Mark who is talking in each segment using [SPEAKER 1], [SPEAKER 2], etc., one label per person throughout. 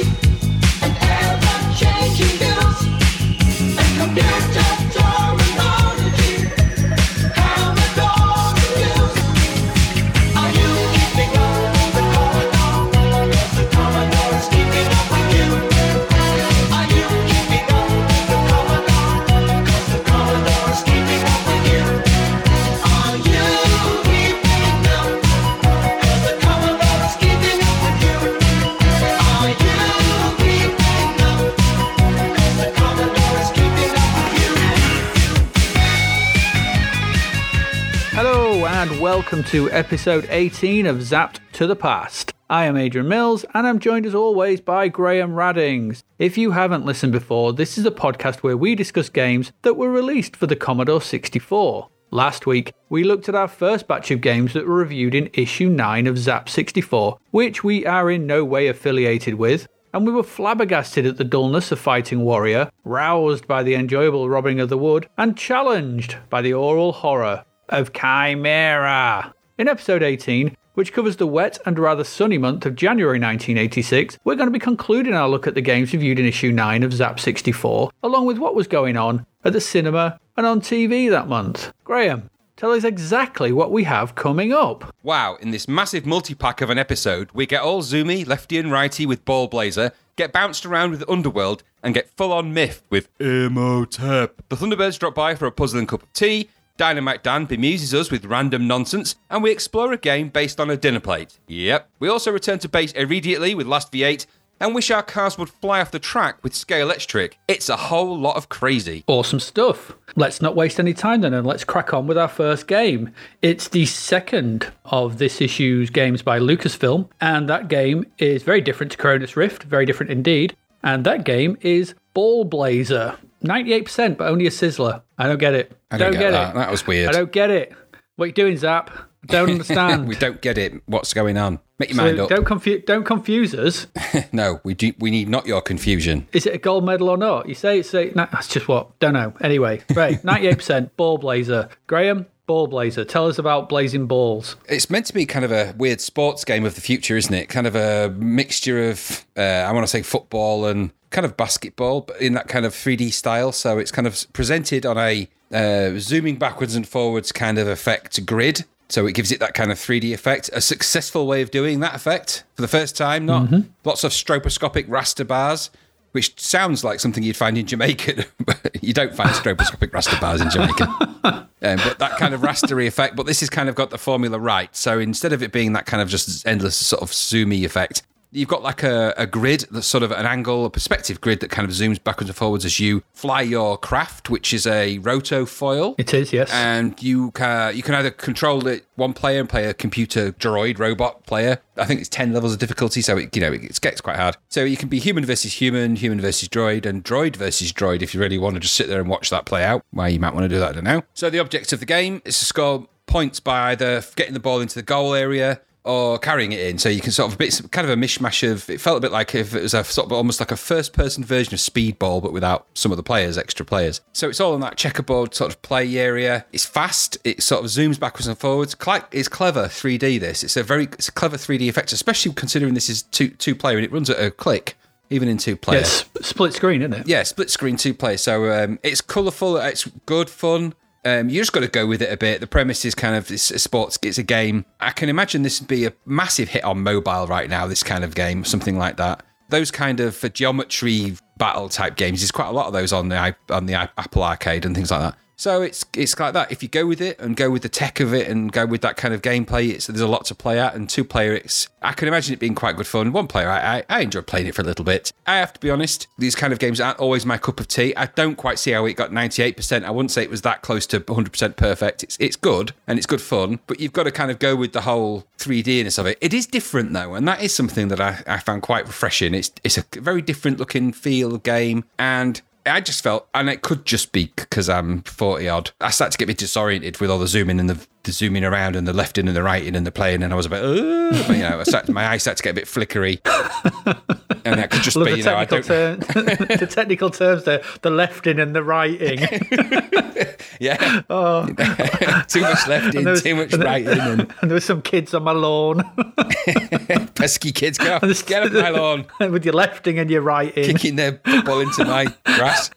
[SPEAKER 1] and
[SPEAKER 2] welcome to episode 18 of Zapped to the Past. I am Adrian Mills, and I'm joined as always by Graham Raddings. If you haven't listened before, this is a podcast where we discuss games that were released for the Commodore 64. Last week, we looked at our first batch of games that were reviewed in issue 9 of Zap 64, which we are in no way affiliated with, and we were flabbergasted at the dullness of Fighting Warrior, roused by the enjoyable Robin of the Wood, and challenged by the oral horror of Chimera. In episode 18, which covers the wet and rather sunny month of January 1986, we're going to be concluding our look at the games reviewed in issue 9 of Zap 64, along with what was going on at the cinema and on TV that month. Graham, tell us exactly what we have coming up.
[SPEAKER 3] Wow, in this massive multi pack of an episode, we get all zoomy, lefty and righty with Ball Blazer, get bounced around with Underwurlde, and get full on myth with Imhotep. The Thunderbirds drop by for a puzzling cup of tea. Dynamite Dan bemuses us with random nonsense, and we explore a game based on a dinner plate. Yep. We also return to base immediately with Last V8 and wish our cars would fly off the track with Scalextric. It's a whole lot of crazy.
[SPEAKER 2] Awesome stuff. Let's not waste any time then and let's crack on with our first game. It's the second of this issue's games by Lucasfilm, and that game is very different to Koronis Rift, very different indeed. And that game is Ball Blazer. 98%, but only a sizzler. I don't get it.
[SPEAKER 3] I don't get that. That was weird.
[SPEAKER 2] I don't get it. What are you doing, Zap? I don't understand.
[SPEAKER 3] we don't get it. What's going on? Make your
[SPEAKER 2] So
[SPEAKER 3] mind up.
[SPEAKER 2] don't confuse don't confuse us.
[SPEAKER 3] no, we do. We need not your confusion.
[SPEAKER 2] Is it a gold medal or not? You say it's a, no, that's just what don't know. Anyway, right, ninety eight percent ball blazer. Graham, ball blazer. Tell us about blazing balls.
[SPEAKER 3] It's meant to be kind of a weird sports game of the future, isn't it? Kind of a mixture of, uh, I want to say football and kind of basketball, but in that kind of 3D style. So it's kind of presented on a uh, zooming backwards and forwards kind of effect grid. So it gives it that kind of 3D effect. A successful way of doing that effect for the first time. Not lots of stroboscopic raster bars. Which sounds like something you'd find in Jamaica, but you don't find stroboscopic raster bars in Jamaica. Um, but that kind of rastery effect. But this has kind of got the formula right. So instead of it being that kind of just endless sort of zoomy effect, you've got like a, a grid that's sort of an angle, a perspective grid that kind of zooms backwards and forwards as you fly your craft, which is a rotofoil.
[SPEAKER 2] It is yes.
[SPEAKER 3] And you can you can either control it one player and play a computer droid robot player. I think it's ten levels of difficulty, so it you know it gets quite hard. So you can be human versus human, human versus droid, and droid versus droid if you really want to just sit there and watch that play out. Why you might want to do that, I don't know. So the object of the game is to score points by either getting the ball into the goal area or carrying it in. So you can sort of a bit, kind of a mishmash of. It felt a bit like if it was a sort of almost like a first-person version of Speedball, but without some of the players, extra players. So it's all on that checkerboard sort of play area. It's fast. It sort of zooms backwards and forwards. It's clever 3D. This. It's a very it's a clever 3D effect, especially considering this is two two player and it runs at a click. Even in two players.
[SPEAKER 2] yes, split screen, isn't it?
[SPEAKER 3] Yeah, split screen two player. So um, it's colourful, it's good fun. Um, you just got to go with it a bit. The premise is kind of it's a sports, it's a game. I can imagine this would be a massive hit on mobile right now. This kind of game, something like that. Those kind of geometry battle type games. There's quite a lot of those on the on the Apple Arcade and things like that. So it's it's like that. If you go with it and go with the tech of it and go with that kind of gameplay, it's, there's a lot to play at. And two player, it's I can imagine it being quite good fun. One player, I, I I enjoy playing it for a little bit. I have to be honest, these kind of games aren't always my cup of tea. I don't quite see how it got 98%. I wouldn't say it was that close to 100% perfect. It's it's good and it's good fun, but you've got to kind of go with the whole 3Dness of it. It is different though, and that is something that I, I found quite refreshing. It's it's a very different looking feel game and I just felt, and it could just be because I'm 40 odd. I started to get me disoriented with all the zooming and the, the zooming around and the left in and the right in and the playing, and I was a bit, you know, I started, my eyes started to get a bit flickery. and that could just
[SPEAKER 2] Love
[SPEAKER 3] be
[SPEAKER 2] the
[SPEAKER 3] you know I
[SPEAKER 2] technical
[SPEAKER 3] don't
[SPEAKER 2] term, the technical terms there, the lefting and the righting.
[SPEAKER 3] yeah Oh. too much left in.
[SPEAKER 2] Was-
[SPEAKER 3] too much
[SPEAKER 2] and
[SPEAKER 3] right in and
[SPEAKER 2] and there were some kids on my lawn
[SPEAKER 3] pesky kids get off, get off my lawn
[SPEAKER 2] with your lefting and your righting.
[SPEAKER 3] kicking their football into my grass.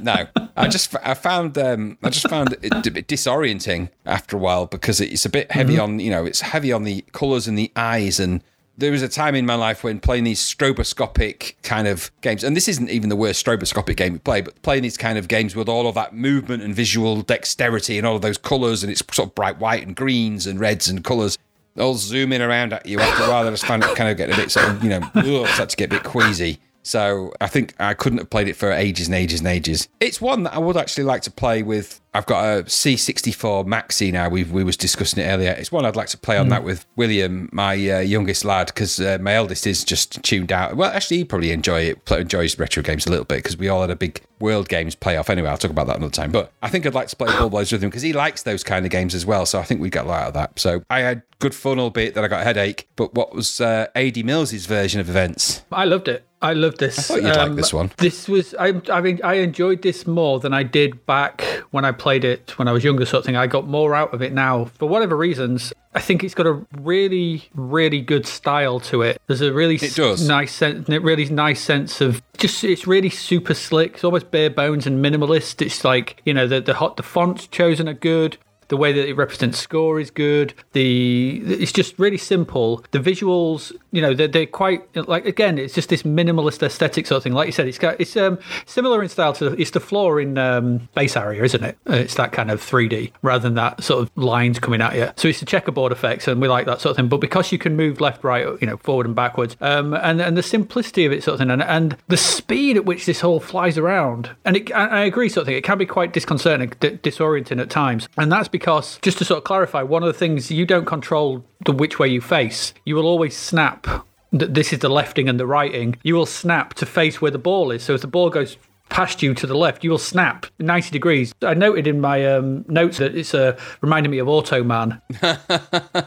[SPEAKER 3] No, I just I found um, I just found it a bit disorienting after a while because it's a bit heavy mm-hmm. on you know it's heavy on the colours and the eyes and. There was a time in my life when playing these stroboscopic kind of games, and this isn't even the worst stroboscopic game we play, but playing these kind of games with all of that movement and visual dexterity and all of those colours, and it's sort of bright white and greens and reds and colours all zooming around at you after a while. I just found it kind of getting a bit sort of, you know, ugh, start to get a bit queasy. So I think I couldn't have played it for ages and ages and ages. It's one that I would actually like to play with. I've got a C64 Maxi now. We we was discussing it earlier. It's one I'd like to play on that with William, my uh, youngest lad, because uh, my eldest is just tuned out. Well, actually, he probably enjoy it. Play, enjoys retro games a little bit because we all had a big World Games playoff. Anyway, I'll talk about that another time. But I think I'd like to play Ball Boys with him because he likes those kind of games as well. So I think we'd get a lot out of that. So I had good fun, albeit that I got a headache. But what was uh, AD Mills's version of events?
[SPEAKER 2] I loved it. I loved this. I
[SPEAKER 3] thought you'd like this one.
[SPEAKER 2] This was I. I mean, I enjoyed this more than I did back when I played it when I was younger. Sort of thing. I got more out of it now for whatever reasons. I think it's got a really, really good style to it. There's a really
[SPEAKER 3] It does.
[SPEAKER 2] nice sense, really nice sense of just. It's really super slick. It's almost bare bones and minimalist. It's like you know the the hot the fonts chosen are good. The way that it represents score is good. The it's just really simple. The visuals, you know, they're, they're quite like again, it's just this minimalist aesthetic sort of thing. Like you said, it's got it's um similar in style to it's the floor in um, base area, isn't it? Uh, It's that kind of 3D rather than that sort of lines coming at you. So it's the checkerboard effects, and we like that sort of thing. But because you can move left, right, you know, forward and backwards, um, and and the simplicity of it sort of thing, and, and the speed at which this whole flies around, and it, I agree, sort of thing. It can be quite disconcerting, d- disorienting at times, and that's because just to sort of clarify, one of the things you don't control the which way you face. You will always snap. Th- This is the lefting and the righting. You will snap to face where the ball is. So if the ball goes past you to the left, you will snap 90 degrees. I noted in my um, notes that it's uh, reminding me of Automan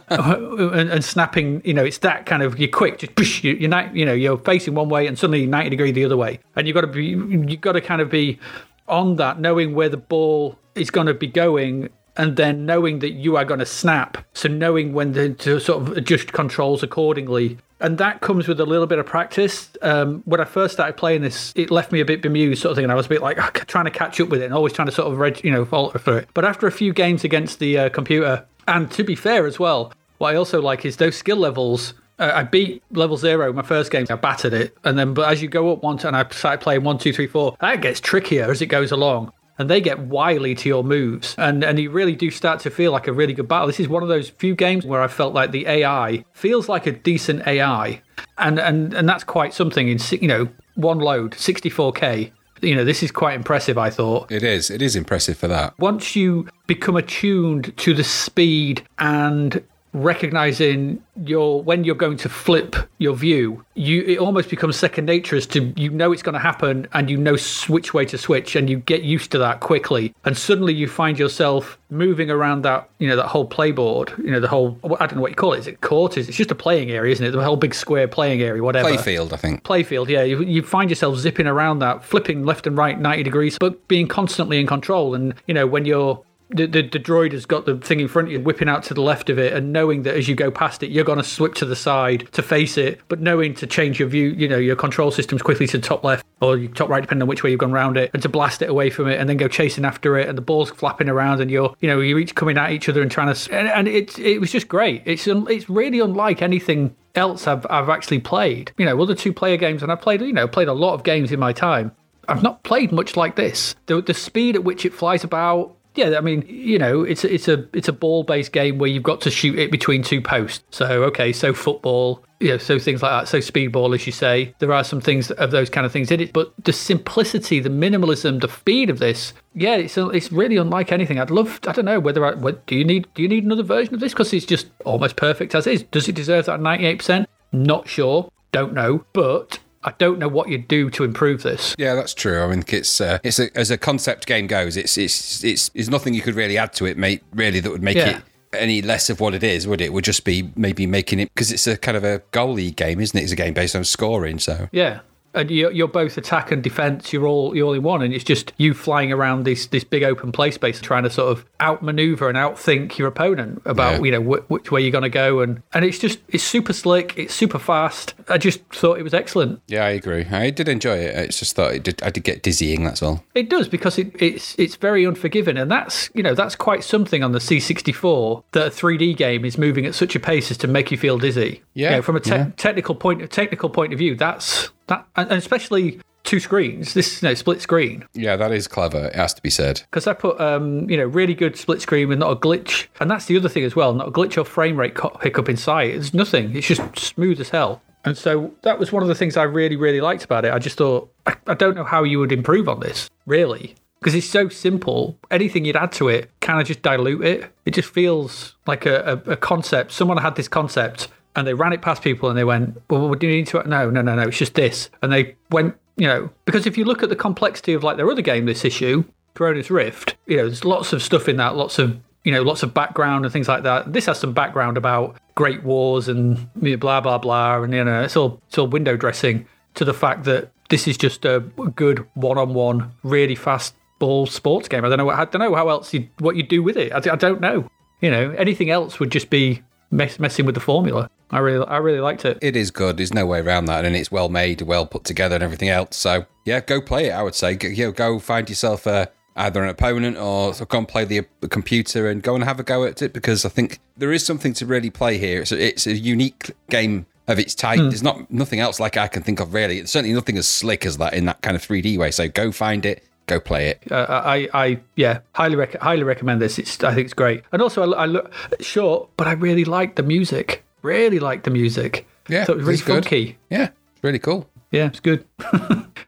[SPEAKER 2] and, and snapping. You know, it's that kind of you're quick, just push, you, you're you know you're facing one way and suddenly 90 degree the other way, and you've got to be you've got to kind of be on that, knowing where the ball is going to be going. And then knowing that you are going to snap, so knowing when to, to sort of adjust controls accordingly, and that comes with a little bit of practice. Um, when I first started playing this, it left me a bit bemused, sort of thing, and I was a bit like ah, trying to catch up with it, and always trying to sort of, reg- you know, falter through it. But after a few games against the uh, computer, and to be fair as well, what I also like is those skill levels. Uh, I beat level zero my first game. I battered it, and then but as you go up once, and I started playing one, two, three, four, that gets trickier as it goes along and they get wily to your moves. And and you really do start to feel like a really good battle. This is one of those few games where i felt like the ai feels like a decent ai and and and that's quite something in you know one load 64k you know this is quite impressive i thought.
[SPEAKER 3] It is. It is impressive for that.
[SPEAKER 2] once you become attuned to the speed and recognizing your when you're going to flip your view you it almost becomes second nature as to you know it's going to happen and you know which way to switch and you get used to that quickly. And suddenly you find yourself moving around that you know that whole playboard you know the whole i don't know what you call it. Is it court is it's just a playing area isn't it? The whole big square playing area whatever.
[SPEAKER 3] Playfield, I think.
[SPEAKER 2] playfield yeah. You, you find yourself zipping around that flipping left and right 90 degrees but being constantly in control. And you know when you're the, the, the droid has got the thing in front of you whipping out to the left of it and knowing that as you go past it you're going to swip to the side to face it but knowing to change your view you know your control systems quickly to top left or top right depending on which way you've gone around it and to blast it away from it and then go chasing after it and the ball's flapping around and you're you know you're each coming at each other and trying to and, and it, it was just great it's it's really unlike anything else I've, I've actually played you know other two player games and I've played you know played a lot of games in my time I've not played much like this. The the speed at which it flies about. Yeah, I mean, you know, it's a, it's a it's a ball based game where you've got to shoot it between two posts. So okay, so football, you know, so things like that. So speedball, as you say, there are some things of those kind of things in it. But the simplicity, the minimalism, the speed of this, yeah, it's it's really unlike anything. I'd love. I don't know whether I what, do you need do you need another version of this because it's just almost perfect as is. Does it deserve that ninety eight percent? Not sure. Don't know, but. I don't know what you'd do to improve this.
[SPEAKER 3] Yeah, that's true. I mean, it's uh, it's a, as a concept game goes, it's it's it's there's nothing you could really add to it, mate. Really, that would make
[SPEAKER 2] Yeah.
[SPEAKER 3] it any less of what it is, would it? It would just be maybe making it because it's a kind of a goalie game, isn't it? It's a game based on scoring, so
[SPEAKER 2] Yeah. And you're, you're both attack and defense. You're all you're all in one, and it's just you flying around this this big open play space, trying to sort of outmaneuver and outthink your opponent about
[SPEAKER 3] Yeah.
[SPEAKER 2] you know wh- which way you're going to go, and and it's just it's super slick, it's super fast. I just thought it was excellent.
[SPEAKER 3] yeah, I agree. I did enjoy it. It's just that it did, I did get dizzying. That's all.
[SPEAKER 2] It does because it, it's it's very unforgiving, and that's you know that's quite something on the C64 that a 3D game is moving at such a pace as to make you feel dizzy.
[SPEAKER 3] Yeah,
[SPEAKER 2] You know, from a te-
[SPEAKER 3] yeah.
[SPEAKER 2] technical point technical point of view, that's that, and especially two screens. This you know split screen
[SPEAKER 3] Yeah, that is clever. It has to be said.
[SPEAKER 2] because I put um you know really good split screen with not a glitch, and that's the other thing as well, not a glitch or frame rate co- hiccup in sight. It's nothing. It's just smooth as hell. And so that was one of the things I really really liked about it. I just thought I, I don't know how you would improve on this really. Because it's so simple, anything you'd add to it kind of just dilute it. It just feels like a, a, a concept. Someone had this concept and they ran it past people and they went, "Well, do you need to?" No, no, no, no. It's just this. And they went, you know, because if you look at the complexity of like their other game, this issue, Koronis Rift, you know, there's lots of stuff in that, lots of you know, lots of background and things like that. This has some background about great wars and blah blah blah, and you know, it's all it's all window dressing to the fact that this is just a good one-on-one, really fast ball sports game. I don't know. I don't know how else you what you do with it. I, I don't know. You know, anything else would just be mess, messing with the formula. I really, I really liked it.
[SPEAKER 3] It is good. There's no way around that, and it's well made, well put together, and everything else. So yeah, go play it. I would say, go, you know, go find yourself a, either an opponent or go and play the, the computer and go and have a go at it because I think there is something to really play here. It's a, it's a unique game of its type. There's not nothing else like I can think of really. It's certainly nothing as slick as that in that kind of 3D way. So go find it, go play it.
[SPEAKER 2] Uh, I, I, yeah, highly, rec- highly recommend this. It's, I think it's great. And also, I, I look short, but I really like the music. Really like the music.
[SPEAKER 3] Yeah,
[SPEAKER 2] so it was really
[SPEAKER 3] it's good.
[SPEAKER 2] funky.
[SPEAKER 3] Yeah, it's really cool.
[SPEAKER 2] Yeah, it's good.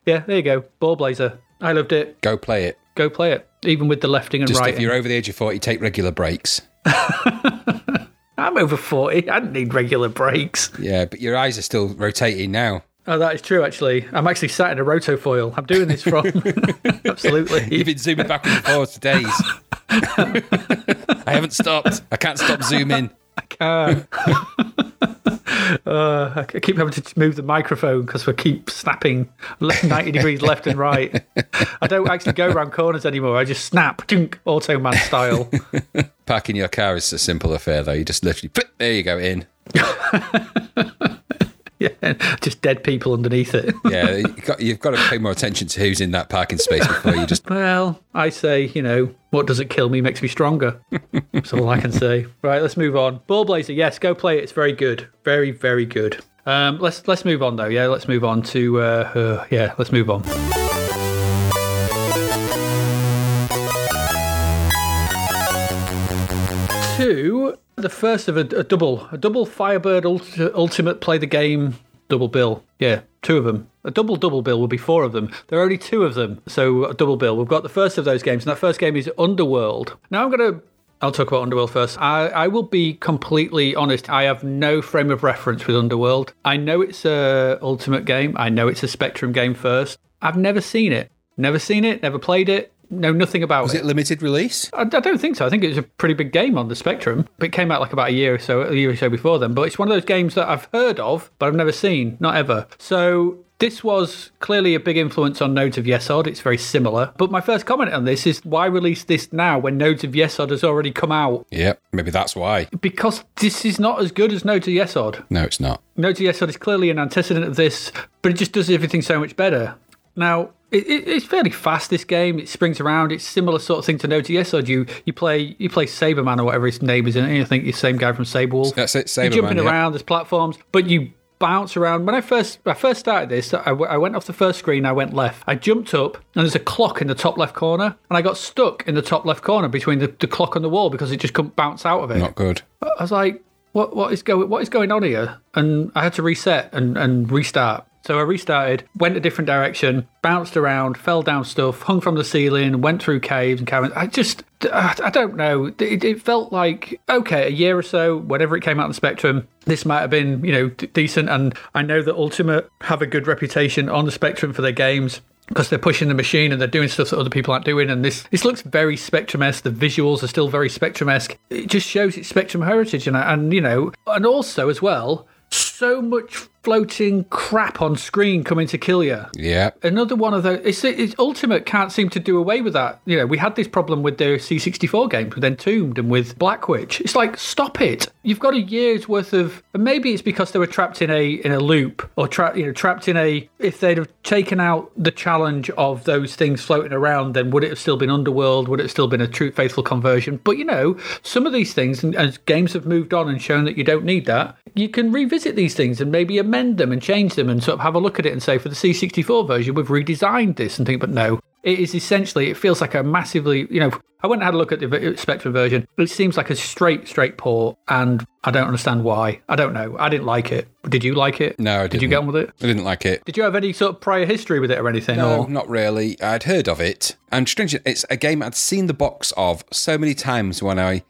[SPEAKER 2] yeah, there you go. Ball Blazer. I loved it.
[SPEAKER 3] Go play it.
[SPEAKER 2] Go play it, even with the lefting and
[SPEAKER 3] Just
[SPEAKER 2] right.
[SPEAKER 3] if you're over the age of 40, take regular breaks.
[SPEAKER 2] I'm over forty. I don't need regular breaks.
[SPEAKER 3] Yeah, but your eyes are still rotating now.
[SPEAKER 2] Oh, that is true. Actually, I'm actually sat in a rotofoil. I'm doing this from absolutely.
[SPEAKER 3] You've been zooming backwards and forwards for days. I haven't stopped. I can't stop zooming.
[SPEAKER 2] Uh, I keep having to move the microphone because we keep snapping 90 degrees left and right. I don't actually go around corners anymore. I just snap, dunk, Automan style.
[SPEAKER 3] Parking your car is a simple affair, though. You just literally, there you go, in.
[SPEAKER 2] Yeah, just dead people underneath it.
[SPEAKER 3] Yeah, you've got, you've got to pay more attention to who's in that parking space before you just.
[SPEAKER 2] Well, I say, you know, what doesn't kill me makes me stronger. That's all I can say. Right, let's move on. Ball Blazer, yes, go play it. It's very good. Very, very good. Um, let's let's move on though. Yeah, let's move on to uh, uh yeah, let's move on. To the first of a, a double, a double Firebird ulti- Ultimate play the game double bill. Yeah, two of them. A double double bill will be four of them. There are only two of them, so a double bill. We've got the first of those games, and that first game is Underwurlde. Now I'm going to. I'll talk about Underwurlde first. I, I will be completely honest. I have no frame of reference with Underwurlde. I know it's a Ultimate game. I know it's a Spectrum game first. I've never seen it. Never seen it. Never played it. Know nothing about
[SPEAKER 3] Was it limited release?
[SPEAKER 2] I, I don't think so. I think it was a pretty big game on the Spectrum. But it came out like about a year or so, a year or so before then. But it's one of those games that I've heard of, but I've never seen, not ever. So this was clearly a big influence on Nodes of Yesod. It's very similar. But my first comment on this is why release this now when Nodes of Yesod has already come out?
[SPEAKER 3] Yeah, maybe that's why.
[SPEAKER 2] Because this is not as good as Nodes of Yesod.
[SPEAKER 3] No, it's not.
[SPEAKER 2] Nodes of Yesod is clearly an antecedent of this, but it just does everything so much better. Now, it, it, it's fairly fast. This game, it springs around. It's similar sort of thing to Nodes of Yesod. You you play you play Sabreman or whatever his name is, and I think you're the same guy from Sabre Wulf.
[SPEAKER 3] That's it,
[SPEAKER 2] You're jumping
[SPEAKER 3] Sabreman, yeah.
[SPEAKER 2] around. There's platforms, but you bounce around. When I first I first started this, I, w- I went off the first screen. I went left. I jumped up, and there's a clock in the top left corner, and I got stuck in the top left corner between the, the clock and the wall because it just couldn't bounce out of it.
[SPEAKER 3] Not good.
[SPEAKER 2] I was like, what what is going what is going on here? And I had to reset and, and restart. So I restarted, went a different direction, bounced around, fell down stuff, hung from the ceiling, went through caves and caverns. I just, I don't know. It, it felt like, okay, a year or so, whenever it came out on the Spectrum, this might have been, you know, d- decent. And I know that Ultimate have a good reputation on the Spectrum for their games. because they're pushing the machine and they're doing stuff that other people aren't doing. And this this looks very Spectrum esque. The visuals are still very Spectrum esque. It just shows its Spectrum heritage, and and you know, and also as well, so much floating crap on screen coming to kill you.
[SPEAKER 3] Yeah.
[SPEAKER 2] Another one of those. It's, it's Ultimate can't seem to do away with that. You know, we had this problem with the C64 games with Entombed and with Black Witch. It's like, stop it. You've got a year's worth of. And maybe it's because they were trapped in a in a loop or trapped you know trapped in a. If they'd have taken out the challenge of those things floating around, then would it have still been Underwurlde? Would it have still been a true faithful conversion? But you know, some of these things, and as games have moved on and shown that you don't need that, you can revisit these things and maybe amend them and change them and sort of have a look at it and say, for the C64 version, we've redesigned this and think, but no, it is essentially, it feels like a massively, you know, I went and had a look at the Spectrum version. It seems like a straight, straight port, and I don't understand why. I don't know. I didn't like it. Did you like it?
[SPEAKER 3] No, I
[SPEAKER 2] Did you
[SPEAKER 3] didn't.
[SPEAKER 2] get on with it?
[SPEAKER 3] I didn't like it.
[SPEAKER 2] Did you have any sort of prior history with it or anything?
[SPEAKER 3] No,
[SPEAKER 2] or?
[SPEAKER 3] not really. I'd heard of it. And strangely, it's a game I'd seen the box of so many times when I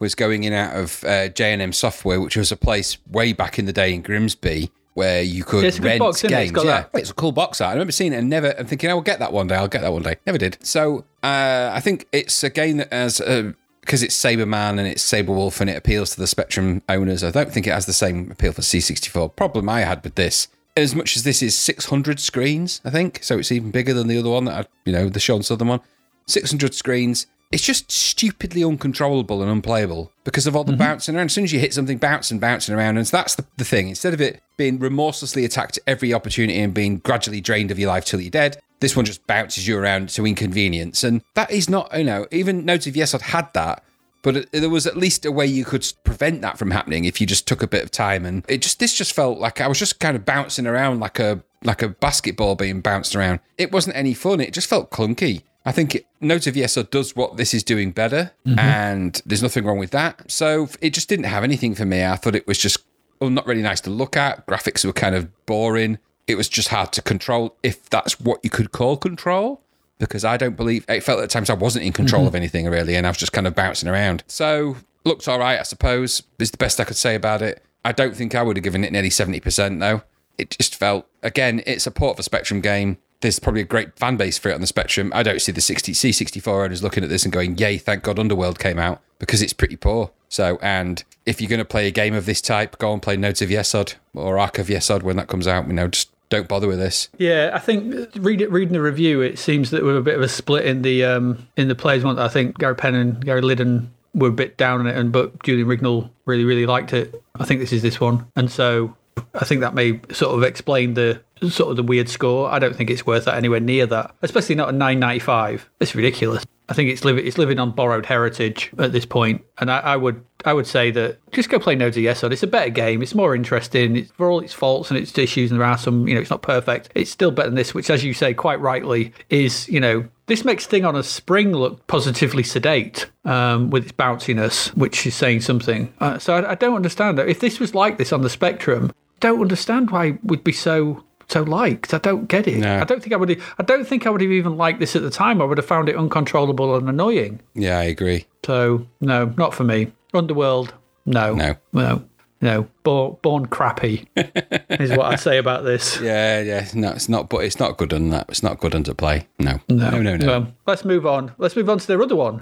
[SPEAKER 3] was going in out of uh, J&M Software, which was a place way back in the day in Grimsby where you could
[SPEAKER 2] Yeah, it's a good
[SPEAKER 3] rent
[SPEAKER 2] box, it?
[SPEAKER 3] Games.
[SPEAKER 2] got
[SPEAKER 3] yeah,
[SPEAKER 2] that.
[SPEAKER 3] it's a cool box art. I remember seeing it and never and thinking, "I will get that one day. I'll get that one day." Never did. So uh, I think it's a game that has. Uh, because it's Sabreman and it's Sabre Wulf and it appeals to the Spectrum owners, I don't think it has the same appeal for C64. Problem I had with this, as much as this is 600 screens, I think, so it's even bigger than the other one that I, you know, the Sean Southern one. 600 screens. It's just stupidly uncontrollable and unplayable because of all the mm-hmm. bouncing around. As soon as you hit something, bouncing, bouncing around. And so that's the, the thing. Instead of it being remorselessly attacked every opportunity and being gradually drained of your life till you're dead, this one just bounces you around to inconvenience. And that is not, you know, even Nodes of Yesod had that. But there was at least a way you could prevent that from happening if you just took a bit of time. And it just this just felt like I was just kind of bouncing around like a like a basketball being bounced around. It wasn't any fun. It just felt clunky. I think it, Nodes of Yesod does what this is doing better, mm-hmm. and there's nothing wrong with that. So it just didn't have anything for me. I thought it was just oh, not really nice to look at. Graphics were kind of boring. It was just hard to control, if that's what you could call control because I don't believe it felt at times I wasn't in control mm-hmm. of anything really, and I was just kind of bouncing around. So looked all right, I suppose. Is the best I could say about it. I don't think I would have given it nearly seventy percent though. It just felt again, it's a port of a Spectrum game. There's probably a great fan base for it on the Spectrum. I don't see the 60 C64 owners looking at this and going, "Yay, thank God Underwurlde came out," because it's pretty poor. So, and if you're going to play a game of this type, go and play Nodes of Yesod or Ark of Yesod when that comes out. You know, just don't bother with this.
[SPEAKER 2] Yeah, I think read it, reading the review, it seems that we're a bit of a split in the um, in the players. One, I think Gary Penn and Gary Liddon were a bit down on it, and but Julian Rignall really really liked it. I think this is this one, and so I think that may sort of explain the sort of the weird score. I don't think it's worth that anywhere near that, especially not a nine ninety five. It's ridiculous. I think it's living it's living on borrowed heritage at this point, and I, I would I would say that just go play No Yes on. It's a better game. It's more interesting. It's for all its faults and its issues, and there are some. You know, it's not perfect. It's still better than this, which, as you say quite rightly, is you know this makes thing on a spring look positively sedate um, with its bounciness, which is saying something. Uh, so I, I don't understand that. If this was like this on the Spectrum, don't understand why we'd be so so liked. I don't get it.
[SPEAKER 3] No.
[SPEAKER 2] I don't think I would. I don't think I would have even liked this at the time. I would have found it uncontrollable and annoying.
[SPEAKER 3] Yeah, I agree.
[SPEAKER 2] So no, not for me. Underwurlde, no,
[SPEAKER 3] No.
[SPEAKER 2] no, no. Born, born crappy is what I'd say about this.
[SPEAKER 3] Yeah, yeah. No, it's not. But it's not good on that. It's not good under play. No,
[SPEAKER 2] No,
[SPEAKER 3] no, no, no.
[SPEAKER 2] Well, let's move on. Let's move on to their other one.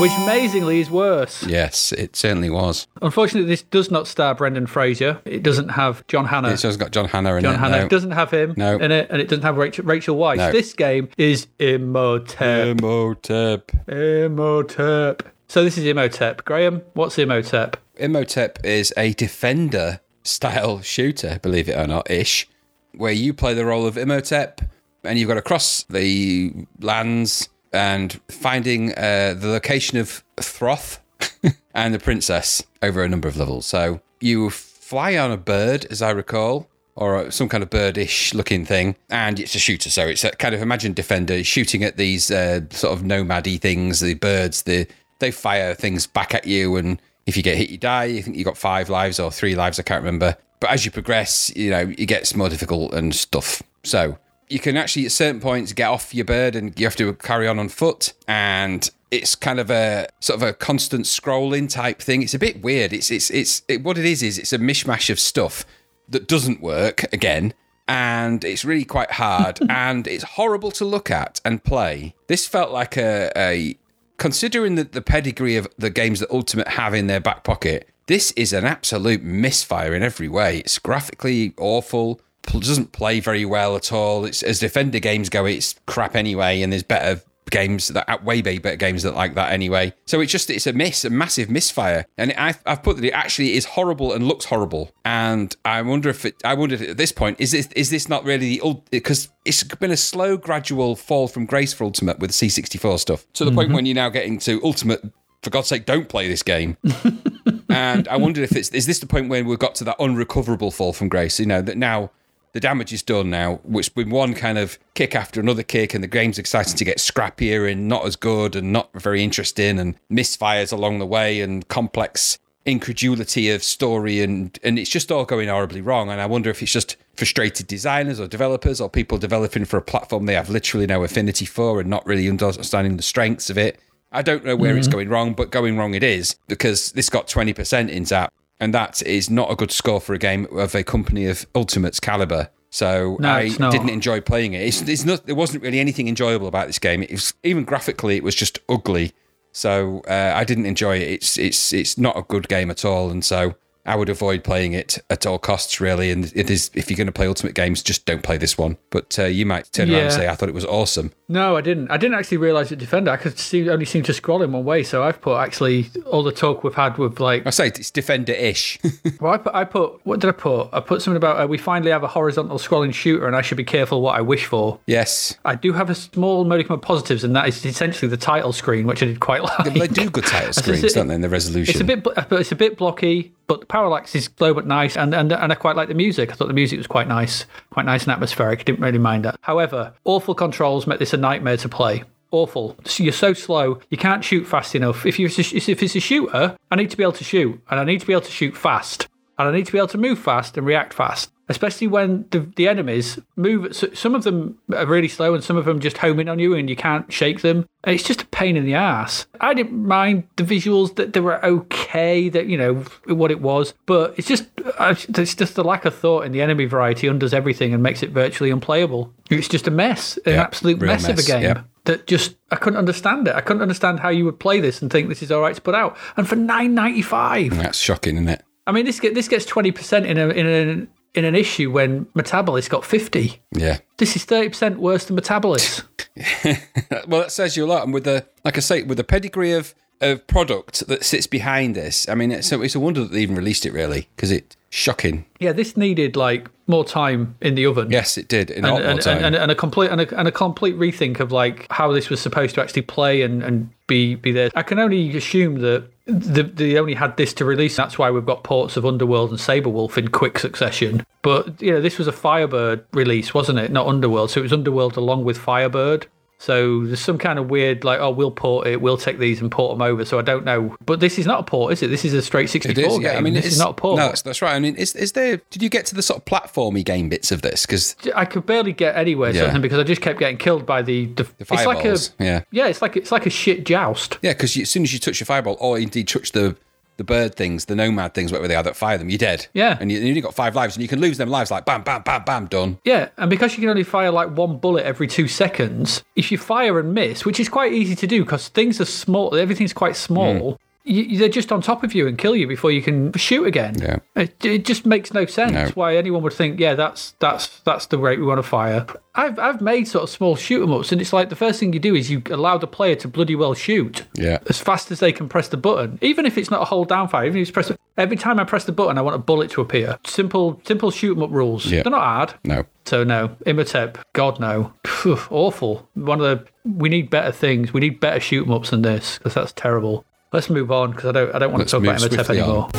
[SPEAKER 2] Which amazingly is worse.
[SPEAKER 3] yes, it certainly was.
[SPEAKER 2] Unfortunately, this does not star Brendan Fraser. It doesn't have John Hannah.
[SPEAKER 3] It's just got John Hannah in
[SPEAKER 2] John
[SPEAKER 3] it.
[SPEAKER 2] John Hannah
[SPEAKER 3] no.
[SPEAKER 2] Doesn't have him
[SPEAKER 3] No.
[SPEAKER 2] in it, and it doesn't have Rachel, Rachel Weisz.
[SPEAKER 3] No.
[SPEAKER 2] This game is Imhotep.
[SPEAKER 3] Imhotep.
[SPEAKER 2] Imhotep. So this is Imhotep. Graham, what's Imhotep?
[SPEAKER 3] Imhotep is a defender style shooter, believe it or not, ish, where you play the role of Imhotep and you've got to cross the lands and finding uh, the location of Throth and the princess over a number of levels. So you fly on a bird, as I recall. Or some kind of birdish looking thing, and it's a shooter. So it's a kind of imagine defender shooting at these uh, sort of nomady things, the birds. The they fire things back at you, and if you get hit, you die. You think you got five lives or three lives, I can't remember. But as you progress, you know, it gets more difficult and stuff. So you can actually at certain points get off your bird and you have to carry on on foot and it's kind of a sort of a constant scrolling type thing it's a bit weird it's it's it's it, what it is is it's a mishmash of stuff that doesn't work again. And it's really quite hard, and it's horrible to look at and play. This felt like a, a considering the, the pedigree of the games that Ultimate have in their back pocket. This is an absolute misfire in every way. It's graphically awful. Doesn't play very well at all. It's as Defender games go, it's crap anyway. And there's better games that out way way better games that like that anyway. So it's just it's a miss, a massive misfire. And I've, I've put that it actually is horrible and looks horrible. And I wonder if it. I wonder if at this point is this is this not really the ult because it's been a slow gradual fall from grace for Ultimate with C64 stuff to the point mm-hmm. when you're now getting to Ultimate. For God's sake, don't play this game. and I wondered if it's is this the point where we've got to that unrecoverable fall from grace? You know that now the damage is done. Now, which been one kind of kick after another kick, and the game's exciting to get scrappier and not as good and not very interesting, and misfires along the way, and complex incredulity of story, and and it's just all going horribly wrong. And I wonder if it's just frustrated designers or developers or people developing for a platform they have literally no affinity for and not really understanding the strengths of it. I don't know where it's mm-hmm. going wrong, but going wrong it is because this got 20% in Zap, and that is not a good score for a game of a company of Ultimate's caliber. So
[SPEAKER 2] No,
[SPEAKER 3] I didn't enjoy playing it. It's, it's not. There wasn't really anything enjoyable about this game. It was even graphically, it was just ugly. So uh, I didn't enjoy it. It's it's it's not a good game at all, and so I would avoid playing it at all costs, really. And it is if you're going to play Ultimate games, just don't play this one. But uh, you might turn around and say, "I thought it was awesome."
[SPEAKER 2] No, I didn't. I didn't actually realise it Defender. I could see only seem to scroll in one way. So I've put actually all the talk we've had with like.
[SPEAKER 3] I say it's Defender-ish.
[SPEAKER 2] Well, I put. I put. What did I put? I put something about uh, we finally have a horizontal scrolling shooter, and I should be careful what I wish for.
[SPEAKER 3] yes,
[SPEAKER 2] I do have a small modicum of positives, and that is essentially the title screen, which I did quite like.
[SPEAKER 3] they do good title screens, don't they? In the resolution.
[SPEAKER 2] It's a bit, but it's a bit blocky, but parallax is slow but nice, and, and and I quite like the music. I thought the music was quite nice, quite nice and atmospheric. Didn't really mind that. However, awful controls make this a nightmare to play. Awful. You're so slow. You can't shoot fast enough. If you if it's a shooter, I need to be able to shoot, and I need to be able to shoot fast, and I need to be able to move fast and react fast. Especially when the, the enemies move. So some of them are really slow, and some of them just home in on you, and you can't shake them. And it's just a pain in the ass. I didn't mind the visuals; that they were okay. That you know what it was, but it's just it's just the lack of thought in the enemy variety undoes everything and makes it virtually unplayable. It's just a mess, an
[SPEAKER 3] Yeah,
[SPEAKER 2] absolute
[SPEAKER 3] real
[SPEAKER 2] mess, of a game
[SPEAKER 3] yeah.
[SPEAKER 2] that just I couldn't understand it. I couldn't understand how you would play this and think this is all right to put out. And for nine ninety five,
[SPEAKER 3] That's shocking, isn't it?
[SPEAKER 2] I mean this get this gets twenty percent in a in an in an issue when Metabolis got fifty.
[SPEAKER 3] Yeah.
[SPEAKER 2] This is thirty percent worse than Metabolis.
[SPEAKER 3] Well, that says you a lot. And with the, like I say, with the pedigree of, of product that sits behind this, I mean, it's a, it's a wonder that they even released it, really, because it's shocking.
[SPEAKER 2] yeah, this needed like more time in the oven.
[SPEAKER 3] Yes, it did.
[SPEAKER 2] And, and, and, and a complete and a, and a complete rethink of like how this was supposed to actually play and, and be be there. I can only assume that the, they only had this to release. That's why we've got ports of Underwurlde and Sabre Wulf in quick succession. But you know, this was a Firebird release, wasn't it? Not Underwurlde. So it was Underwurlde along with Firebird. So there's some kind of weird like, oh, we'll port it, we'll take these and port them over. So I don't know, but this is not a port, is it? This is a straight 64
[SPEAKER 3] It is,
[SPEAKER 2] game.
[SPEAKER 3] yeah. I mean,
[SPEAKER 2] this
[SPEAKER 3] it's
[SPEAKER 2] is not a port.
[SPEAKER 3] No, that's, that's right. I mean, is is there? Did you get to the sort of platformy game bits of this? Because
[SPEAKER 2] I could barely get anywhere
[SPEAKER 3] Yeah.
[SPEAKER 2] something because I just kept getting killed by the the,
[SPEAKER 3] the
[SPEAKER 2] it's like a
[SPEAKER 3] fireballs, yeah,
[SPEAKER 2] yeah, it's like it's like a shit joust.
[SPEAKER 3] yeah. Because as soon as you touch your fireball, or indeed touch the the bird things, the nomad things, whatever they are that fire them, you're dead.
[SPEAKER 2] Yeah.
[SPEAKER 3] and you, only got five lives, and you can lose them lives like bam, bam, bam, bam, done.
[SPEAKER 2] Yeah, and because you can only fire like one bullet every two seconds, if you fire and miss, which is quite easy to do because things are small, everything's quite small. Mm. You, they're just on top of you and kill you before you can shoot again.
[SPEAKER 3] Yeah.
[SPEAKER 2] It, it just makes no sense
[SPEAKER 3] No.
[SPEAKER 2] why anyone would think, yeah, that's that's that's the rate we want to fire. I've I've made sort of small shoot 'em ups, and it's like the first thing you do is you allow the player to bloody well shoot.
[SPEAKER 3] Yeah.
[SPEAKER 2] as fast as they can press the button, even if it's not a hold down fire. Even if you press every time I press the button, I want a bullet to appear. Simple, simple shoot 'em up rules.
[SPEAKER 3] Yeah.
[SPEAKER 2] They're not hard.
[SPEAKER 3] No,
[SPEAKER 2] So no, Imhotep, God no, Phew, awful. One of the we need better things. We need better shoot 'em ups than this because that's terrible. Let's move on because I don't I don't want
[SPEAKER 3] Let's
[SPEAKER 2] to talk about Imhotep
[SPEAKER 3] swiftly on.
[SPEAKER 2] anymore.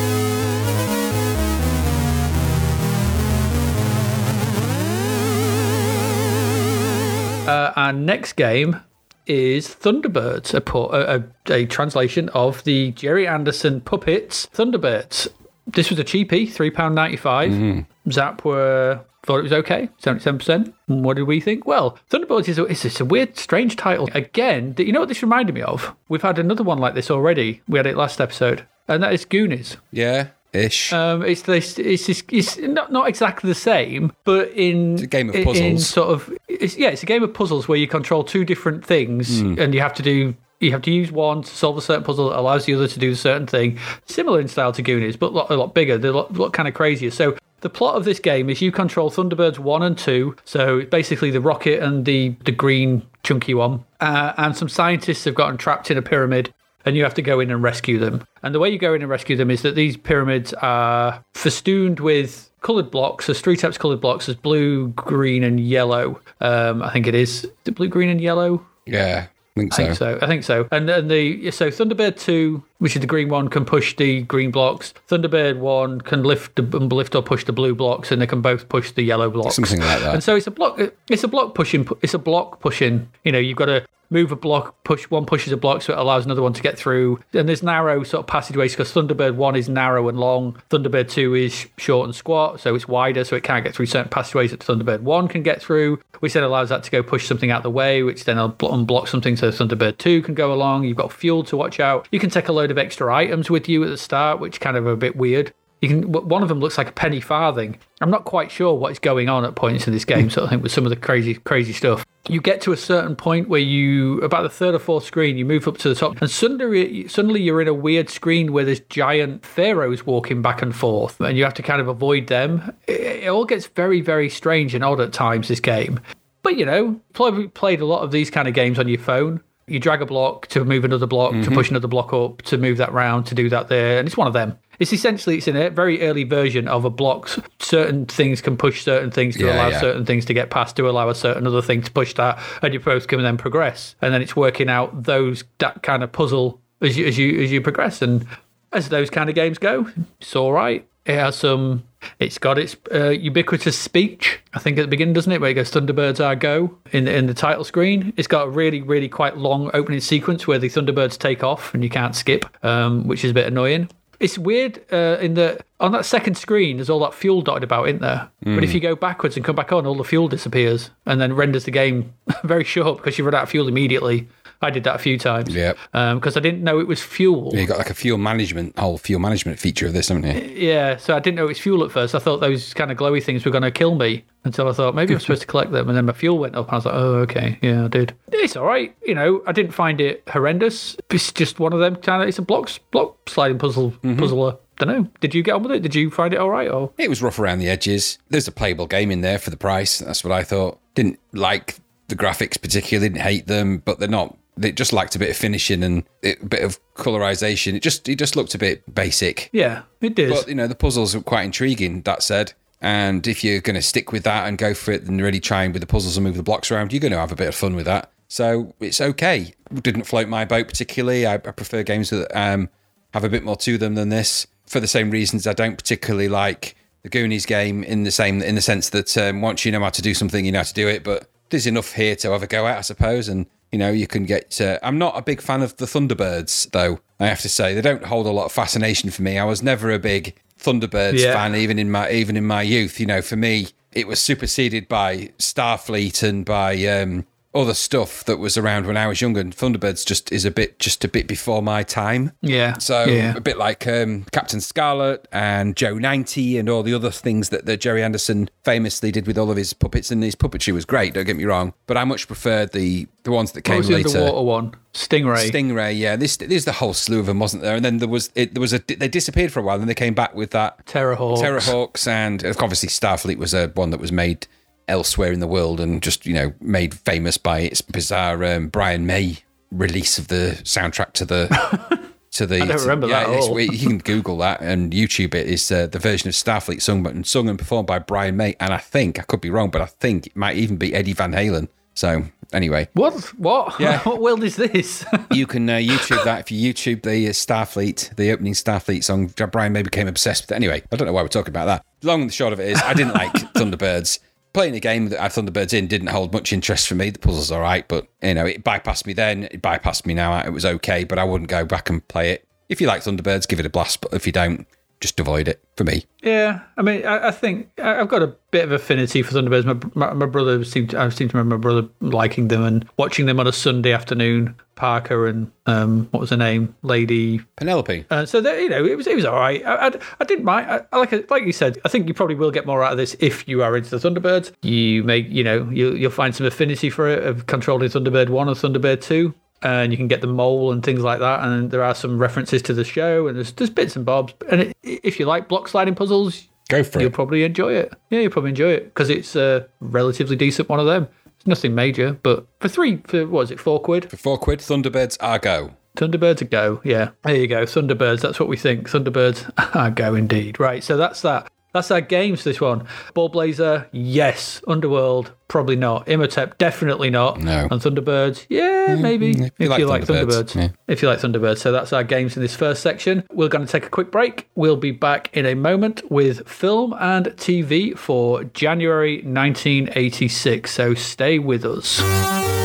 [SPEAKER 2] Uh, our next game is Thunderbirds, a, po- a, a, a translation of the Gerry Anderson puppets Thunderbirds. This was a cheapie, three pound ninety five. Zap were thought it was okay, seventy seven percent. What did we think? Well, Thunderbirds is a, it's a weird, strange title. Again, you know what this reminded me of? We've had another one like this already. We had it last episode, and that is Goonies.
[SPEAKER 3] yeah, ish.
[SPEAKER 2] Um, it's this. It's this, It's not not exactly the same, but in
[SPEAKER 3] a game of
[SPEAKER 2] in- In
[SPEAKER 3] puzzles.
[SPEAKER 2] sort of. It's, yeah, it's a game of puzzles where you control two different things,
[SPEAKER 3] Hmm.
[SPEAKER 2] and you have to do. You have to use one to solve a certain puzzle that allows the other to do a certain thing. Similar in style to Goonies, but a lot, a lot bigger. A lot, lot kind of crazier. So the plot of this game is you control Thunderbirds one and two. So basically the rocket and the the green chunky one, uh, and some scientists have gotten trapped in a pyramid and you have to go in and rescue them. And the way you go in and rescue them is that these pyramids are festooned with coloured blocks. There's three types of coloured blocks. There's blue, green, and yellow. Um, I think it is. Is it blue, green, and yellow?
[SPEAKER 3] yeah, I think
[SPEAKER 2] I
[SPEAKER 3] so.
[SPEAKER 2] think so. I think so. And then the so Thunderbird two, which is the green one, can push the green blocks. Thunderbird one can lift the, lift or push the blue blocks, and they can both push the yellow blocks.
[SPEAKER 3] Something like that.
[SPEAKER 2] And so it's a block. It's a block pushing. It's a block pushing. You know, you've got to move a block. Push one pushes a block, so it allows another one to get through. And there's narrow sort of passageways because Thunderbird one is narrow and long. Thunderbird two is short and squat, so it's wider, so it can't get through certain passageways that Thunderbird one can get through, which then allows that to go push something out the way, which then will blo- unblock something so Thunderbird two can go along. You've got fuel to watch out. You can take a load of extra items with you at the start, which kind of a bit weird. You can. One of them looks like a penny farthing. I'm not quite sure what is going on at points in this game. Sort of thing with some of the crazy, crazy stuff. You get to a certain point where you, about the third or fourth screen, you move up to the top, and suddenly, suddenly you're in a weird screen where there's giant pharaohs walking back and forth, and you have to kind of avoid them. It, it all gets very, very strange and odd at times. This game, but you know, probably played a lot of these kind of games on your phone. You drag a block to move another block, to mm-hmm. push another block up, to move that round, to do that there, and it's one of them. It's essentially it's in a very early version of a block. Certain things can push certain things to
[SPEAKER 3] Yeah,
[SPEAKER 2] allow
[SPEAKER 3] yeah.
[SPEAKER 2] certain things to get past to allow a certain other thing to push that, and your both can then progress. And then it's working out those that kind of puzzle as you as you as you progress. And as those kind of games go, it's all right. It has some. It's got its uh, ubiquitous speech. I think at the beginning, doesn't it? Where it goes "Thunderbirds are go" in the, in the title screen. It's got a really, really quite long opening sequence where the Thunderbirds take off and you can't skip, um, which is a bit annoying. It's weird uh, in that on that second screen, there's all that fuel dotted about, isn't there? But if you go backwards and come back on, all the fuel disappears and then renders the game very short because you run out of fuel immediately. I did that a few times.
[SPEAKER 3] Yeah.
[SPEAKER 2] Because um, I didn't know it was fuel.
[SPEAKER 3] You got like a fuel management, whole fuel management feature of this, haven't you?
[SPEAKER 2] Uh, yeah, so I didn't know it was fuel at first. I thought those kind of glowy things were going to kill me until I thought maybe I'm supposed to collect them. And then my fuel went up. And I was like, oh, okay. Yeah, I did. It's all right. You know, I didn't find it horrendous. It's just one of them kind of, it's a block, block sliding puzzle, mm-hmm. puzzler. Don't know. Did you get on with it? Did you find it all right? Or
[SPEAKER 3] It was rough around the edges. There's a playable game in there for the price. That's what I thought. Didn't like the graphics particularly. Didn't hate them, but they're not. They just lacked a bit of finishing and a bit of colorization. It just it just looked a bit basic.
[SPEAKER 2] yeah, it did.
[SPEAKER 3] But you know the puzzles are quite intriguing. That said, and if you're going to stick with that and go for it and really try and with the puzzles and move the blocks around, you're going to have a bit of fun with that. So it's okay. Didn't float my boat particularly. I, I prefer games that um, have a bit more to them than this. For the same reasons, I don't particularly like the Goonies game in the same in the sense that um, once you know how to do something, you know how to do it. But there's enough here to have a go at, I suppose. And you know, you can get. Uh, I'm not a big fan of the Thunderbirds, though. I have to say they don't hold a lot of fascination for me. I was never a big Thunderbirds
[SPEAKER 2] Yeah.
[SPEAKER 3] fan, even in my even in my youth. You know, for me, it was superseded by Starfleet and by um, other stuff that was around when I was younger. And Thunderbirds just is a bit just a bit before my time.
[SPEAKER 2] yeah.
[SPEAKER 3] So
[SPEAKER 2] yeah.
[SPEAKER 3] a bit like um, Captain Scarlet and Joe 90 and all the other things that, that Gerry Anderson famously did with all of his puppets. And his puppetry was great, don't get me wrong. But I much preferred the, the ones that came
[SPEAKER 2] was the
[SPEAKER 3] later.
[SPEAKER 2] underwater one? Stingray.
[SPEAKER 3] Stingray, yeah. This there's the whole slew of them, wasn't there? And then there was it, there was a they disappeared for a while, and they came back with that
[SPEAKER 2] Terrahawks.
[SPEAKER 3] Terrahawks, and obviously Starfleet was a one that was made elsewhere in the world and just you know made famous by its bizarre um, Brian May release of the soundtrack to the. To the, I
[SPEAKER 2] don't remember that at all.
[SPEAKER 3] You can Google that and YouTube it. Is uh, the version of Starfleet sung and sung and performed by Brian May, and I think I could be wrong, but I think it might even be Eddie Van Halen. So anyway,
[SPEAKER 2] What? What?
[SPEAKER 3] Yeah.
[SPEAKER 2] what world is this?
[SPEAKER 3] you can uh, YouTube that if you YouTube the uh, Starfleet, the opening Starfleet song. Brian May became obsessed with it. Anyway, I don't know why we're talking about that. Long and the short of it is, I didn't like Thunderbirds. Playing a game that I Thunderbirds in didn't hold much interest for me. The puzzle's all right, but you know, it bypassed me then. It bypassed me now. It was okay, but I wouldn't go back and play it. If you like Thunderbirds, give it a blast. But if you don't, just avoid it for me.
[SPEAKER 2] Yeah, I mean, I, I think I've got a bit of affinity for Thunderbirds. My, my, my brother seemed to, I seem to remember my brother liking them and watching them on a Sunday afternoon. Parker and um, what was her name, Lady.
[SPEAKER 3] Penelope.
[SPEAKER 2] Uh, so that, you know, it was it was all right. I, I, I didn't mind. I, I like like you said. I think you probably will get more out of this if you are into the Thunderbirds. You make you know you you'll find some affinity for it of controlling Thunderbird one and Thunderbird two. And you can get the mole and things like that, and there are some references to the show, and there's there's bits and bobs. And it, if you like block sliding puzzles,
[SPEAKER 3] Go for
[SPEAKER 2] you'll
[SPEAKER 3] it.
[SPEAKER 2] probably enjoy it. Yeah, you'll probably enjoy it because it's a relatively decent one of them. It's nothing major, but for three, for what is it, four quid?
[SPEAKER 3] For four quid, Thunderbirds are go.
[SPEAKER 2] Thunderbirds a go. Yeah, there you go. Thunderbirds. That's what we think. Thunderbirds a go indeed. Right. So that's that. That's our games. This one. Ballblazer. Yes. Underwurlde. Probably not. Imhotep. Definitely not.
[SPEAKER 3] No.
[SPEAKER 2] And Thunderbirds. Yeah, mm, maybe.
[SPEAKER 3] Mm, if you like Thunderbirds, yeah.
[SPEAKER 2] If you like Thunderbirds. So that's our games in this first section. We're going to take a quick break. We'll be back in a moment with film and TV for January 1986. So stay with us.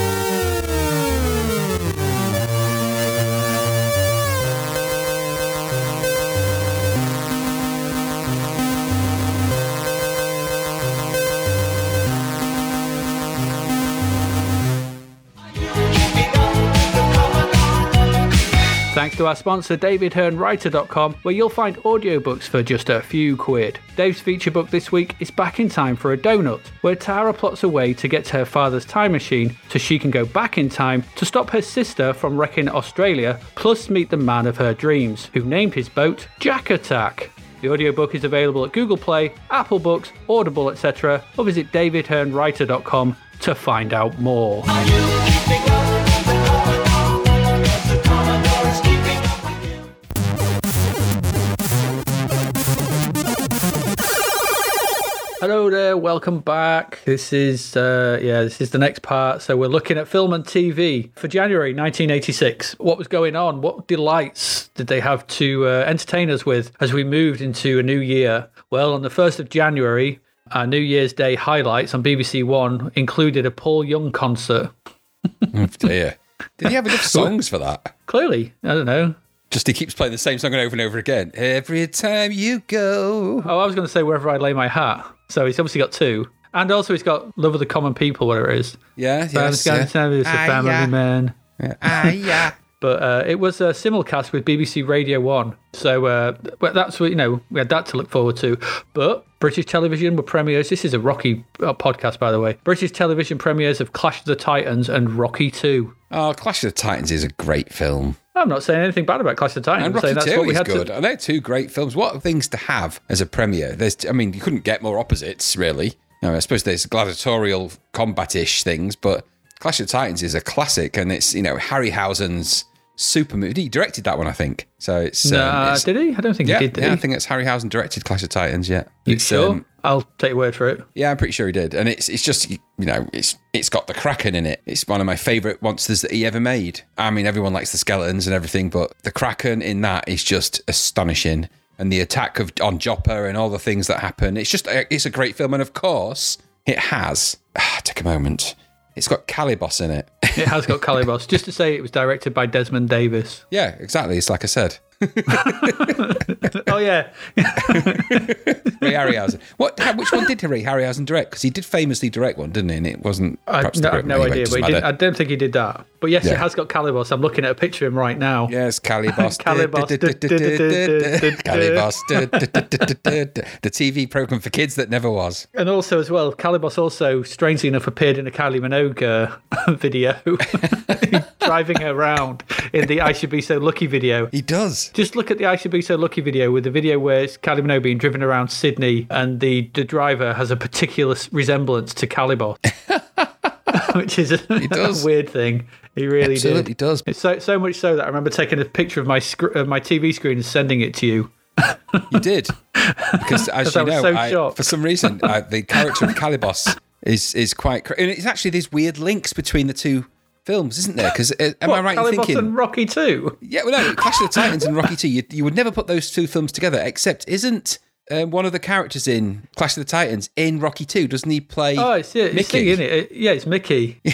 [SPEAKER 2] Thanks to our sponsor, DavidHearnWriter.com, where you'll find audiobooks for just a few quid. Dave's feature book this week is Back in Time for a Donut, where Tara plots a way to get to her father's time machine so she can go back in time to stop her sister from wrecking Australia, plus meet the man of her dreams, who named his boat Jack Attack. The audiobook is available at Google Play, Apple Books, Audible, etc., or visit davidhearnwriter.com to find out more. Hello there, welcome back. This is uh yeah, this is the next part. So we're looking at film and TV for January 1986. What was going on? What delights did they have to uh, entertain us with as we moved into a new year? Well, on the 1st of January, our New Year's Day highlights on BBC 1 included a Paul Young concert.
[SPEAKER 3] Oh, dear. Did he have enough songs for that?
[SPEAKER 2] Clearly, I don't know.
[SPEAKER 3] Just he keeps playing the same song over and over again. Every time you go.
[SPEAKER 2] Oh, I was going to say wherever I lay my hat. So he's obviously got two. And also he's got Love of the Common People, whatever it is.
[SPEAKER 3] Yeah, yes. Yeah.
[SPEAKER 2] Family, it's a
[SPEAKER 3] Ah,
[SPEAKER 2] family
[SPEAKER 3] yeah.
[SPEAKER 2] man.
[SPEAKER 3] Ah, yeah.
[SPEAKER 2] But uh, it was a simulcast with BBC Radio 1. So uh, well, that's what, you know, we had that to look forward to. But British television were premieres. This is a Rocky uh, podcast, by the way. British television premieres of Clash of the Titans and Rocky 2.
[SPEAKER 3] Oh, Clash of the Titans is a great film.
[SPEAKER 2] I'm not saying anything bad about Clash of Titans.
[SPEAKER 3] And
[SPEAKER 2] I'm saying
[SPEAKER 3] Rocky
[SPEAKER 2] that's what we had
[SPEAKER 3] good.
[SPEAKER 2] to.
[SPEAKER 3] They're two great films. What things to have as a premiere? There's, I mean, you couldn't get more opposites, really. Know, I suppose there's gladiatorial combat-ish things, but Clash of Titans is a classic, and it's you know Harryhausen's super movie. He directed that one, I think. So it's um,
[SPEAKER 2] Nah,
[SPEAKER 3] it's-
[SPEAKER 2] did he? I don't think
[SPEAKER 3] yeah,
[SPEAKER 2] he did. Did
[SPEAKER 3] yeah,
[SPEAKER 2] he?
[SPEAKER 3] I think it's Harryhausen directed Clash of Titans. Yeah,
[SPEAKER 2] you
[SPEAKER 3] It's,
[SPEAKER 2] sure?
[SPEAKER 3] um,
[SPEAKER 2] I'll take your word for it.
[SPEAKER 3] yeah, I'm pretty sure he did, and it's it's just you know it's it's got the Kraken in it. It's one of my favourite monsters that he ever made. I mean, everyone likes the skeletons and everything, but the Kraken in that is just astonishing. And the attack of on Joppa and all the things that happen. It's just it's a great film, and of course it has. Ah, take a moment. It's got Calibos in it.
[SPEAKER 2] It has got Calibos. Just to say, it was directed by Desmond Davis.
[SPEAKER 3] yeah, exactly. It's like I said.
[SPEAKER 2] oh, yeah.
[SPEAKER 3] Ray Harryhausen. What? How, which one did Ray Harryhausen direct? Because he did famously direct one, didn't he? And it wasn't.
[SPEAKER 2] I,
[SPEAKER 3] perhaps
[SPEAKER 2] no, I have no.
[SPEAKER 3] Anyway,
[SPEAKER 2] idea, but he did, I don't think he did that. But yes,
[SPEAKER 3] Yeah.
[SPEAKER 2] it has got Calibos. I'm looking at a picture of him right now.
[SPEAKER 3] Yes, Calibos.
[SPEAKER 2] Calibos.
[SPEAKER 3] Calibos. The TV program for kids that never was.
[SPEAKER 2] And also, as well, Calibos also, strangely enough, appeared in a Kylie Minogue uh, video, driving around in the I Should Be So Lucky video.
[SPEAKER 3] He does.
[SPEAKER 2] Just look at the I Should Be So Lucky video with the video where it's Kylie being driven around Sydney and the, the driver has a particular resemblance to Calibos, which is a,
[SPEAKER 3] does.
[SPEAKER 2] weird thing. He really
[SPEAKER 3] Absolutely
[SPEAKER 2] did.
[SPEAKER 3] does.
[SPEAKER 2] It's so, so much so that I remember taking a picture of my, sc- of my TV screen and sending it to you.
[SPEAKER 3] You did. Because as
[SPEAKER 2] I
[SPEAKER 3] you
[SPEAKER 2] was
[SPEAKER 3] know,
[SPEAKER 2] so
[SPEAKER 3] I, for some reason, I, the character of Calibos is is quite. And it's actually these weird links between the two films, isn't there? Because am I
[SPEAKER 2] What,
[SPEAKER 3] right in thinking?
[SPEAKER 2] and Rocky Two?
[SPEAKER 3] Yeah, well, no, Clash of the Titans and Rocky Two. You, you would never put those two films together, except isn't um, one of the characters in Clash of the Titans in Rocky Two? Doesn't he play?
[SPEAKER 2] Oh, it's, yeah, it's
[SPEAKER 3] Mickey.
[SPEAKER 2] isn't it? Yeah, it's Mickey.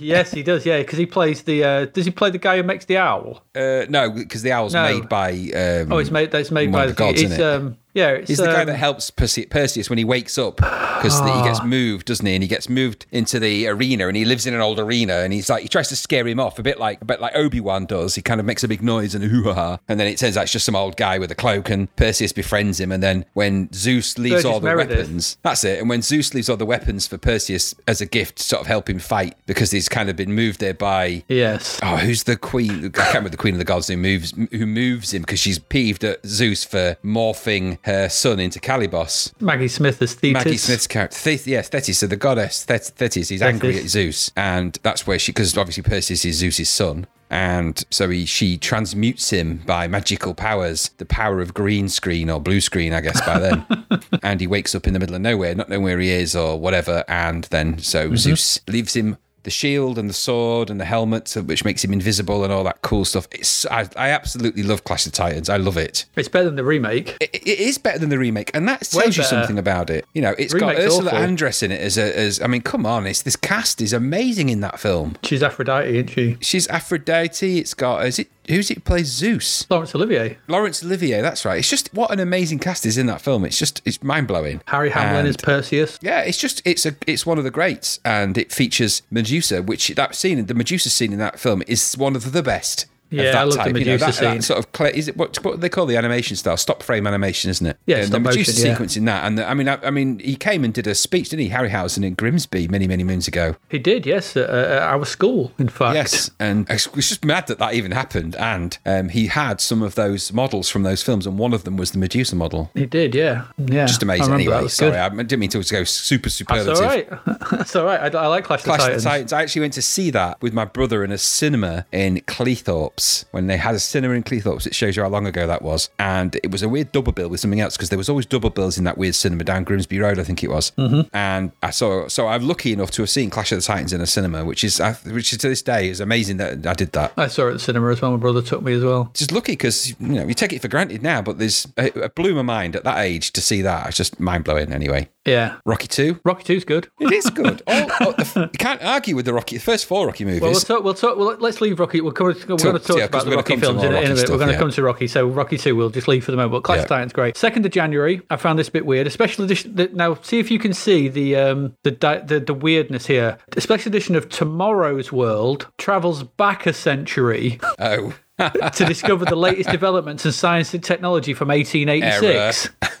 [SPEAKER 2] Yes, he does. Yeah, because he plays the. Uh, does he play the guy who makes the owl?
[SPEAKER 3] Uh, no, because the owl's
[SPEAKER 2] No.
[SPEAKER 3] made by. Um,
[SPEAKER 2] Oh, it's made. That's made by
[SPEAKER 3] the gods,
[SPEAKER 2] It's
[SPEAKER 3] isn't it?
[SPEAKER 2] um. Yeah, it's,
[SPEAKER 3] He's the guy
[SPEAKER 2] um,
[SPEAKER 3] that helps Perse- Perseus when he wakes up because he
[SPEAKER 2] Ah.
[SPEAKER 3] gets moved, doesn't he? And he gets moved into the arena, and he lives in an old arena, and he's like he tries to scare him off a bit like a bit like Obi Wan does. He kind of makes a big noise and hoo ha, and then it turns out it's just some old guy with a cloak, and Perseus befriends him. And then when Zeus leaves
[SPEAKER 2] Burgess
[SPEAKER 3] all the
[SPEAKER 2] Meredith.
[SPEAKER 3] weapons, that's it. And when Zeus leaves all the weapons for Perseus as a gift to sort of help him fight because he's kind of been moved there by
[SPEAKER 2] Yes.
[SPEAKER 3] Oh, who's the queen? I can't remember the queen of the gods who moves who moves him because she's peeved at Zeus for morphing her son into Calibos.
[SPEAKER 2] Maggie Smith as Thetis.
[SPEAKER 3] Maggie Smith's character, Thet- yes, Thetis, so the goddess Thet- Thetis, he's angry at Zeus, and that's where she, because obviously Perseus is Zeus's son, and so he she transmutes him by magical powers, the power of green screen or blue screen, I guess by then, and he wakes up in the middle of nowhere, not knowing where he is or whatever, and then so
[SPEAKER 2] Mm-hmm.
[SPEAKER 3] Zeus leaves him. The shield and the sword and the helmet, which makes him invisible and all that cool stuff. It's I, I absolutely love Clash of Titans. I love it.
[SPEAKER 2] It's better than the remake.
[SPEAKER 3] It, it is better than the remake, and that
[SPEAKER 2] Way
[SPEAKER 3] tells you
[SPEAKER 2] better.
[SPEAKER 3] something about it. You know, it's got Ursula
[SPEAKER 2] awful.
[SPEAKER 3] Andress in it as a as. I mean, come on, it's this cast is amazing in that film.
[SPEAKER 2] She's Aphrodite, isn't she?
[SPEAKER 3] She's Aphrodite. It's got is it who's it plays Zeus?
[SPEAKER 2] Laurence Olivier.
[SPEAKER 3] Laurence Olivier. That's right. It's just what an amazing cast is in that film. It's just it's mind blowing.
[SPEAKER 2] Harry Hamlin is Perseus.
[SPEAKER 3] Yeah, it's just it's a it's one of the greats, and it features Medusa, which that scene, the Medusa scene in that film, is one of the best. Of
[SPEAKER 2] Yeah,
[SPEAKER 3] that
[SPEAKER 2] I love the
[SPEAKER 3] type. You know,
[SPEAKER 2] Medusa
[SPEAKER 3] that, that sort of is it what, what they call the animation style? Stop frame animation, isn't it?
[SPEAKER 2] Yeah,
[SPEAKER 3] the Medusa
[SPEAKER 2] motion, yeah.
[SPEAKER 3] sequence in that, and the, I mean, I, I mean, he came and did a speech, didn't he, Harryhausen in Grimsby many many moons ago?
[SPEAKER 2] He did, yes, at, at our school, in fact.
[SPEAKER 3] Yes, and I was just mad that that even happened. And um, he had some of those models from those films, and one of them was the Medusa model.
[SPEAKER 2] He did, yeah. Yeah.
[SPEAKER 3] Just amazing. Anyway, sorry,
[SPEAKER 2] good.
[SPEAKER 3] I didn't mean to go super
[SPEAKER 2] That's
[SPEAKER 3] superlative.
[SPEAKER 2] all right. That's all right. I, I like Clash,
[SPEAKER 3] Clash
[SPEAKER 2] of Titans.
[SPEAKER 3] Titans. I actually went to see that with my brother in a cinema in Cleethorpes when they had a cinema in Cleethorpes. It shows you how long ago that was. And it was a weird double bill with something else because there was always double bills in that weird cinema down Grimsby Road, I think it was. Mm-hmm. And I saw, so I'm lucky enough to have seen Clash of the Titans in a cinema, which is, which is to this day is amazing that I did that.
[SPEAKER 2] I saw it at the cinema as well. My brother took me as well.
[SPEAKER 3] Just lucky because you know you take it for granted now, but there's it, it blew my mind at that age to see that. It's just mind blowing. Anyway,
[SPEAKER 2] Yeah.
[SPEAKER 3] Rocky Two,
[SPEAKER 2] Rocky 2 is good.
[SPEAKER 3] it is good. all, all- you can't argue with the Rocky, the first four Rocky movies.
[SPEAKER 2] Well, we'll talk. We'll talk. Well, let's leave Rocky. We're, coming, we're going to talk
[SPEAKER 3] yeah, 'cause
[SPEAKER 2] about the Rocky films in, a- in a
[SPEAKER 3] Rocky
[SPEAKER 2] bit.
[SPEAKER 3] stuff,
[SPEAKER 2] we're going to
[SPEAKER 3] yeah.
[SPEAKER 2] come to Rocky. So Rocky Two, we'll just leave for the moment. But Clash of
[SPEAKER 3] Yeah.
[SPEAKER 2] Titans, great. Second of January, I found this a bit weird. A special edition. The, now, see if you can see the um the, the the weirdness here. A special edition of Tomorrow's World travels back a century
[SPEAKER 3] oh.
[SPEAKER 2] to discover the latest developments in science and technology from 1886.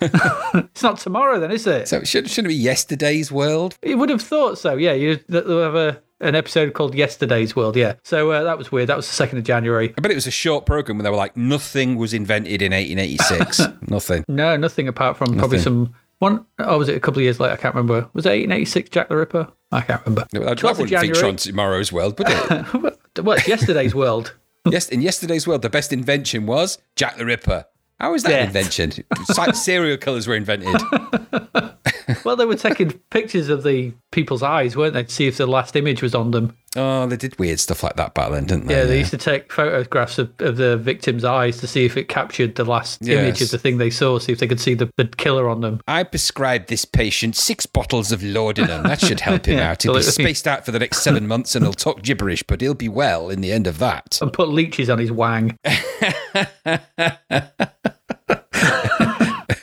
[SPEAKER 2] it's not tomorrow, then, is it?
[SPEAKER 3] So it should, shouldn't it be yesterday's world?
[SPEAKER 2] You would have thought so, yeah. You that they'll have a, an episode called Yesterday's World, yeah. So uh, that was weird. That was the second of January.
[SPEAKER 3] I bet it was a short program where they were like, nothing was invented in 1886. nothing.
[SPEAKER 2] No, nothing apart from probably some one. Oh, was it a couple of years later? I can't remember. Was it 1886 Jack the Ripper? I can't remember.
[SPEAKER 3] That, that
[SPEAKER 2] 12th of
[SPEAKER 3] wouldn't feature on tomorrow's world, would it?
[SPEAKER 2] Well, Yesterday's World.
[SPEAKER 3] yes, in yesterday's world, the best invention was Jack the Ripper. How was that
[SPEAKER 2] Death.
[SPEAKER 3] invention? Serial killers were invented.
[SPEAKER 2] Well, they were taking pictures of the people's eyes, weren't they, to see if the last image was on them.
[SPEAKER 3] Oh, they did weird stuff like that back then, didn't they?
[SPEAKER 2] Yeah, they used to take photographs of, of the victim's eyes to see if it captured the last image of the thing they saw, see if they could see the, the killer on them.
[SPEAKER 3] I prescribed this patient six bottles of laudanum. That should help him
[SPEAKER 2] Yeah,
[SPEAKER 3] out. He'll be spaced out for the next seven months and he'll talk gibberish, but he'll be well in the end of that.
[SPEAKER 2] And put leeches on his wang.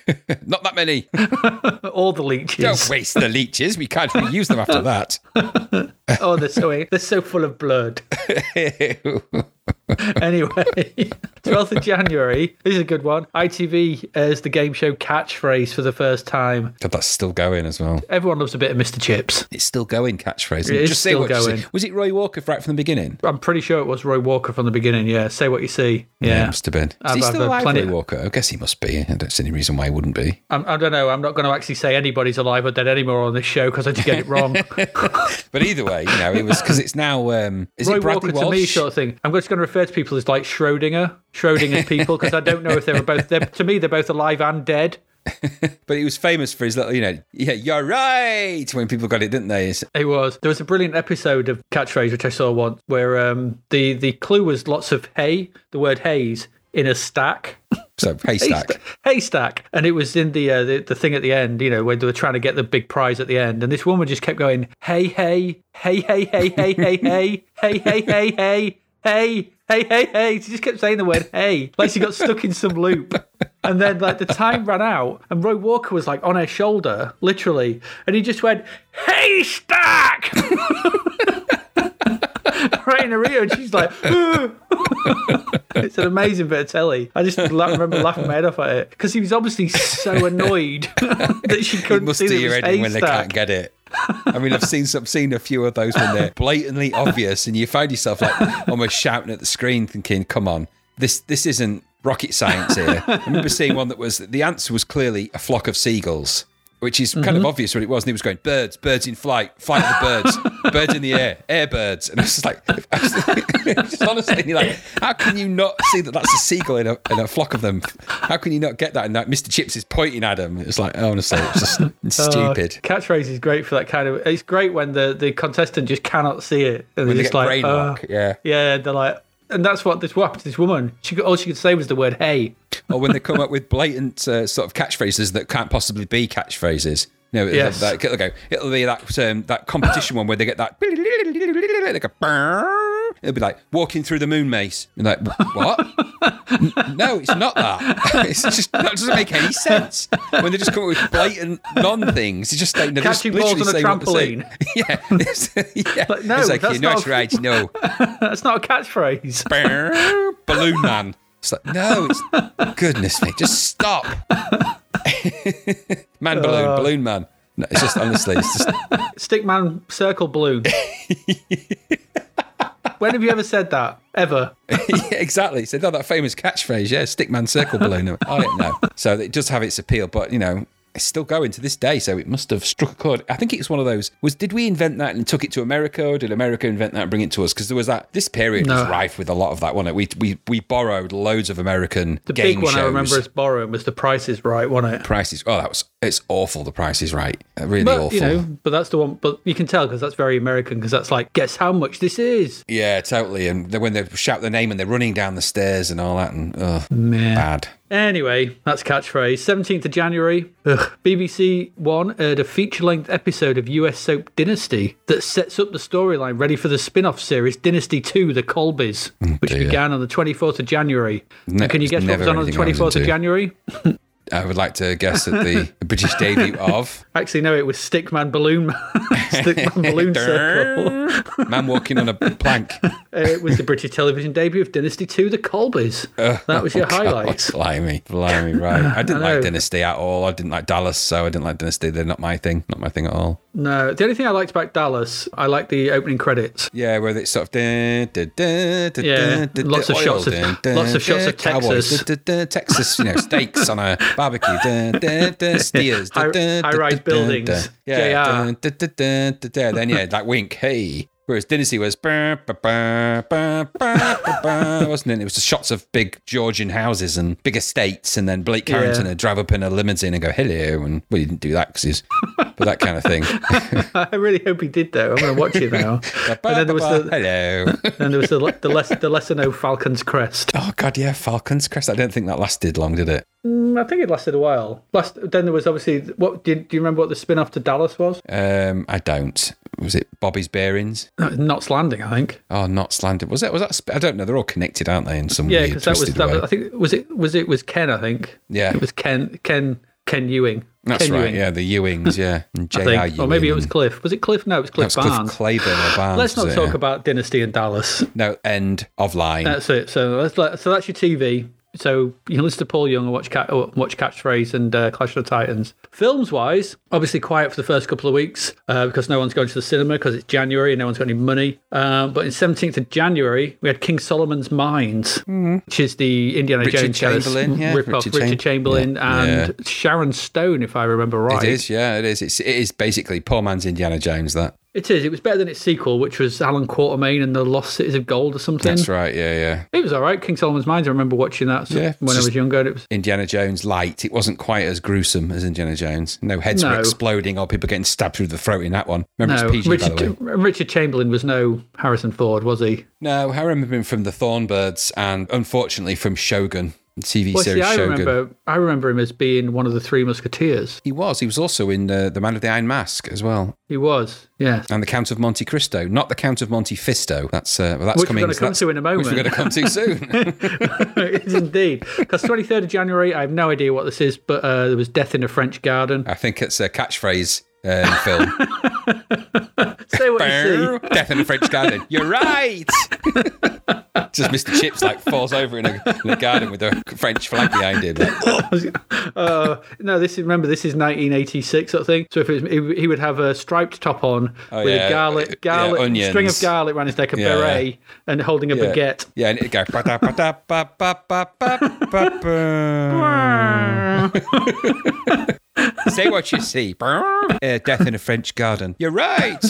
[SPEAKER 3] Not that many.
[SPEAKER 2] All the leeches.
[SPEAKER 3] Don't waste the leeches. We can't reuse them after that.
[SPEAKER 2] Oh, they're so they're so full of blood. anyway, 12th of January. This is a good one. ITV airs the game show Catchphrase for the first time.
[SPEAKER 3] God, that's still going as well.
[SPEAKER 2] Everyone loves a bit of Mr. Chips.
[SPEAKER 3] It's still going, catchphrase.
[SPEAKER 2] It is
[SPEAKER 3] Just say
[SPEAKER 2] still
[SPEAKER 3] what you see.
[SPEAKER 2] going.
[SPEAKER 3] Was it Roy Walker right from the beginning?
[SPEAKER 2] I'm pretty sure it was Roy Walker from the beginning. Yeah, say what you see. Yeah,
[SPEAKER 3] it must have been. Is
[SPEAKER 2] I've-
[SPEAKER 3] he
[SPEAKER 2] I've
[SPEAKER 3] still
[SPEAKER 2] heard
[SPEAKER 3] alive,
[SPEAKER 2] plenty-
[SPEAKER 3] Roy Walker? I guess he must be. I don't see any reason why he wouldn't be.
[SPEAKER 2] I'm, I don't know. I'm not going to actually say anybody's alive or dead anymore on this show because I just get it wrong.
[SPEAKER 3] But either way, you know, it was because it's now. Um, is
[SPEAKER 2] Roy
[SPEAKER 3] it Bradley
[SPEAKER 2] Walker
[SPEAKER 3] Walsh?
[SPEAKER 2] to me sort of thing. I'm just going refer to people as like Schrodinger, Schrodinger's people, because I don't know if they were both. They're, to me, they're both alive and dead.
[SPEAKER 3] But he was famous for his little, you know, yeah, you're right. When people got it, didn't they?
[SPEAKER 2] It was. There was a brilliant episode of Catchphrase which I saw once where um, the the clue was lots of hay, the word haze in a stack.
[SPEAKER 3] So haystack.
[SPEAKER 2] Haystack. haystack. And it was in the, uh, the the thing at the end, you know, when they were trying to get the big prize at the end. And this woman just kept going, hey, hey, hey, hey, hey, hey, hey, hey, hey, hey, hey, hey, hey, hey, hey, hey. She just kept saying the word hey, like she got stuck in some loop. And then like the time ran out, and Roy Walker was like on her shoulder, literally, and he just went, haystack! right in her ear, and she's like, it's an amazing bit of telly. I just la- remember laughing my head off at it because he was obviously so annoyed that she couldn't
[SPEAKER 3] must
[SPEAKER 2] see
[SPEAKER 3] do your
[SPEAKER 2] was
[SPEAKER 3] when they can't get it. I mean, I've seen some, seen a few of those when they're blatantly obvious, and you find yourself like almost shouting at the screen, thinking, "Come on, this this isn't rocket science here." I remember seeing one that was the answer was clearly a flock of seagulls, which is kind
[SPEAKER 2] Mm-hmm.
[SPEAKER 3] of obvious what it was, and he was going, "Birds, birds in flight, flight of the birds, birds in the air, air birds," and I was just like, was just honestly, you're like, how can you not see that that's a seagull in a, in a flock of them? How can you not get that? And that Mr. Chips is pointing at him. It's like, honestly, it's just it's
[SPEAKER 2] Oh,
[SPEAKER 3] stupid.
[SPEAKER 2] catchphrase is great for that kind of. It's great when the, the contestant just cannot see it, and
[SPEAKER 3] When
[SPEAKER 2] they're
[SPEAKER 3] they
[SPEAKER 2] just like,
[SPEAKER 3] brain
[SPEAKER 2] uh,
[SPEAKER 3] yeah.
[SPEAKER 2] yeah, they're like, and that's what this what happened to this woman. She could, all she could say was the word "hey."
[SPEAKER 3] or when they come up with blatant uh, sort of catchphrases that can't possibly be catchphrases. No, it'll-
[SPEAKER 2] Yes.
[SPEAKER 3] that, it'll go. It'll be that um, that competition one where they get that. They go, it'll be like walking through the moon maze. And like what? No, it's not that. It's just that doesn't make any sense. When they just come up with blatant non things, it's just like no, just
[SPEAKER 2] Catching balls on a
[SPEAKER 3] saying what they're saying. Yeah, it's, yeah.
[SPEAKER 2] But no,
[SPEAKER 3] it's like
[SPEAKER 2] that's
[SPEAKER 3] you're not
[SPEAKER 2] a-
[SPEAKER 3] right. No,
[SPEAKER 2] That's not a catchphrase.
[SPEAKER 3] Balloon man. It's like no, it's goodness me, just stop. man balloon,
[SPEAKER 2] Uh.
[SPEAKER 3] balloon man. No, it's just honestly, it's just
[SPEAKER 2] Stickman circle balloon. when have you ever said that? Ever?
[SPEAKER 3] yeah, exactly. So no, that famous catchphrase, yeah, stickman circle balloon. I don't know. So it does have its appeal, but you know, it's still going to this day. So it must have struck a chord. I think it's one of those. Was did we invent that and took it to America, or did America invent that and bring it to us? Because there was that. This period was rife with a lot of that, wasn't it? We we we borrowed loads of American
[SPEAKER 2] The
[SPEAKER 3] game
[SPEAKER 2] big one
[SPEAKER 3] shows.
[SPEAKER 2] I remember us borrowing was The Price is Right, wasn't it?
[SPEAKER 3] prices. Oh, that was it's awful. The price is right. Uh, Really
[SPEAKER 2] But
[SPEAKER 3] awful.
[SPEAKER 2] you know, but that's the one. But you can tell because that's very American. Because that's like, guess how much this is.
[SPEAKER 3] Yeah, totally. And when they shout the name and they're running down the stairs and all that, and ugh,
[SPEAKER 2] Meh.
[SPEAKER 3] bad.
[SPEAKER 2] Anyway, that's catchphrase. 17th of January, ugh, BBC One aired a feature length episode of US soap Dynasty that sets up the storyline ready for the spin off series Dynasty 2 The Colbys, which
[SPEAKER 3] Oh, dear.
[SPEAKER 2] began on the 24th of January.
[SPEAKER 3] Ne-
[SPEAKER 2] can you guess what was on on the
[SPEAKER 3] anything I was
[SPEAKER 2] 24th of. January?
[SPEAKER 3] I would like to guess at the British debut of
[SPEAKER 2] Actually, no, it was Stickman Balloon Stickman Balloon Circle.
[SPEAKER 3] man walking on a plank.
[SPEAKER 2] Uh, it was the British television debut of Dynasty 2 The Colbys. Uh, that was oh your highlight.
[SPEAKER 3] Oh, blimey, blimey, right. I didn't
[SPEAKER 2] I
[SPEAKER 3] like Dynasty at all. I didn't like Dallas, so I didn't like Dynasty. They're not my thing. Not my thing at all.
[SPEAKER 2] No, the only thing I liked about Dallas, I like the opening credits.
[SPEAKER 3] Yeah, where it's sort of
[SPEAKER 2] yeah, lots of shots of lots of shots of Texas,
[SPEAKER 3] Texas, you know, steaks on a barbecue, steers,
[SPEAKER 2] high-rise buildings,
[SPEAKER 3] yeah, then yeah, that wink, hey, Whereas Dynasty was, bah, bah, bah, wasn't it? It was the shots of big Georgian houses and big estates, and then Blake Carrington
[SPEAKER 2] Yeah.
[SPEAKER 3] would drive up in a limousine and go, hello. And well, he didn't do that because he's, but that kind of thing.
[SPEAKER 2] I really hope he did though. I'm going to watch it now. and then there was the
[SPEAKER 3] hello.
[SPEAKER 2] then there was the the less the lesser known Falcon's Crest.
[SPEAKER 3] Oh god, yeah, Falcon's Crest. I don't think that lasted long, did it?
[SPEAKER 2] Mm, I think it lasted a while. Last then there was obviously what did do you remember what the spin off to Dallas was?
[SPEAKER 3] Um, I don't. Was it Bobby's Bearings?
[SPEAKER 2] No, Knots Landing, I think.
[SPEAKER 3] Oh, not slanted. Was it? Was that? sp- I don't know. They're all connected, aren't they? In some
[SPEAKER 2] way?
[SPEAKER 3] Yeah,
[SPEAKER 2] because that was that was, I think was it was it was Ken. I think.
[SPEAKER 3] Yeah.
[SPEAKER 2] it was Ken Ken Ken Ewing.
[SPEAKER 3] That's
[SPEAKER 2] Ken
[SPEAKER 3] right.
[SPEAKER 2] Ewing,
[SPEAKER 3] Yeah, the Ewings. Yeah, and
[SPEAKER 2] I
[SPEAKER 3] J.R.
[SPEAKER 2] think.
[SPEAKER 3] Ewing.
[SPEAKER 2] Or maybe it was Cliff. Was it Cliff? No, it was
[SPEAKER 3] No,
[SPEAKER 2] Cliff
[SPEAKER 3] it's Cliff
[SPEAKER 2] Barnes.
[SPEAKER 3] Claiborne or Barnes.
[SPEAKER 2] Let's not
[SPEAKER 3] was it?
[SPEAKER 2] talk
[SPEAKER 3] Yeah.
[SPEAKER 2] about Dynasty in Dallas.
[SPEAKER 3] No, end of line.
[SPEAKER 2] That's it. So let's let, so that's your TV. So you can listen to Paul Young and watch Cat, watch Catchphrase and uh, Clash of the Titans. Films wise, obviously quiet for the first couple of weeks uh, because no one's going to the cinema because it's January and no one's got any money. Um, but in 17th of January, we had King Solomon's Mines, which is the Indiana
[SPEAKER 3] Mm-hmm. Richard
[SPEAKER 2] Jones
[SPEAKER 3] Chamberlain, yeah,
[SPEAKER 2] rip off
[SPEAKER 3] Richard
[SPEAKER 2] Richard,
[SPEAKER 3] Cham-
[SPEAKER 2] Chamberlain
[SPEAKER 3] yeah,
[SPEAKER 2] and Sharon Stone, if I remember right.
[SPEAKER 3] It is. Yeah, it is. It's, it is basically poor man's Indiana Jones. That.
[SPEAKER 2] It is. It was better than its sequel, which was Alan Quatermain and the Lost Cities of Gold or something.
[SPEAKER 3] That's right. Yeah, yeah.
[SPEAKER 2] It was all right. King Solomon's Mines. I remember watching that so-
[SPEAKER 3] Yeah,
[SPEAKER 2] when I was younger. and It was
[SPEAKER 3] Indiana Jones light. It wasn't quite as gruesome as Indiana Jones. No heads were exploding or people getting stabbed through the throat in that one. Remember,
[SPEAKER 2] no.
[SPEAKER 3] it's PG,
[SPEAKER 2] Richard. Richard Chamberlain was no Harrison Ford, was he?
[SPEAKER 3] No, I remember him from the Thornbirds and unfortunately from Shogun, TV
[SPEAKER 2] Well,
[SPEAKER 3] series
[SPEAKER 2] see, I
[SPEAKER 3] Shogun.
[SPEAKER 2] remember, I remember him as being one of the Three Musketeers.
[SPEAKER 3] He was. He was also in uh, The Man with the Iron Mask as well.
[SPEAKER 2] He was, yes.
[SPEAKER 3] And The Count of Monte Cristo, not The Count of Monte Fisto. That's uh, well, that's
[SPEAKER 2] Which we're
[SPEAKER 3] coming.
[SPEAKER 2] gonna come to in a moment.
[SPEAKER 3] Which we're going to come to soon.
[SPEAKER 2] it is indeed. Because 23rd of January, I have no idea what this is, but uh, there was Death in a French Garden.
[SPEAKER 3] I think it's a catchphrase um, film.
[SPEAKER 2] Say what you see.
[SPEAKER 3] Death in a French Garden. You're right. Just Mr. Chips like falls over in a, in a garden with a French flag behind him. Like,
[SPEAKER 2] Uh, no, this is remember this is 1986 sort of thing. So if it was, he, he would have a striped top on
[SPEAKER 3] Oh,
[SPEAKER 2] with
[SPEAKER 3] yeah.
[SPEAKER 2] a garlic, garlic
[SPEAKER 3] Yeah,
[SPEAKER 2] string of garlic around his neck, a
[SPEAKER 3] Yeah.
[SPEAKER 2] beret, and holding a
[SPEAKER 3] yeah.
[SPEAKER 2] baguette.
[SPEAKER 3] Yeah, and it'd go. Say what you see. Uh, Death in a French Garden. You're right.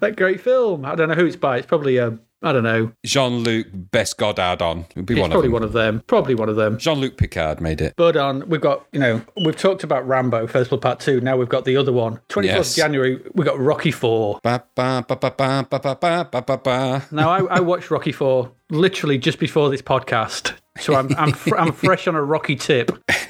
[SPEAKER 2] that great film. I don't know who it's by. It's probably um, I don't know.
[SPEAKER 3] Jean Luc Best Godard on. Would be
[SPEAKER 2] It's
[SPEAKER 3] one of
[SPEAKER 2] probably
[SPEAKER 3] them.
[SPEAKER 2] one of them. Probably one of them.
[SPEAKER 3] Jean Luc Picard made it.
[SPEAKER 2] But on, we've got, you know, we've talked about Rambo, First Blood Part 2. Now we've got the other one. 24th
[SPEAKER 3] Yes.
[SPEAKER 2] January, we've got Rocky 4.
[SPEAKER 3] Ba, ba, ba, ba, ba, ba, ba, ba, ba, ba, ba.
[SPEAKER 2] Now, I, I watched Rocky 4 literally just before this podcast. So I'm, I'm, fr- I'm fresh on a Rocky tip.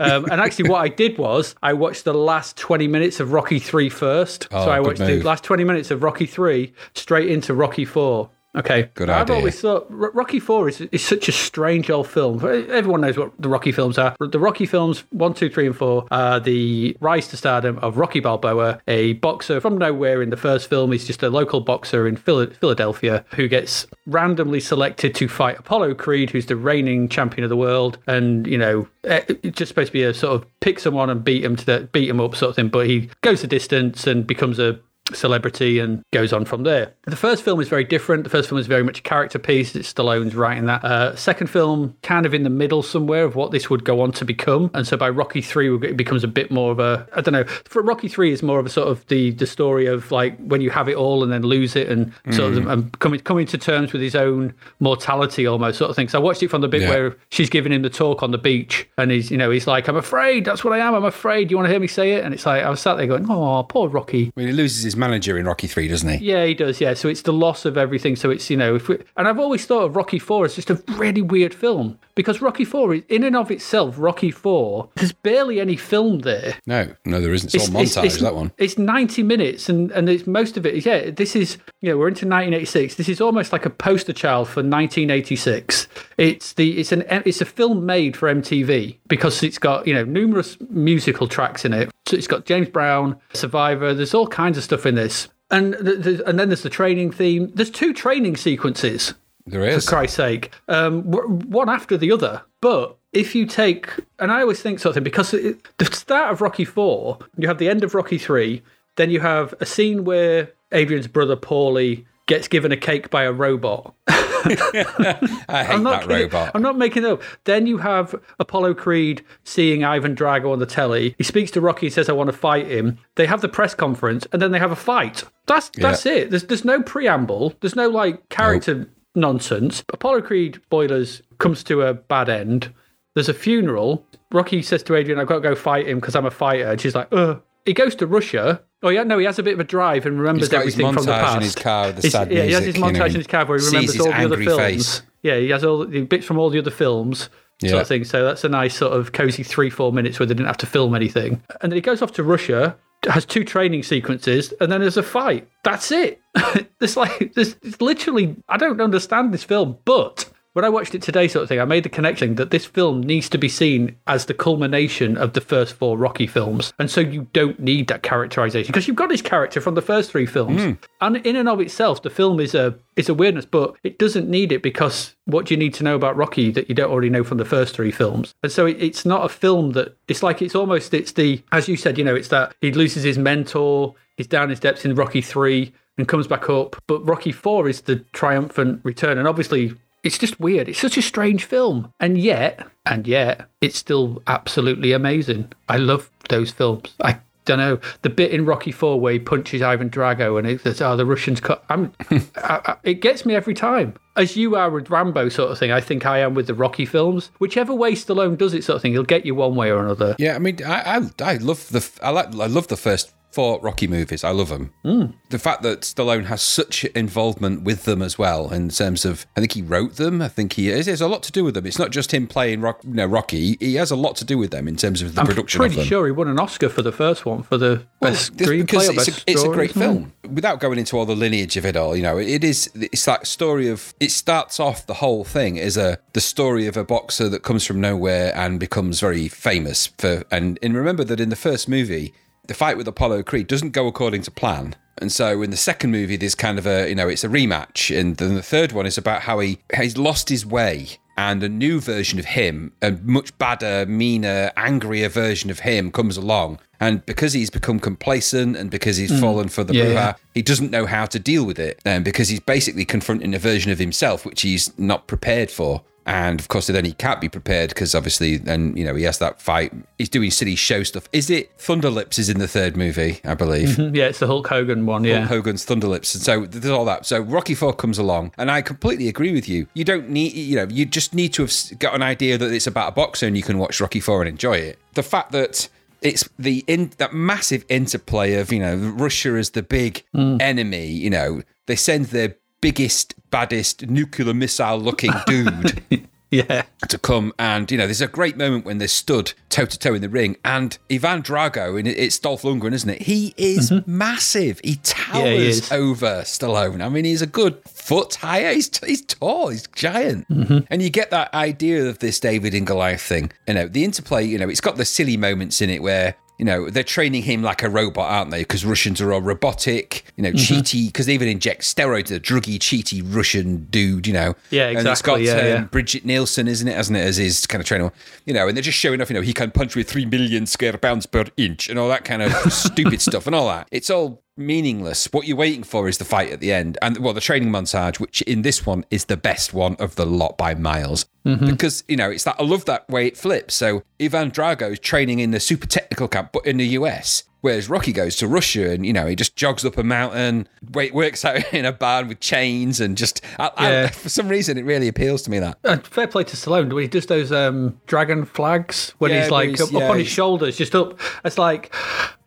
[SPEAKER 2] Um, and actually, what I did was I watched the last 20 minutes of Rocky 3 first.
[SPEAKER 3] Oh,
[SPEAKER 2] so I watched the last 20 minutes of Rocky 3 straight into Rocky 4. Okay.
[SPEAKER 3] Good
[SPEAKER 2] I've
[SPEAKER 3] idea.
[SPEAKER 2] always thought Rocky Four is, is such a strange old film. Everyone knows what the Rocky films are. The Rocky films one, two, three, and four are the rise to stardom of Rocky Balboa, a boxer from nowhere. In the first film, he's just a local boxer in Phila- Philadelphia who gets randomly selected to fight Apollo Creed, who's the reigning champion of the world, and you know eh, it's just supposed to be a sort of pick someone and beat him to the, beat him up sort of thing. But he goes the distance and becomes a celebrity and goes on from there. The first film is very different. The first film is very much a character piece. It's Stallone's writing that. Uh, second film, kind of in the middle somewhere of what this would go on to become. And so by Rocky Three, it becomes a bit more of a I don't know. For Rocky Three is more of a sort of the the story of like when you have it all and then lose it and sort of and coming coming to terms with his own mortality almost sort of thing. So I watched it from the bit
[SPEAKER 3] Yeah.
[SPEAKER 2] where she's giving him the talk on the beach and he's you know he's like I'm afraid that's what I am I'm afraid you want to hear me say it and it's like I was sat there going oh poor Rocky
[SPEAKER 3] Well, he loses his manager in Rocky Three, doesn't he?
[SPEAKER 2] yeah, he does. Yeah, so it's the loss of everything. So it's you know, if we, and I've always thought of Rocky Four as just a really weird film because Rocky Four, is- in and of itself, Rocky Four, there's barely any film there.
[SPEAKER 3] No, no, there isn't. It's, all montage. that one.
[SPEAKER 2] It's 90 minutes, and and it's most of it. is- Yeah, this is you know we're into 1986. This is almost like a poster child for 1986. It's the it's an it's a film made for MTV because it's got you know numerous musical tracks in it. So it's got James Brown, Survivor. There's all kinds of stuff in this. And th- th- and then there's the training theme. There's two training sequences
[SPEAKER 3] There is.
[SPEAKER 2] for Christ's sake, um, w- one after the other. But if you take, and I always think something because it, the start of Rocky Four, you have the end of Rocky Three, then you have a scene where Adrian's brother Paulie gets given a cake by a robot.
[SPEAKER 3] I hate
[SPEAKER 2] I'm not
[SPEAKER 3] that
[SPEAKER 2] kidding.
[SPEAKER 3] robot.
[SPEAKER 2] I'm not making it up. Then you have Apollo Creed seeing Ivan Drago on the telly. He speaks to Rocky, and says, "I want to fight him." They have the press conference, and then they have a fight. That's that's it. There's there's no preamble. There's no like character nonsense. Apollo Creed boilers comes to a bad end. There's a funeral. Rocky says to Adrian, "I've got to go fight him because I'm a fighter." And she's like, "Ugh." He goes to Russia. Oh yeah, no, he has a bit of a drive and remembers
[SPEAKER 3] He's got his
[SPEAKER 2] everything from the
[SPEAKER 3] montage
[SPEAKER 2] past.
[SPEAKER 3] in his car with the sad
[SPEAKER 2] yeah, he has his
[SPEAKER 3] music, you know,
[SPEAKER 2] montage in his car where he remembers all the other films.
[SPEAKER 3] face.
[SPEAKER 2] Yeah, he has all the bits from all the other films. Sort
[SPEAKER 3] Yeah.
[SPEAKER 2] of thing. So that's a nice sort of cozy three, four minutes where they didn't have to film anything. And then he goes off to Russia, has two training sequences, and then there's a fight. That's it. it's like this it's literally I don't understand this film, but when I watched it today, sort of thing, I made the connection that this film needs to be seen as the culmination of the first four Rocky films. And so you don't need that characterization because you've got his character from the first three films. Hmm. And in and of itself, the film is a is a weirdness, but it doesn't need it because what do you need to know about Rocky that you don't already know from the first three films? And so it, it's not a film that it's like it's almost it's the as you said, you know, it's that he loses his mentor, he's down his depths in Rocky three and comes back up. But Rocky Four is the triumphant return, and obviously it's just weird. It's such a strange film, and yet, and yet, it's still absolutely amazing. I love those films. I don't know the bit in Rocky Four where he punches Ivan Drago and it's it's, oh the Russians cut. I'm, I, I, it gets me every time. As you are with Rambo sort of thing, I think I am with the Rocky films. Whichever way Stallone does it, sort of thing, he'll get you one way or another.
[SPEAKER 3] Yeah, I mean, I I, I love the I like I love the first Rocky movies. I love them. Hmm. The fact that Stallone has such involvement with them as well, in terms of I think he wrote them. I think he is. there's a lot to do with them. It's not just him playing Rock, you know, Rocky. He has a lot to do with them in terms of the
[SPEAKER 2] I'm
[SPEAKER 3] production them.
[SPEAKER 2] Pretty sure he won an Oscar for the first one for the best
[SPEAKER 3] This-
[SPEAKER 2] screenplay.
[SPEAKER 3] because it's,
[SPEAKER 2] best
[SPEAKER 3] a, it's a great film. Without going into all the lineage of it all, you know, it is. It's that story of. It starts off the whole thing as a the story of a boxer that comes from nowhere and becomes very famous for. And and remember that in the first movie, the fight with Apollo Creed doesn't go according to plan. And so in the second movie, there's kind of a you know it's a rematch, and then the third one is about how he he's lost his way and a new version of him, a much badder, meaner, angrier version of him comes along. And because he's become complacent and because he's hmm. fallen for the
[SPEAKER 2] Yeah, yeah.
[SPEAKER 3] he doesn't know how to deal with it. And because he's basically confronting a version of himself which he's not prepared for. And of course, then he can't be prepared because obviously, then you know he has that fight. He's doing silly show stuff. Is it Thunderlips? Is in the third movie, I believe. Mm-hmm.
[SPEAKER 2] Yeah, it's the Hulk Hogan one. Yeah,
[SPEAKER 3] Hulk Hogan's Thunderlips, and so there's all that. So Rocky Four comes along, and I completely agree with you. You don't need, you know, you just need to have got an idea that it's about a boxer, and you can watch Rocky Four and enjoy it. The fact that it's the in that massive interplay of you know Russia as the big mm. enemy, you know, they send their biggest, baddest nuclear missile looking dude
[SPEAKER 2] yeah.
[SPEAKER 3] to come and you know there's a great moment when they're stood toe to toe in the ring and Ivan Drago and it's Dolph Lundgren isn't it he is massive he towers
[SPEAKER 2] Mm-hmm. is.
[SPEAKER 3] over Stallone I mean he's a good foot higher he's, he's tall he's giant
[SPEAKER 2] Mm-hmm.
[SPEAKER 3] and you get that idea of this David and Goliath thing you know the interplay you know it's got the silly moments in it where you know, they're training him like a robot, aren't they? Because Russians are all robotic, you know,
[SPEAKER 2] Mm-hmm.
[SPEAKER 3] cheaty, because they even inject steroids, a druggy, cheaty Russian dude, you know.
[SPEAKER 2] Yeah, exactly.
[SPEAKER 3] And it's got
[SPEAKER 2] yeah,
[SPEAKER 3] um,
[SPEAKER 2] yeah.
[SPEAKER 3] Brigitte Nielsen, isn't it, hasn't it, as his kind of trainer? You know, and they're just showing off, you know, he can punch with three million square pounds per inch and all that kind of stupid stuff and all that. It's all meaningless. What you're waiting for is the fight at the end. And, well, the training montage, which in this one is the best one of the lot by miles.
[SPEAKER 2] Mm-hmm.
[SPEAKER 3] Because, you know, it's that, I love that way it flips. So Ivan Drago is training in the super technical camp, but in the US. Whereas Rocky goes to Russia and, you know, he just jogs up a mountain, wait, works out in a barn with chains and just, I, I- for some reason, it really appeals to me that.
[SPEAKER 2] And fair play to Stallone when he does those um, dragon flags when
[SPEAKER 3] Yeah,
[SPEAKER 2] he's like
[SPEAKER 3] he's-
[SPEAKER 2] up, up on his shoulders, just up. It's like,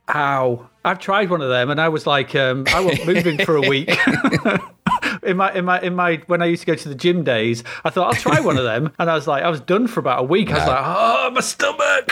[SPEAKER 2] ow! I've tried one of them, and I was like, um, I wasn't moving for a week. in my in my in my when I used to go to the gym days, I thought I'll try one of them, and I was like, I was done for about a week. I was like, oh, my stomach.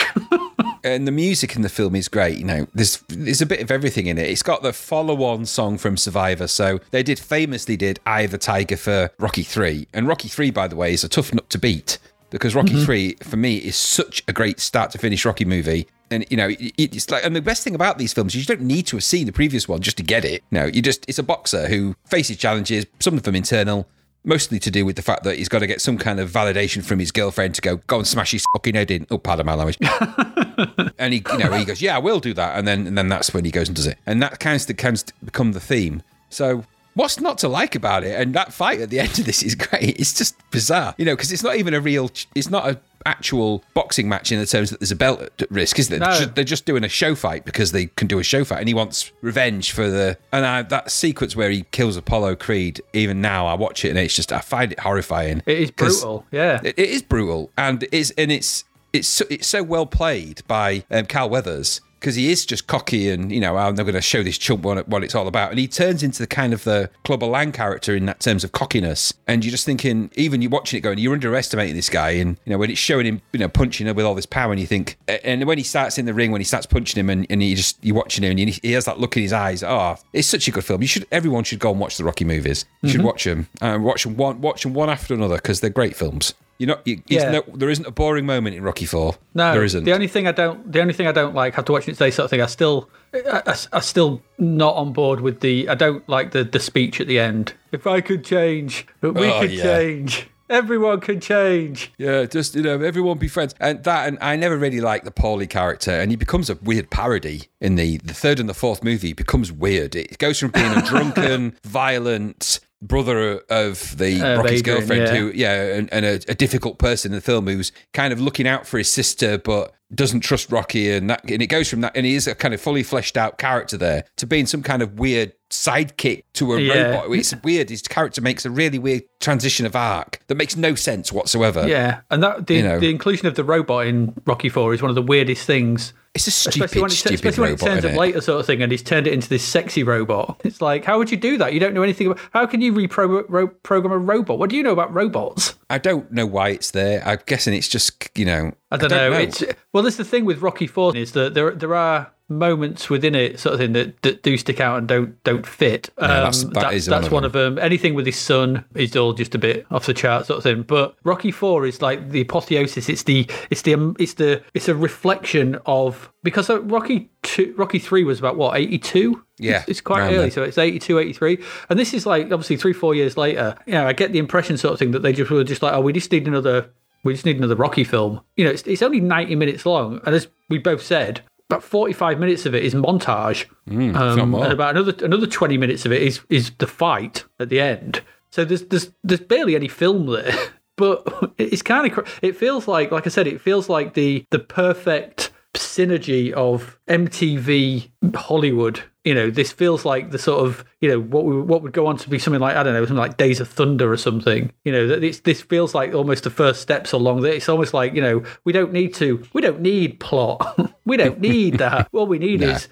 [SPEAKER 3] and the music in the film is great. You know, there's there's a bit of everything in it. It's got the follow-on song from Survivor. So they did famously did "Eye of the Tiger" for Rocky Three, and Rocky Three, by the way, is a tough nut to beat because Rocky Three for me is such a great start to finish Rocky movie. And you know, it- it's like, and the best thing about these films is you don't need to have seen the previous one just to get it. No, you just it's a boxer who faces challenges, some of them internal, mostly to do with the fact that he's got to get some kind of validation from his girlfriend to go go and smash his fucking head in. Oh, pardon my language. and he, you know, he goes, "Yeah, I will do that," and then and then that's when he goes and does it, and that kind of of become the theme. So. What's not to like about it? And that fight at the end of this is great. It's just bizarre, you know, because it's not even a real. It's not a actual boxing match in the terms that there's a belt at risk, isn't it?
[SPEAKER 2] No.
[SPEAKER 3] They're, just, they're just doing a show fight because they can do a show fight, and he wants revenge for the. And I, that sequence where he kills Apollo Creed, even now I watch it and it's just I find it horrifying.
[SPEAKER 2] It is brutal. Yeah.
[SPEAKER 3] it, it is brutal, and it's and it's it's so, it's so well played by um, Carl Weathers because he is just cocky and you know I'm not going to show this chump what, what it's all about, and he turns into the kind of the Clubber Lang character in that terms of cockiness, and you're just thinking even you're watching it going you're underestimating this guy, and you know when it's showing him you know punching him with all this power, and you think, and when he starts in the ring when he starts punching him, and, and you just you're watching him, and he has that look in his eyes. Oh, it's such a good film. You should everyone should go and watch the Rocky movies. You should watch them, uh, watch them one watch them one after another because they're great films. You're not. You,
[SPEAKER 2] Yeah.
[SPEAKER 3] no, there isn't a boring moment in Rocky Four.
[SPEAKER 2] No,
[SPEAKER 3] there isn't.
[SPEAKER 2] The only thing I don't, the only thing I don't like after watching it today, sort of thing, I still, I, I, I still not on board with the. I don't like the the speech at the end. If I could change, but we
[SPEAKER 3] Oh,
[SPEAKER 2] could
[SPEAKER 3] yeah.
[SPEAKER 2] change. Everyone can change.
[SPEAKER 3] yeah, just you know, everyone be friends, and that. And I never really liked the Paulie character, and he becomes a weird parody in the the third and the fourth movie. He becomes weird. It goes from being a drunken, violent brother of the
[SPEAKER 2] Of
[SPEAKER 3] Rocky's
[SPEAKER 2] Adrian,
[SPEAKER 3] girlfriend,
[SPEAKER 2] yeah.
[SPEAKER 3] who yeah, and, and a, a difficult person in the film who's kind of looking out for his sister, but doesn't trust Rocky, and that, and it goes from that, and he is a kind of fully fleshed out character there to being some kind of weird sidekick to a
[SPEAKER 2] Yeah.
[SPEAKER 3] robot. It's weird. His character makes a really weird transition of arc that makes no sense whatsoever.
[SPEAKER 2] Yeah, and that the,
[SPEAKER 3] You know.
[SPEAKER 2] the inclusion of the robot in Rocky Four is one of the weirdest things.
[SPEAKER 3] It's a
[SPEAKER 2] Especially
[SPEAKER 3] stupid,
[SPEAKER 2] when, it,
[SPEAKER 3] stupid
[SPEAKER 2] especially when it
[SPEAKER 3] robot.
[SPEAKER 2] turns up
[SPEAKER 3] it?
[SPEAKER 2] later, sort of thing, and he's turned it into this sexy robot. It's like, how would you do that? You don't know anything about. How can you reprogram ro- program a robot? What do you know about robots?
[SPEAKER 3] I don't know why it's there. I'm guessing it's just you know.
[SPEAKER 2] I don't, know. It's well, that's the thing with Rocky Four is that there there are moments within it, sort of thing that, that do stick out and don't don't fit. Um,
[SPEAKER 3] that's- that
[SPEAKER 2] that-
[SPEAKER 3] is one
[SPEAKER 2] that's
[SPEAKER 3] of
[SPEAKER 2] one of them. Anything with his son is all just a bit off the chart, sort of thing. But Rocky Four is like the apotheosis. It's the it's the um, it's the it's a reflection of because Rocky two, Rocky Three was about what eighty two.
[SPEAKER 3] Yeah,
[SPEAKER 2] it's, it's quite early,
[SPEAKER 3] there.
[SPEAKER 2] so it's 82, 83. And this is like obviously three, four years later. You know, I get the impression sort of thing that they just were just like, oh, we just need another, we just need another Rocky film. You know, it's, it's only 90 minutes long. And as we both said, about 45 minutes of it is montage.
[SPEAKER 3] Mm,
[SPEAKER 2] um, and about another another 20 minutes of it is is the fight at the end. So there's there's there's barely any film there. But it's kind of it feels like like I said it feels like the the perfect synergy of MTV Hollywood. You know, this feels like the sort of you know what we, what would go on to be something like I don't know something like Days of Thunder or something. You know, that this feels like almost the first steps along. That it's almost like you know we don't need to we don't need plot. we don't need that. What we need
[SPEAKER 3] Nah.
[SPEAKER 2] is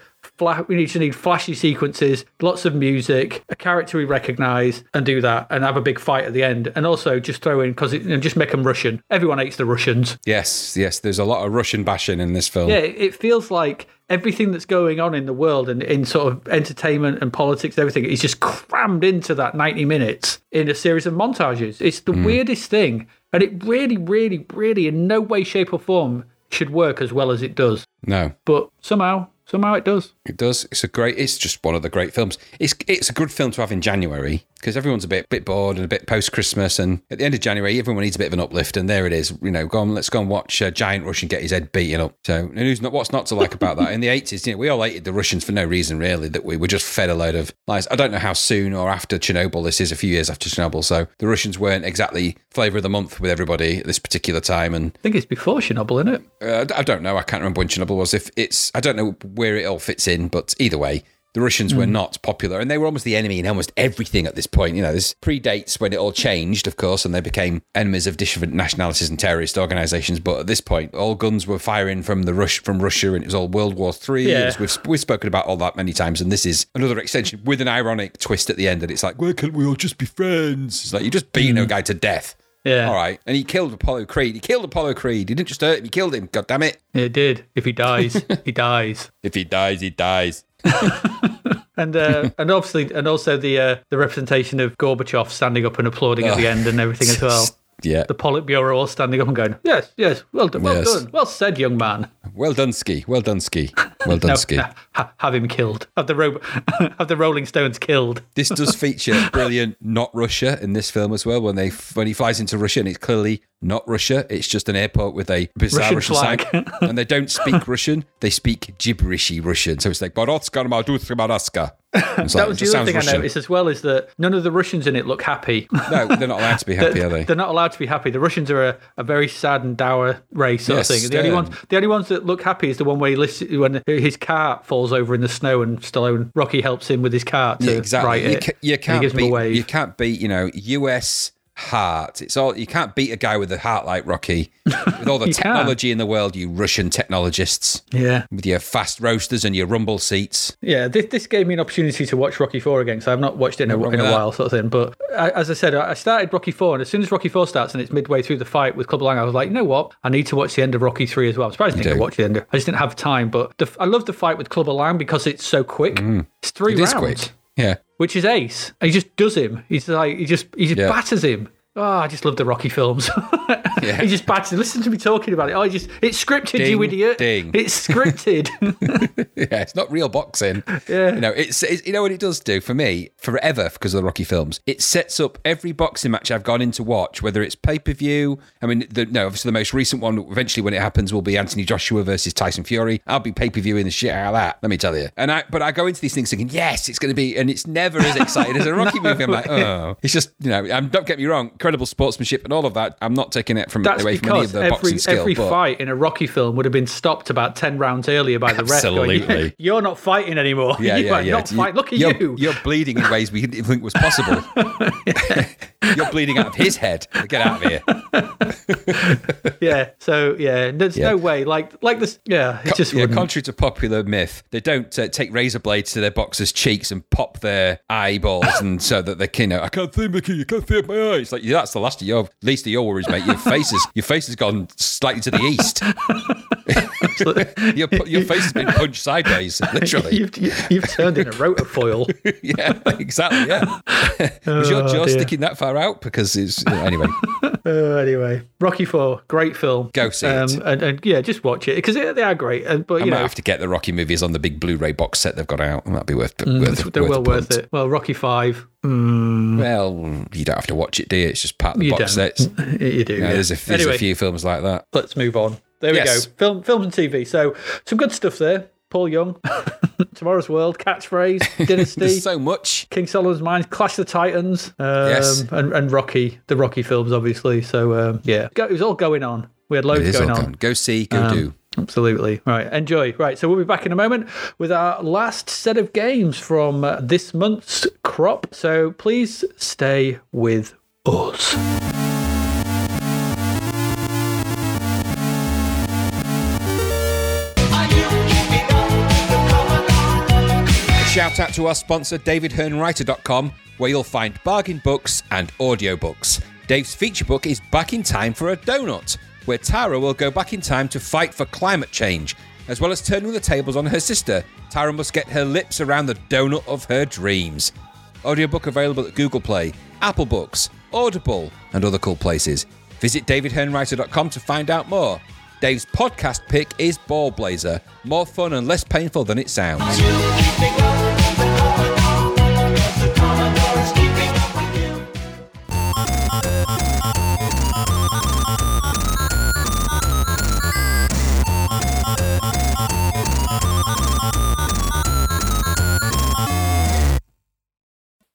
[SPEAKER 2] we need to need flashy sequences, lots of music, a character we recognise, and do that, and have a big fight at the end, and also just throw in because you know, just make them Russian. Everyone hates the Russians.
[SPEAKER 3] Yes, yes. There's a lot of Russian bashing in this film.
[SPEAKER 2] Yeah, it feels like everything that's going on in the world and in sort of entertainment and politics and everything is just crammed into that 90 minutes in a series of montages. It's the hmm. weirdest thing. And it really, really, really, in no way, shape, or form should work as well as it does.
[SPEAKER 3] No,
[SPEAKER 2] But somehow, somehow it does.
[SPEAKER 3] it does. It's a great. It's just one of the great films. It's it's a good film to have in January because everyone's a bit bit bored and a bit post Christmas, and at the end of January, everyone needs a bit of an uplift. And there it is. You know, go on. Let's go and watch uh, Giant Russian get his head beaten up. So, who's not? What's not to like about that? In the eighties, you know, we all hated the Russians for no reason really. That we were just fed a load of lies. I don't know how soon or after Chernobyl this is. A few years after Chernobyl, so the Russians weren't exactly flavour of the month with everybody at this particular time, and
[SPEAKER 2] I think it's before Chernobyl, isn't it?
[SPEAKER 3] uh, I don't know. I can't remember when Chernobyl was. If it's, I don't know where it all fits in, but either way, the Russians were hmm. not popular, and they were almost the enemy in almost everything at this point. You know, this predates when it all changed, of course, and they became enemies of different nationalities and terrorist organizations. But at this point, all guns were firing from the Rush from Russia, and it was all World War Three.
[SPEAKER 2] Yeah.
[SPEAKER 3] We've we've spoken about all that many times, and this is another extension with an ironic twist at the end. And it's like, why can't we all just be friends? It's like you just beating a hmm. guy to death.
[SPEAKER 2] Yeah.
[SPEAKER 3] All right. And he killed Apollo Creed. He killed Apollo Creed. He didn't just hurt him, he killed him. God damn it.
[SPEAKER 2] It did. If he dies, he dies.
[SPEAKER 3] If he dies, he dies.
[SPEAKER 2] And uh, and obviously, and also the uh, the representation of Gorbachev standing up and applauding at the end and everything as well.
[SPEAKER 3] Yeah.
[SPEAKER 2] The Politburo all standing up and going, "Yes, yes, well done, well
[SPEAKER 3] Yes.
[SPEAKER 2] done, well said, young man."
[SPEAKER 3] Well done, Ski. Well done, Ski. Well done, Ski.
[SPEAKER 2] Ha- have him killed. Have the ro- have the Rolling Stones killed.
[SPEAKER 3] This does feature brilliant not Russia in this film as well. When they when he flies into Russia and it's clearly not Russia, it's just an airport with a bizarre
[SPEAKER 2] Russian
[SPEAKER 3] Russian,
[SPEAKER 2] flag.
[SPEAKER 3] sign, and they don't speak Russian. They speak gibberishy Russian. So it's like Borodska Maldutka Maraska. It's like,
[SPEAKER 2] That was the other thing I
[SPEAKER 3] Russian.
[SPEAKER 2] noticed as well is that none of the Russians in it look happy.
[SPEAKER 3] No, they're not allowed to be happy, are they?
[SPEAKER 2] They're not allowed to be happy. The Russians are a, a very sad and dour race sort
[SPEAKER 3] Yes,
[SPEAKER 2] of thing. The only ones, the only ones that look happy is the one where he lists, when his car falls over in the snow and Stallone Rocky helps him with his car to
[SPEAKER 3] Yeah, exactly.
[SPEAKER 2] right
[SPEAKER 3] you,
[SPEAKER 2] it.
[SPEAKER 3] ca- you can't
[SPEAKER 2] gives him a
[SPEAKER 3] beat.
[SPEAKER 2] wave.
[SPEAKER 3] You can't beat. You know, U.S. heart. It's all. You can't beat a guy with a heart like Rocky. With all the technology in the world, you Russian technologists.
[SPEAKER 2] Yeah,
[SPEAKER 3] With your fast roasters and your rumble seats.
[SPEAKER 2] yeah. This, this gave me an opportunity to watch Rocky Four again. So I've not watched it in a, in a while, sort of thing. But I, as I said, I started Rocky Four, and as soon as Rocky Four starts and it's midway through the fight with Clubber Lang, I was like, you know what? I need to watch the end of Rocky Three as well. I'm surprised I didn't watch the end. I just didn't have time. But the, I love the fight with Clubber Lang because it's so quick. It's three
[SPEAKER 3] Mm. It is
[SPEAKER 2] rounds.
[SPEAKER 3] quick. Yeah.
[SPEAKER 2] which is ace. He just does him. He's like he just he just
[SPEAKER 3] Yeah.
[SPEAKER 2] batters him. Oh, I just love the Rocky films.
[SPEAKER 3] Yeah.
[SPEAKER 2] he just him. Listen to me talking about it. Oh, he just it's scripted, you idiot.
[SPEAKER 3] ding.
[SPEAKER 2] It's scripted.
[SPEAKER 3] Yeah, it's not real boxing.
[SPEAKER 2] Yeah.
[SPEAKER 3] You know, it's, it's you know what it does do for me forever because of the Rocky films. It sets up every boxing match I've gone in to watch, whether it's pay per view. I mean, the, no, obviously the most recent one, eventually when it happens, will be Anthony Joshua versus Tyson Fury. I'll be pay per viewing the shit out of that. Let me tell you. And I, but I go into these things thinking, yes, it's going to be, and it's never as exciting as a Rocky movie. I'm like, oh, it's just you know, um, don't get me wrong. Incredible sportsmanship and all of that. I'm not taking it from
[SPEAKER 2] That's
[SPEAKER 3] away from any of the
[SPEAKER 2] every
[SPEAKER 3] boxing skill.
[SPEAKER 2] every
[SPEAKER 3] but
[SPEAKER 2] fight in a Rocky film would have been stopped about ten rounds earlier by the ref. Going,
[SPEAKER 3] Absolutely.
[SPEAKER 2] You're not fighting anymore.
[SPEAKER 3] yeah,
[SPEAKER 2] you
[SPEAKER 3] yeah,
[SPEAKER 2] are
[SPEAKER 3] yeah.
[SPEAKER 2] not fight. Look at
[SPEAKER 3] you're,
[SPEAKER 2] you.
[SPEAKER 3] You're bleeding in ways we didn't even think was possible. you're bleeding out of his head. Get out of here.
[SPEAKER 2] yeah. So yeah, there's
[SPEAKER 3] Yeah.
[SPEAKER 2] no way. Like like this. Yeah, it just
[SPEAKER 3] yeah,
[SPEAKER 2] wouldn't.
[SPEAKER 3] contrary to popular myth, they don't uh, take razor blades to their boxers' cheeks and pop their eyeballs, and so that they can. You know, I can't see Mickey. You can't see my eyes. Like yeah, that's the last of your least of your worries, mate. Your face is your face has gone slightly to the east. your your face has been punched sideways, literally.
[SPEAKER 2] You've, you've turned in a rotofoil.
[SPEAKER 3] yeah, exactly. Yeah. Was your
[SPEAKER 2] Oh,
[SPEAKER 3] jaw
[SPEAKER 2] dear.
[SPEAKER 3] sticking that far out? Because it's anyway.
[SPEAKER 2] Uh, anyway, Rocky Four, great film.
[SPEAKER 3] Go see it.
[SPEAKER 2] And, and yeah, just watch it because they, are great. And, but
[SPEAKER 3] I
[SPEAKER 2] you
[SPEAKER 3] might
[SPEAKER 2] know,
[SPEAKER 3] have to get the Rocky movies on the big Blu-ray box set they've got out. That'd be worth. worth
[SPEAKER 2] they're
[SPEAKER 3] worth
[SPEAKER 2] well worth it. Well, Rocky Five,
[SPEAKER 3] Well, you don't have to watch it, do you? It's just part of the
[SPEAKER 2] you
[SPEAKER 3] box
[SPEAKER 2] don't.
[SPEAKER 3] sets.
[SPEAKER 2] You do.
[SPEAKER 3] Yeah,
[SPEAKER 2] yeah.
[SPEAKER 3] there's a, there's
[SPEAKER 2] anyway,
[SPEAKER 3] a few films like that.
[SPEAKER 2] let's move on. There we
[SPEAKER 3] Yes.
[SPEAKER 2] go. Film, films and TV. So some good stuff there. Paul Young, Tomorrow's World, Catchphrase, Dynasty.
[SPEAKER 3] So much.
[SPEAKER 2] King Solomon's Mines, Clash of the Titans, um,
[SPEAKER 3] Yes.
[SPEAKER 2] and, and Rocky, the Rocky films, obviously. So um, yeah, it was all going on. We had loads going on.
[SPEAKER 3] Go see, go do.
[SPEAKER 2] Absolutely. Right. Enjoy. Right. So we'll be back in a moment with our last set of games from uh, this month's crop. So please stay with us.
[SPEAKER 3] Shout out to our sponsor, DavidHearnWriter.com, where you'll find bargain books and audiobooks. Dave's feature book is Back in Time for a Donut, where Tara will go back in time to fight for climate change. As well as turning the tables on her sister, Tara must get her lips around the donut of her dreams. Audiobook available at Google Play, Apple Books, Audible, and other cool places. Visit davidhearnwriter.com to find out more. Dave's podcast pick is Ballblazer, more fun and less painful than it sounds.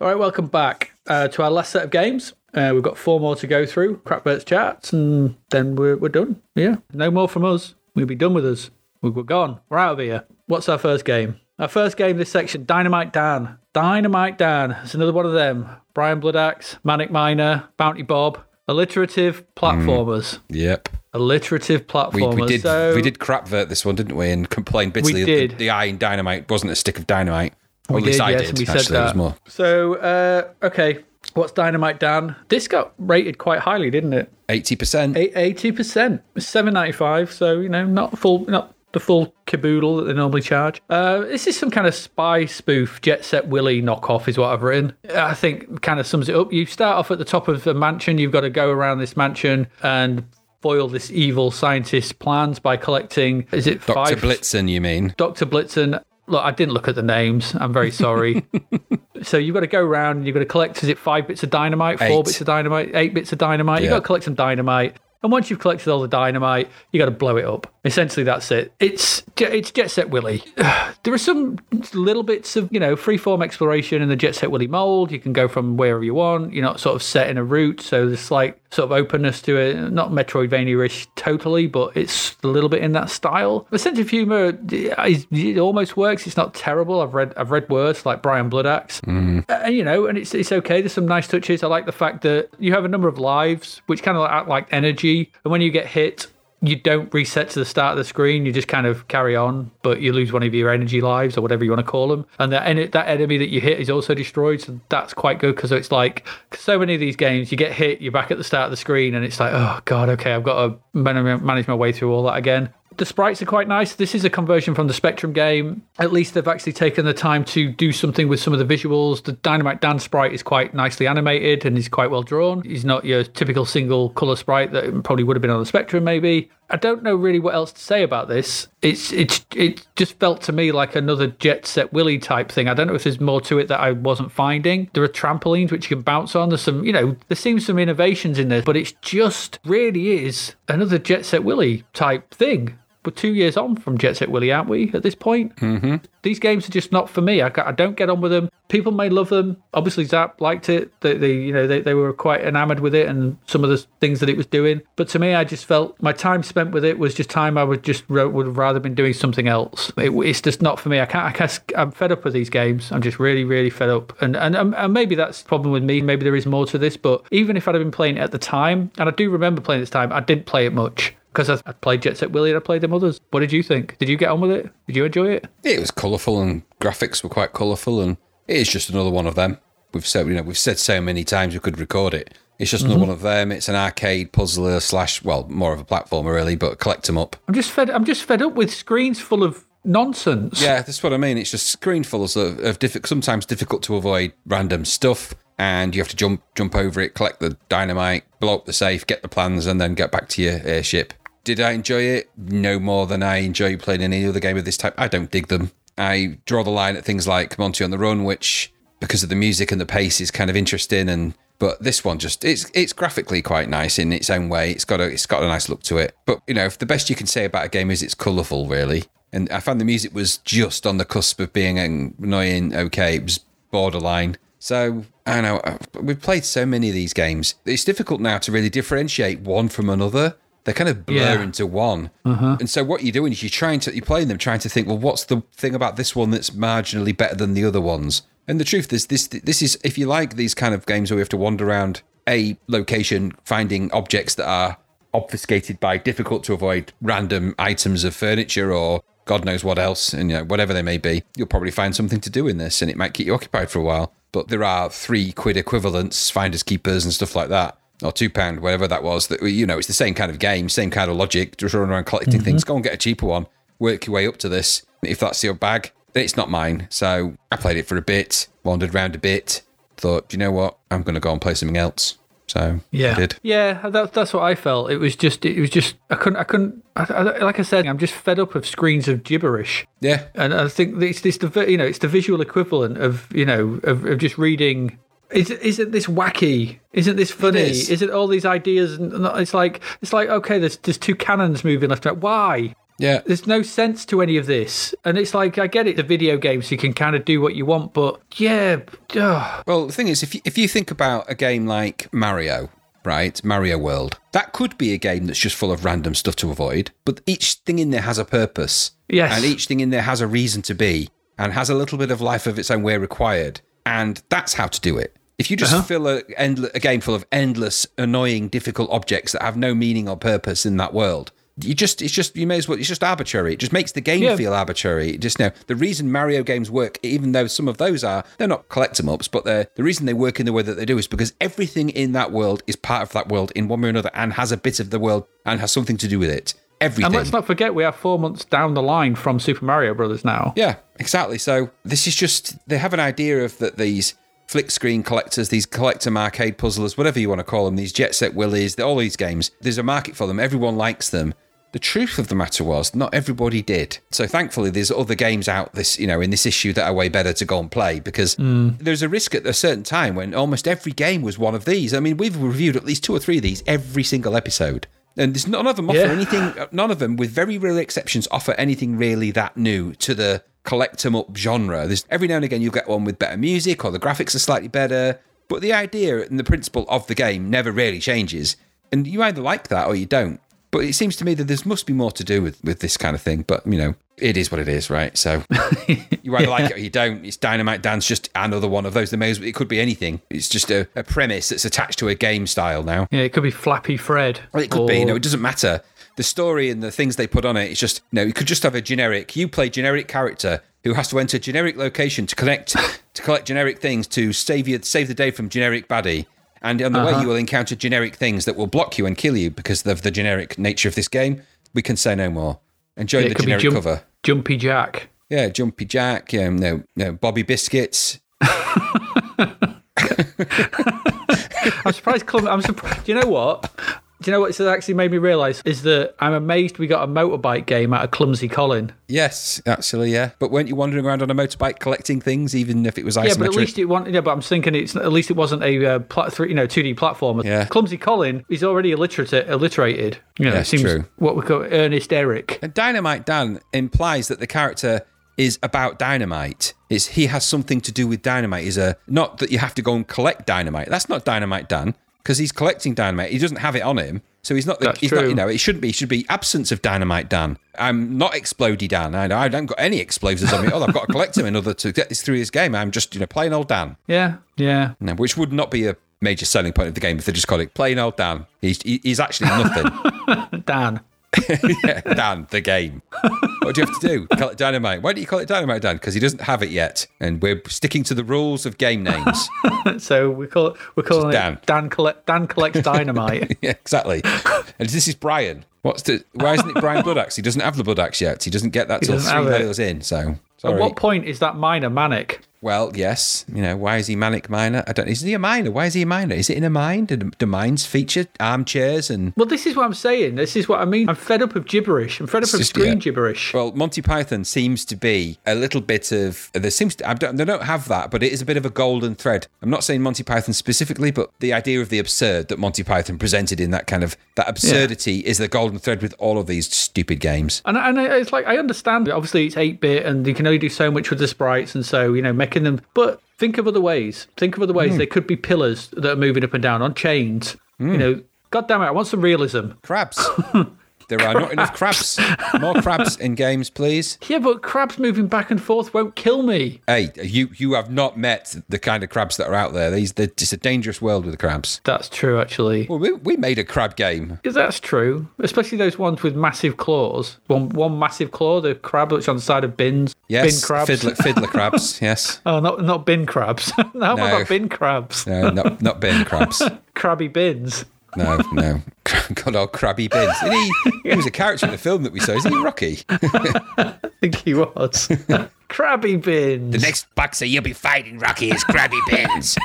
[SPEAKER 2] All right. Welcome back uh, to our last set of games. Uh, we've got four more to go through. Crapbert's chats, and then we're, we're done. Yeah. No more from us. We'll be done with us. We- We're gone. We're out of here. What's our first game? Our first game this section Dynamite Dan. Dynamite Dan. It's another one of them. Brian Bloodaxe, Manic Miner, Bounty Bob. Alliterative platformers.
[SPEAKER 3] Yep.
[SPEAKER 2] Alliterative platformers.
[SPEAKER 3] we did
[SPEAKER 2] So,
[SPEAKER 3] we did crapvert this one, didn't we? And complained bitterly
[SPEAKER 2] did.
[SPEAKER 3] that the, the eye in dynamite wasn't a stick of dynamite. Or
[SPEAKER 2] We did,
[SPEAKER 3] I
[SPEAKER 2] yes,
[SPEAKER 3] did.
[SPEAKER 2] we said
[SPEAKER 3] Actually,
[SPEAKER 2] that.
[SPEAKER 3] more.
[SPEAKER 2] So, uh, okay. What's Dynamite Dan? This got rated quite highly, didn't it?
[SPEAKER 3] Eighty percent.
[SPEAKER 2] Eighty percent, seven ninety five. So you know, not full, not the full caboodle that they normally charge. Uh, this is some kind of spy spoof, Jet Set Willy knockoff, is what I've written. I think kind of sums it up. You start off at the top of a mansion. You've got to go around this mansion and foil this evil scientist's plans by collecting. Is it
[SPEAKER 3] Doctor? Blitzen, you mean?
[SPEAKER 2] Dr. Blitzen. Look, I didn't look at the names. I'm very sorry. so you've got to go around and you've got to collect, is it five bits of dynamite, four
[SPEAKER 3] Eight.
[SPEAKER 2] bits of dynamite, eight bits of dynamite? You've got to collect some dynamite. And once you've collected all the dynamite, you've got to blow it up. Essentially, that's it. It's it's Jet Set Willy. There are some little bits of you know freeform exploration in the Jet Set Willy mold. You can go from wherever you want. You're not sort of set in a route, so there's like sort of openness to it. Not Metroidvania-ish totally, but it's a little bit in that style. The sense of humor is, it almost works. It's not terrible. I've read I've read worse like Brian Bloodaxe, uh, and you know, and it's it's okay. There's some nice touches. I like the fact that you have a number of lives, which kind of act like energy, and when you get hit, you don't reset to the start of the screen. You just kind of carry on, but you lose one of your energy lives or whatever you want to call them. And that en- that enemy that you hit is also destroyed. So that's quite good because it's like so many of these games, you get hit, you're back at the start of the screen, and it's like, oh god, okay, I've got to man- manage my way through all that again. The sprites are quite nice. This is a conversion from the Spectrum game. At least they've actually taken the time to do something with some of the visuals. The Dynamite Dan sprite is quite nicely animated and is quite well drawn. He's not your typical single color sprite that probably would have been on the Spectrum, maybe. I don't know really what else to say about this. It's it's it just felt to me like another Jet Set Willy type thing. I don't know if there's more to it that I wasn't finding. There are trampolines which you can bounce on. There's some, you know, there seems some innovations in there, but it's just really is another Jet Set Willy type thing. We're two years on from Jet Set Willy, aren't we? At this point, mm-hmm. these games are just not for me. I, I don't get on with them. People may love them. Obviously, Zap liked it. They, they you know, they, they were quite enamored with it and some of the things that it was doing. But to me, I just felt my time spent with it was just time I would just would have rather been doing something else. It, it's just not for me. I can't. I can't. I'm fed up with these games. I'm just really, really fed up. And and and, and maybe that's the problem with me. Maybe there is more to this. But even if I'd have been playing it at the time, and I do remember playing it at the time, I didn't play it much because I, played Jet Set Willy and I played them others. What did you think? Did you get on with it? Did you enjoy it?
[SPEAKER 3] It was colourful and graphics were quite colourful, and it is just another one of them. We've said, you know, we've said so many times we could record it. It's just another mm-hmm. one of them. It's an arcade puzzler slash, well, more of a platformer really, but collect them up.
[SPEAKER 2] I'm just fed. I'm just fed up with screens full of nonsense.
[SPEAKER 3] Yeah, that's what I mean. It's just screenfuls of, of diffi- sometimes difficult to avoid random stuff, and you have to jump jump over it, collect the dynamite, blow up the safe, get the plans, and then get back to your airship. Did I enjoy it? No more than I enjoy playing any other game of this type. I don't dig them. I draw the line at things like Monty on the Run, which because of the music and the pace is kind of interesting and but this one just it's it's graphically quite nice in its own way. It's got a it's got a nice look to it. But you know, if the best you can say about a game is it's colourful, really. And I found the music was just on the cusp of being annoying. Okay, it was borderline. So I know we've played so many of these games. It's difficult now to really differentiate one from another. They kind of blur
[SPEAKER 2] Yeah.
[SPEAKER 3] into one. Uh-huh. And so what you're doing is you're trying to you're playing them, trying to think, well, what's the thing about this one that's marginally better than the other ones? And the truth is, this this is if you like these kind of games where we have to wander around a location, finding objects that are obfuscated by difficult to avoid random items of furniture or God knows what else, and you know whatever they may be, you'll probably find something to do in this, and it might keep you occupied for a while. But there are three quid equivalents, finders keepers, and stuff like that, or two pound, whatever that was. That you know, it's the same kind of game, same kind of logic. Just run around collecting mm-hmm. things. Go and get a cheaper one. Work your way up to this. If that's your bag, then it's not mine. So I played it for a bit, wandered around a bit, thought, "Do you know what? I'm going to go and play something else. So
[SPEAKER 2] Yeah,
[SPEAKER 3] I did.
[SPEAKER 2] yeah, that, that's what I felt. It was just, it was just, I couldn't, I couldn't, I, I, like I said, I'm just fed up of screens of gibberish,
[SPEAKER 3] Yeah.
[SPEAKER 2] and I think it's this, the, you know, it's the visual equivalent of, you know, of, of just reading. Is, isn't this wacky? Isn't this funny?
[SPEAKER 3] is.
[SPEAKER 2] Isn't all these ideas? It's like, it's like, okay, there's there's two cannons moving left and right. Why?
[SPEAKER 3] Yeah.
[SPEAKER 2] There's no sense to any of this, and it's like I get it, the video game, so you can kind of do what you want, but yeah, ugh.
[SPEAKER 3] Well, the thing is, if you, if you think about a game like Mario, right, Mario World, that could be a game that's just full of random stuff to avoid, but each thing in there has a purpose.
[SPEAKER 2] Yes.
[SPEAKER 3] And each thing in there has a reason to be and has a little bit of life of its own where required. And that's how to do it. If you just uh-huh. fill a, a game full of endless, annoying, difficult objects that have no meaning or purpose in that world, you just it's just you may as well it's just arbitrary. It just makes the game
[SPEAKER 2] Yeah.
[SPEAKER 3] feel arbitrary. It Just know the reason Mario games work, even though some of those are they're not collect 'em ups, but they're the reason they work in the way that they do is because everything in that world is part of that world in one way or another and has a bit of the world and has something to do with it. Everything.
[SPEAKER 2] And let's not forget, we are four months down the line from Super Mario Brothers now.
[SPEAKER 3] Yeah, exactly. So this is just they have an idea of that these flick screen collectors, these collector arcade puzzlers, whatever you want to call them, these Jet Set Willies, all these games. There's a market for them. Everyone likes them. The truth of the matter was, not everybody did. So thankfully, there's other games out this, you know, in this issue that are way better to go and play because hmm. there's a risk at a certain time when almost every game was one of these. I mean, we've reviewed at least two or three of these every single episode. And there's none of them offer
[SPEAKER 2] Yeah.
[SPEAKER 3] anything. None of them, with very rare exceptions, offer anything really that new to the collect 'em up genre. There's every now and again you'll get one with better music or the graphics are slightly better, but the idea and the principle of the game never really changes. And you either like that or you don't. But it seems to me that there must be more to do with, with this kind of thing. But you know, it is what it is, right? So you either like it or you don't. It's Dynamite Dance, just another one of those. There may as- It could be anything. It's just a, a premise that's attached to a game style now.
[SPEAKER 2] Yeah, it could be Flappy Fred.
[SPEAKER 3] Well, it could be.
[SPEAKER 2] or-
[SPEAKER 3] No, it doesn't matter. The story and the things they put on it, it's just, you no, you could just have a generic, you play generic character who has to enter generic location to connect, to collect generic things to save you, save the day from generic baddie. And on the
[SPEAKER 2] Uh-huh.
[SPEAKER 3] way, you will encounter generic things that will block you and kill you because of the generic nature of this game. We can say no more. Enjoy
[SPEAKER 2] Yeah,
[SPEAKER 3] the generic
[SPEAKER 2] jump,
[SPEAKER 3] cover.
[SPEAKER 2] Jumpy Jack.
[SPEAKER 3] Yeah, Jumpy Jack, yeah, no, no, Bobby Biscuits.
[SPEAKER 2] I'm surprised. Clum- I'm surprised. Do you know what? Do you know what it's actually made me realise is that I'm amazed we got a motorbike game out of Clumsy Colin.
[SPEAKER 3] Yes, actually, yeah. But weren't you wandering around on a motorbike collecting things, even if it was isometric?
[SPEAKER 2] Yeah, but at least it wanted. Yeah, but I'm thinking it's at least it wasn't a uh, pla- three, you know, 2D platformer.
[SPEAKER 3] Yeah.
[SPEAKER 2] Clumsy Colin is already illiterate, illiterated. You know,
[SPEAKER 3] Yeah,
[SPEAKER 2] it seems
[SPEAKER 3] true.
[SPEAKER 2] what we call Ernest Eric.
[SPEAKER 3] And Dynamite Dan implies that the character is about dynamite. It's he has something to do with dynamite. Is a not that you have to go and collect dynamite. That's not Dynamite Dan because he's collecting dynamite. He doesn't have it on him, so he's not. The,
[SPEAKER 2] That's
[SPEAKER 3] he's not.
[SPEAKER 2] true.
[SPEAKER 3] You know, it shouldn't be. It should be absence of dynamite Dan. I'm not explodey Dan. I, I haven't got any explosives on me. Oh, I've got to collect them in order to get this through this game. I'm just you know plain old Dan.
[SPEAKER 2] Yeah, yeah.
[SPEAKER 3] No, which would not be a major selling point of the game if they just call it plain old Dan. He's he- he's actually nothing.
[SPEAKER 2] Dan.
[SPEAKER 3] yeah, Dan, the game. What do you have to do? Call it Dynamite. Why do you call it Dynamite Dan? Because he doesn't have it yet, and we're sticking to the rules of game names.
[SPEAKER 2] So we call we're calling it Dan collect Dan collects dynamite.
[SPEAKER 3] yeah, exactly. And this is Brian. What's the? Why isn't it Brian Bloodaxe? He doesn't have the Bloodaxe yet. He doesn't get that till three layers in. So
[SPEAKER 2] At what point is that minor manic?
[SPEAKER 3] Well, yes. You know, why is he manic minor? I don't. Is he a minor? Why is he a minor? Is it in a mine? Do, do mines feature armchairs and?
[SPEAKER 2] Well, this is what I'm saying. This is what I mean. I'm fed up of gibberish. I'm fed up of screen
[SPEAKER 3] yeah.
[SPEAKER 2] gibberish.
[SPEAKER 3] Well, Monty Python seems to be a little bit of. There seems to. I don't, they don't have that, but it is a bit of a golden thread. I'm not saying Monty Python specifically, but the idea of the absurd that Monty Python presented in that kind of that absurdity is the golden thread with all of these stupid games.
[SPEAKER 2] And, and it's like I understand. Obviously, it's eight bit, and you can only do so much with the sprites, and so you know, them. But think of other ways. Think of other
[SPEAKER 3] Hmm.
[SPEAKER 2] ways. They could be pillars that are moving up and down on chains.
[SPEAKER 3] Hmm.
[SPEAKER 2] You know, God damn it! I want some realism.
[SPEAKER 3] Crabs. there are not enough crabs. More crabs in games, please.
[SPEAKER 2] Yeah, but crabs moving back and forth won't kill me.
[SPEAKER 3] Hey, you you have not met the kind of crabs that are out there. These, they're, it's a dangerous world with the crabs.
[SPEAKER 2] That's true, actually.
[SPEAKER 3] Well, we, we made a crab game.
[SPEAKER 2] Because that's true, especially those ones with massive claws. One one massive claw, the crab that's on the side of bins.
[SPEAKER 3] Yes,
[SPEAKER 2] bin crabs.
[SPEAKER 3] fiddler, fiddler crabs. Yes.
[SPEAKER 2] Oh, not not bin crabs. How
[SPEAKER 3] No.
[SPEAKER 2] about bin crabs?
[SPEAKER 3] No, not not bin crabs.
[SPEAKER 2] Crabby bins.
[SPEAKER 3] No, no. God old crabby bins. Isn't he, he was a character in the film that we saw. Isn't he Rocky?
[SPEAKER 2] I think he was. Crabby bins.
[SPEAKER 3] The next boxer you'll be fighting, Rocky, is Crabby Bins.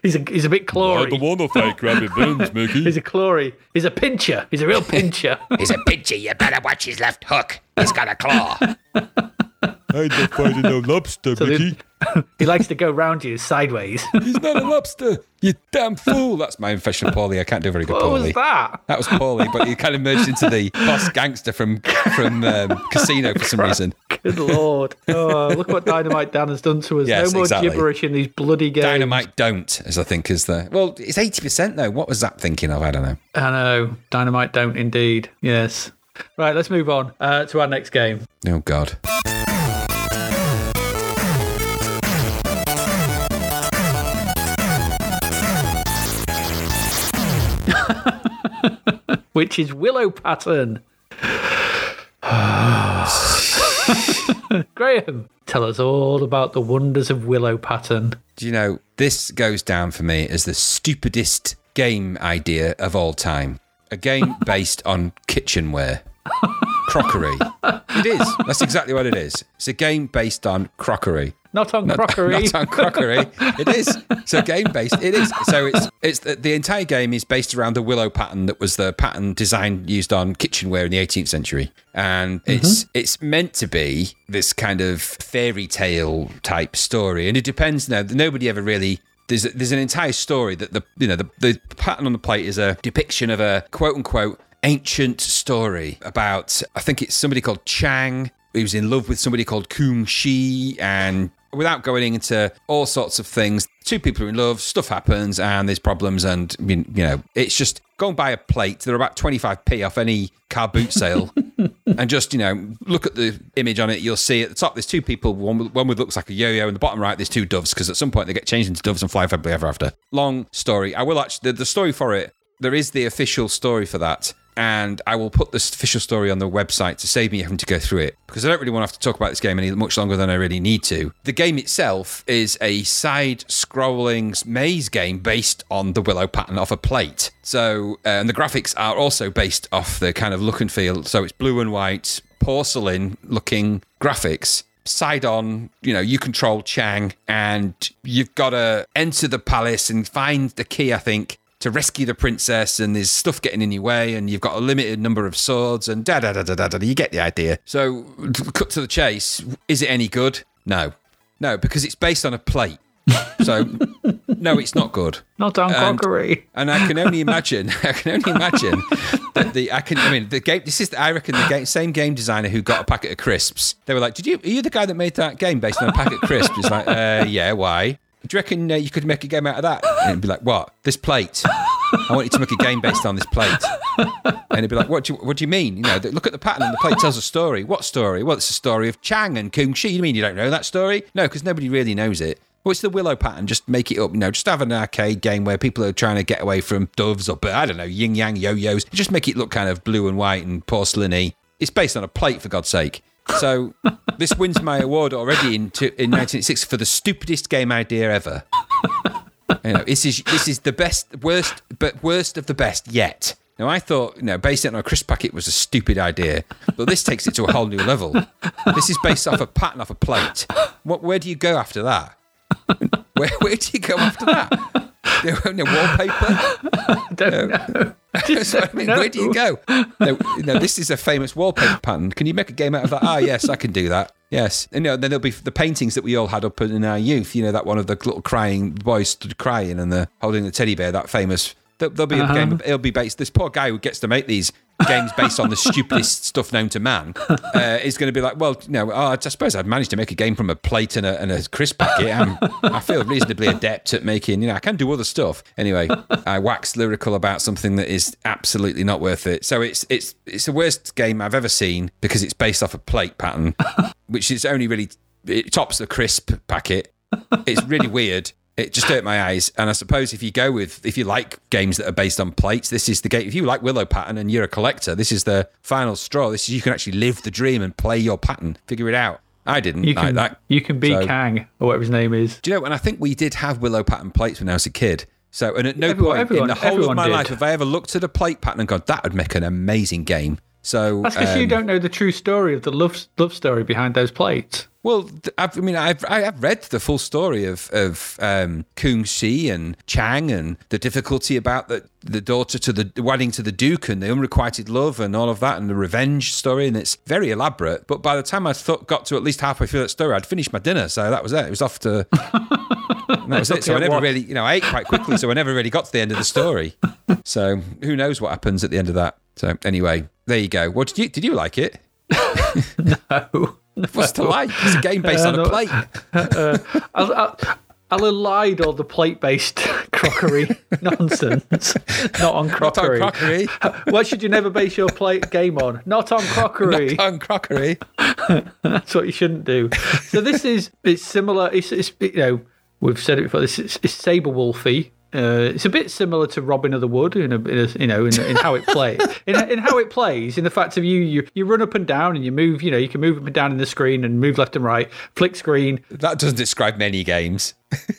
[SPEAKER 2] He's a he's a bit clory.
[SPEAKER 4] one to fight Krabby Bins, Mickey.
[SPEAKER 2] He's a clory. He's a pincher. He's a real pincher.
[SPEAKER 5] He's a pincher. You better watch his left hook. He's got a claw.
[SPEAKER 4] I ain't not fighting no lobster,
[SPEAKER 2] So
[SPEAKER 4] Mickey.
[SPEAKER 2] the- he likes to go round you sideways.
[SPEAKER 3] He's not a lobster. You damn fool. That's my impression of Paulie. I can't do very good
[SPEAKER 2] what was that?
[SPEAKER 3] That was Paulie, but he kind of merged into the boss gangster from from um, Casino for some reason.
[SPEAKER 2] Good lord. Oh, look what Dynamite Dan has done to us.
[SPEAKER 3] Yes,
[SPEAKER 2] no more
[SPEAKER 3] exactly.
[SPEAKER 2] gibberish in these bloody games.
[SPEAKER 3] Dynamite don't, as I think is the well, it's eighty percent though. What was that thinking of? I don't know.
[SPEAKER 2] I know. Dynamite don't indeed. Yes. Right, let's move on uh, to our next game.
[SPEAKER 3] Oh God.
[SPEAKER 2] Which is Willow Pattern. Graham, tell us all about the wonders of Willow Pattern.
[SPEAKER 3] Do you know this goes down for me as the stupidest game idea of all time? A game based on kitchenware, crockery. It is. That's exactly what it is. It's a game based on crockery.
[SPEAKER 2] Not on crockery.
[SPEAKER 3] Not on crockery. It is. So game based. It is. So it's it's the, the entire game is based around the willow pattern that was the pattern design used on kitchenware in the 18th century, and mm-hmm. it's it's meant to be this kind of fairy tale type story, and it depends. Now nobody ever really. There's, there's an entire story that the you know the, the pattern on the plate is a depiction of a quote unquote ancient story about I think it's somebody called Chang he was in love with somebody called Kung Shi, and without going into all sorts of things, two people are in love, stuff happens, and there's problems, and you know, it's just go and buy a plate. They're about 25p off any car boot sale, and just you know, look at the image on it. You'll see at the top there's two people. One with, one with looks like a yo-yo, and the bottom right there's two doves because at some point they get changed into doves and fly happily ever after. Long story. I will actually the, the story for it. There is the official story for that and I will put this official story on the website to save me having to go through it because I don't really want to have to talk about this game any much longer than I really need to. The game itself is a side scrolling maze game based on the willow pattern of a plate. So, uh, and the graphics are also based off the kind of look and feel. So it's blue and white, porcelain looking graphics side on, you know, you control Chang and you've got to enter the palace and find the key, I think, to rescue the princess, and there's stuff getting in your way, and you've got a limited number of swords, and da da da da da da. You get the idea. So, cut to the chase. Is it any good? No, no, because it's based on a plate. So, no, it's not good.
[SPEAKER 2] Not on
[SPEAKER 3] And-
[SPEAKER 2] crockery.
[SPEAKER 3] And I can only imagine, I can only imagine that the, I can, I mean, the game, this is, I reckon, the game, same game designer who got a packet of crisps. They were like, Did you, are you the guy that made that game based on a packet of crisps? It's like, uh, yeah, why? Do you reckon uh, you could make a game out of that? And it'd be like, What? This plate. I want you to make a game based on this plate. And it'd be like, what do you, what do you mean? You know, look at the pattern the plate tells a story. What story? Well, it's the story of Chang and Kung Shi. You mean you don't know that story? No, because nobody really knows it. Well, it's the Willow pattern. Just make it up. You know, just have an arcade game where people are trying to get away from doves or, I don't know, yin yang yo yos. Just make it look kind of blue and white and porcelainy. It's based on a plate, for God's sake. So this wins my award already in, to, in 1986 for the stupidest game idea ever. You know, this is this is the best, worst, but worst of the best yet. Now, I thought, you know, it on a crisp packet was a stupid idea, but this takes it to a whole new level. This is based off a pattern off a plate. What? Where do you go after that? Where, where do you go after that? You know, wallpaper.
[SPEAKER 2] Don't know.
[SPEAKER 3] What I mean. Where do you go? No, no, this is a famous wallpaper pattern. Can you make a game out of that? Ah, yes, I can do that. Yes, and you know, then there'll be the paintings that we all had up in our youth. You know, that one of the little crying boys stood crying and the holding the teddy bear. That famous. There'll, there'll be a game. It'll be based. This poor guy who gets to make these games based on the stupidest stuff known to man uh, is going to be like, well, you know, I suppose I've managed to make a game from a plate and a, and a crisp packet. I'm, I feel reasonably adept at making. You know, I can do other stuff. Anyway, I wax lyrical about something that is absolutely not worth it. So it's it's it's the worst game I've ever seen because it's based off a plate pattern, which is only really it tops the crisp packet. It's really weird. It just hurt my eyes. And I suppose if you go with, if you like games that are based on plates, this is the game. If you like Willow Pattern and you're a collector, this is the final straw. This is you can actually live the dream and play your pattern, figure it out. I didn't
[SPEAKER 2] You
[SPEAKER 3] like that.
[SPEAKER 2] you can be
[SPEAKER 3] So-
[SPEAKER 2] Kang or whatever his name is.
[SPEAKER 3] Do you know? And I think we did have Willow Pattern plates when I was a kid. So, and at no
[SPEAKER 2] Everyone-
[SPEAKER 3] point
[SPEAKER 2] everyone-
[SPEAKER 3] in the whole of my
[SPEAKER 2] did.
[SPEAKER 3] life have I ever looked at a plate pattern and gone, "That would make an amazing game." So,
[SPEAKER 2] That's because you
[SPEAKER 3] um,
[SPEAKER 2] don't know the true story of the love love story behind those plates.
[SPEAKER 3] Well, I've, I mean, I've I have read the full story of of um, Kung Shi and Chang and the difficulty about the the daughter to the wedding to the Duke and the unrequited love and all of that and the revenge story and it's very elaborate. But by the time I thought got to at least halfway through that story, I'd finished my dinner, so that was it. It was off to. and that was it. So I never really, you know, I ate quite quickly, so I never really got to the end of the story. So who knows what happens at the end of that? So anyway, there you go. What did you did you like it?
[SPEAKER 2] Oh.
[SPEAKER 3] What's to like? It's a game based on a
[SPEAKER 2] no.
[SPEAKER 3] plate.
[SPEAKER 2] I'll, I'll, I'll elide all the plate-based crockery nonsense. Not on crockery.
[SPEAKER 3] Not on crockery.
[SPEAKER 2] what should you never base your plate game on? Not on crockery.
[SPEAKER 3] Not on crockery.
[SPEAKER 2] That's what you shouldn't do. So this is it's similar. It's, it's you know we've said it before. This is it's Sabre Wulfy. Uh, it's a bit similar to Robin of the Wood in a, in a you know in, in how it plays in, in how it plays in the fact of you you you run up and down and you move you know you can move up and down in the screen and move left and right flick screen
[SPEAKER 3] That doesn't describe many games.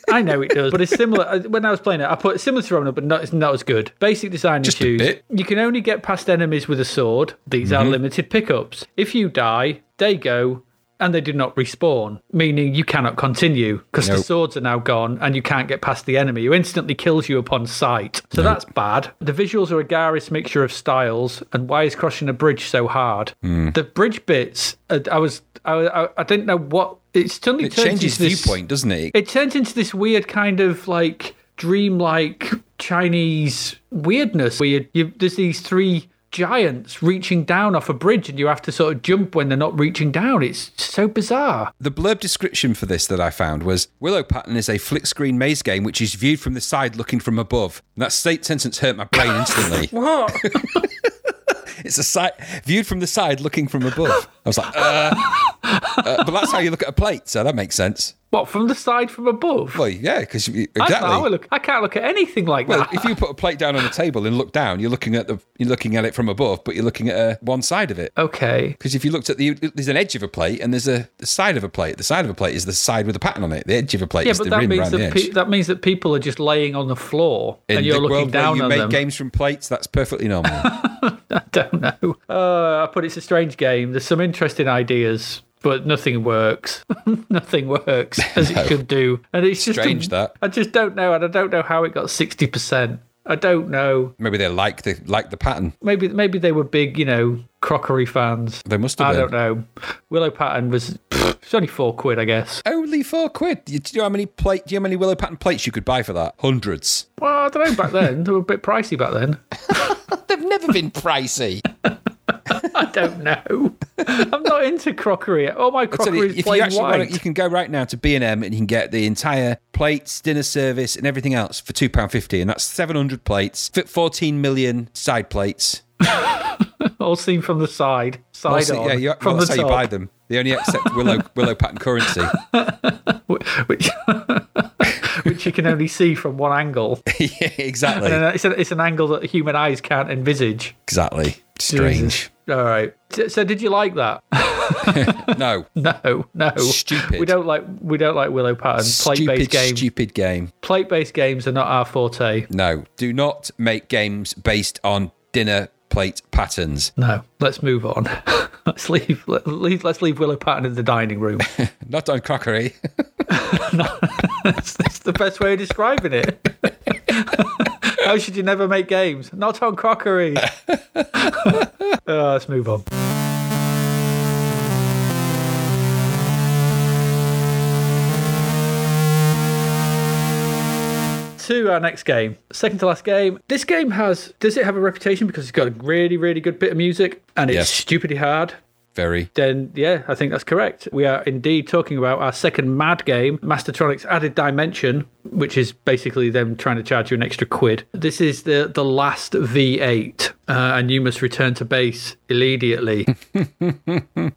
[SPEAKER 2] I know it does, but it's similar. uh, When I was playing it, I put similar to Robin, Hood, but not, it's not as good. Basic design
[SPEAKER 3] Just a
[SPEAKER 2] issues.
[SPEAKER 3] bit.
[SPEAKER 2] You can only get past enemies with a sword. These
[SPEAKER 3] Mm-hmm.
[SPEAKER 2] are limited pickups. If you die, they go, and they do not respawn, meaning you cannot continue because the swords are now gone and you can't get past the enemy, who instantly kills you upon sight. So that's bad. The visuals are a garish mixture of styles, and why is crossing a bridge so hard?
[SPEAKER 3] Hmm.
[SPEAKER 2] The bridge bits, uh, I was, I, I, I didn't know what. It suddenly
[SPEAKER 3] It
[SPEAKER 2] turns
[SPEAKER 3] changes
[SPEAKER 2] into this-
[SPEAKER 3] viewpoint, doesn't it?
[SPEAKER 2] it turns into this weird kind of like dreamlike Chinese weirdness where you, you, there's these three giants reaching down off a bridge and you have to sort of jump when they're not reaching down. It's so bizarre.
[SPEAKER 3] The blurb description for this that I found was Willow Pattern is a flick screen maze game which is viewed from the side looking from above. And that state sentence hurt my brain instantly.
[SPEAKER 2] What?
[SPEAKER 3] it's a side viewed from the side looking from above. I was like, uh, uh, but that's how you look at a plate, so that makes sense.
[SPEAKER 2] What from the side from above?
[SPEAKER 3] Well, yeah, because
[SPEAKER 2] I,
[SPEAKER 3] exactly.
[SPEAKER 2] can't look, I can't look at anything like
[SPEAKER 3] Well,
[SPEAKER 2] that.
[SPEAKER 3] if you put a plate down on the table and look down, you're looking at the you're looking at it from above, but you're looking at uh, one side of it.
[SPEAKER 2] okay.
[SPEAKER 3] Because if you looked at the, there's an edge of a plate and there's a the side of a plate. The side of a plate is the side with the pattern on it. The edge of a plate
[SPEAKER 2] Yeah,
[SPEAKER 3] is
[SPEAKER 2] but
[SPEAKER 3] the
[SPEAKER 2] that
[SPEAKER 3] rim
[SPEAKER 2] means
[SPEAKER 3] around the
[SPEAKER 2] that
[SPEAKER 3] edge.
[SPEAKER 2] pe- that means that people are just laying on the floor
[SPEAKER 3] In
[SPEAKER 2] and you're looking down
[SPEAKER 3] you
[SPEAKER 2] on
[SPEAKER 3] make
[SPEAKER 2] them.
[SPEAKER 3] games from plates, that's perfectly normal.
[SPEAKER 2] I don't know. Uh, I put it's a strange game. There's some interesting ideas, but nothing works. nothing works as it should do, and it's just
[SPEAKER 3] Strange that.
[SPEAKER 2] I just don't know, and I don't know how it got sixty percent. I don't know.
[SPEAKER 3] Maybe they like the like the pattern.
[SPEAKER 2] Maybe maybe they were big, you know, crockery fans.
[SPEAKER 3] They must have
[SPEAKER 2] I
[SPEAKER 3] been.
[SPEAKER 2] don't know. Willow pattern was it's only four quid, I guess.
[SPEAKER 3] Only four quid. Do you know how many plate? Do you know how many willow pattern plates you could buy for that? Hundreds.
[SPEAKER 2] Well, I don't know. Back then, they were a bit pricey. Back then,
[SPEAKER 3] They've never been pricey.
[SPEAKER 2] I don't know. I'm not into crockery. All my crockery
[SPEAKER 3] you,
[SPEAKER 2] is
[SPEAKER 3] if you
[SPEAKER 2] plain
[SPEAKER 3] actually
[SPEAKER 2] white.
[SPEAKER 3] want, to, you can go right now to B and M and you can get the entire plates, dinner service, and everything else for two pound fifty, and that's seven hundred plates, fit fourteen million side plates.
[SPEAKER 2] All seen from the side, side on,
[SPEAKER 3] yeah, you,
[SPEAKER 2] from
[SPEAKER 3] well,
[SPEAKER 2] the
[SPEAKER 3] that's how you buy them. They only accept willow willow pattern currency.
[SPEAKER 2] which which you can only see from one angle.
[SPEAKER 3] yeah, exactly,
[SPEAKER 2] it's, a, it's an angle that human eyes can't envisage.
[SPEAKER 3] exactly. Strange.
[SPEAKER 2] All right. So, did you like that?
[SPEAKER 3] No,
[SPEAKER 2] No, no.
[SPEAKER 3] Stupid.
[SPEAKER 2] We don't like we don't like Willow Pattern. Plate
[SPEAKER 3] stupid,
[SPEAKER 2] based games.
[SPEAKER 3] stupid game.
[SPEAKER 2] Plate based games are not our forte.
[SPEAKER 3] No, do not make games based on dinner plate patterns.
[SPEAKER 2] No. Let's move on. let's leave, let, leave let's leave Willow Pattern in the dining room.
[SPEAKER 3] Not on crockery.
[SPEAKER 2] that's, that's the best way of describing it. How should you never make games? Not on crockery. Uh, let's move on. To our next game, second to last game. This game has does it have a reputation because it's got a really really good bit of music and it's
[SPEAKER 3] Yes.
[SPEAKER 2] stupidly hard
[SPEAKER 3] Very.
[SPEAKER 2] then yeah, I think that's correct. We are indeed talking about our second mad game, Mastertronic's Added Dimension, which is basically them trying to charge you an extra quid. This is the the last V8, uh, and you must return to base immediately.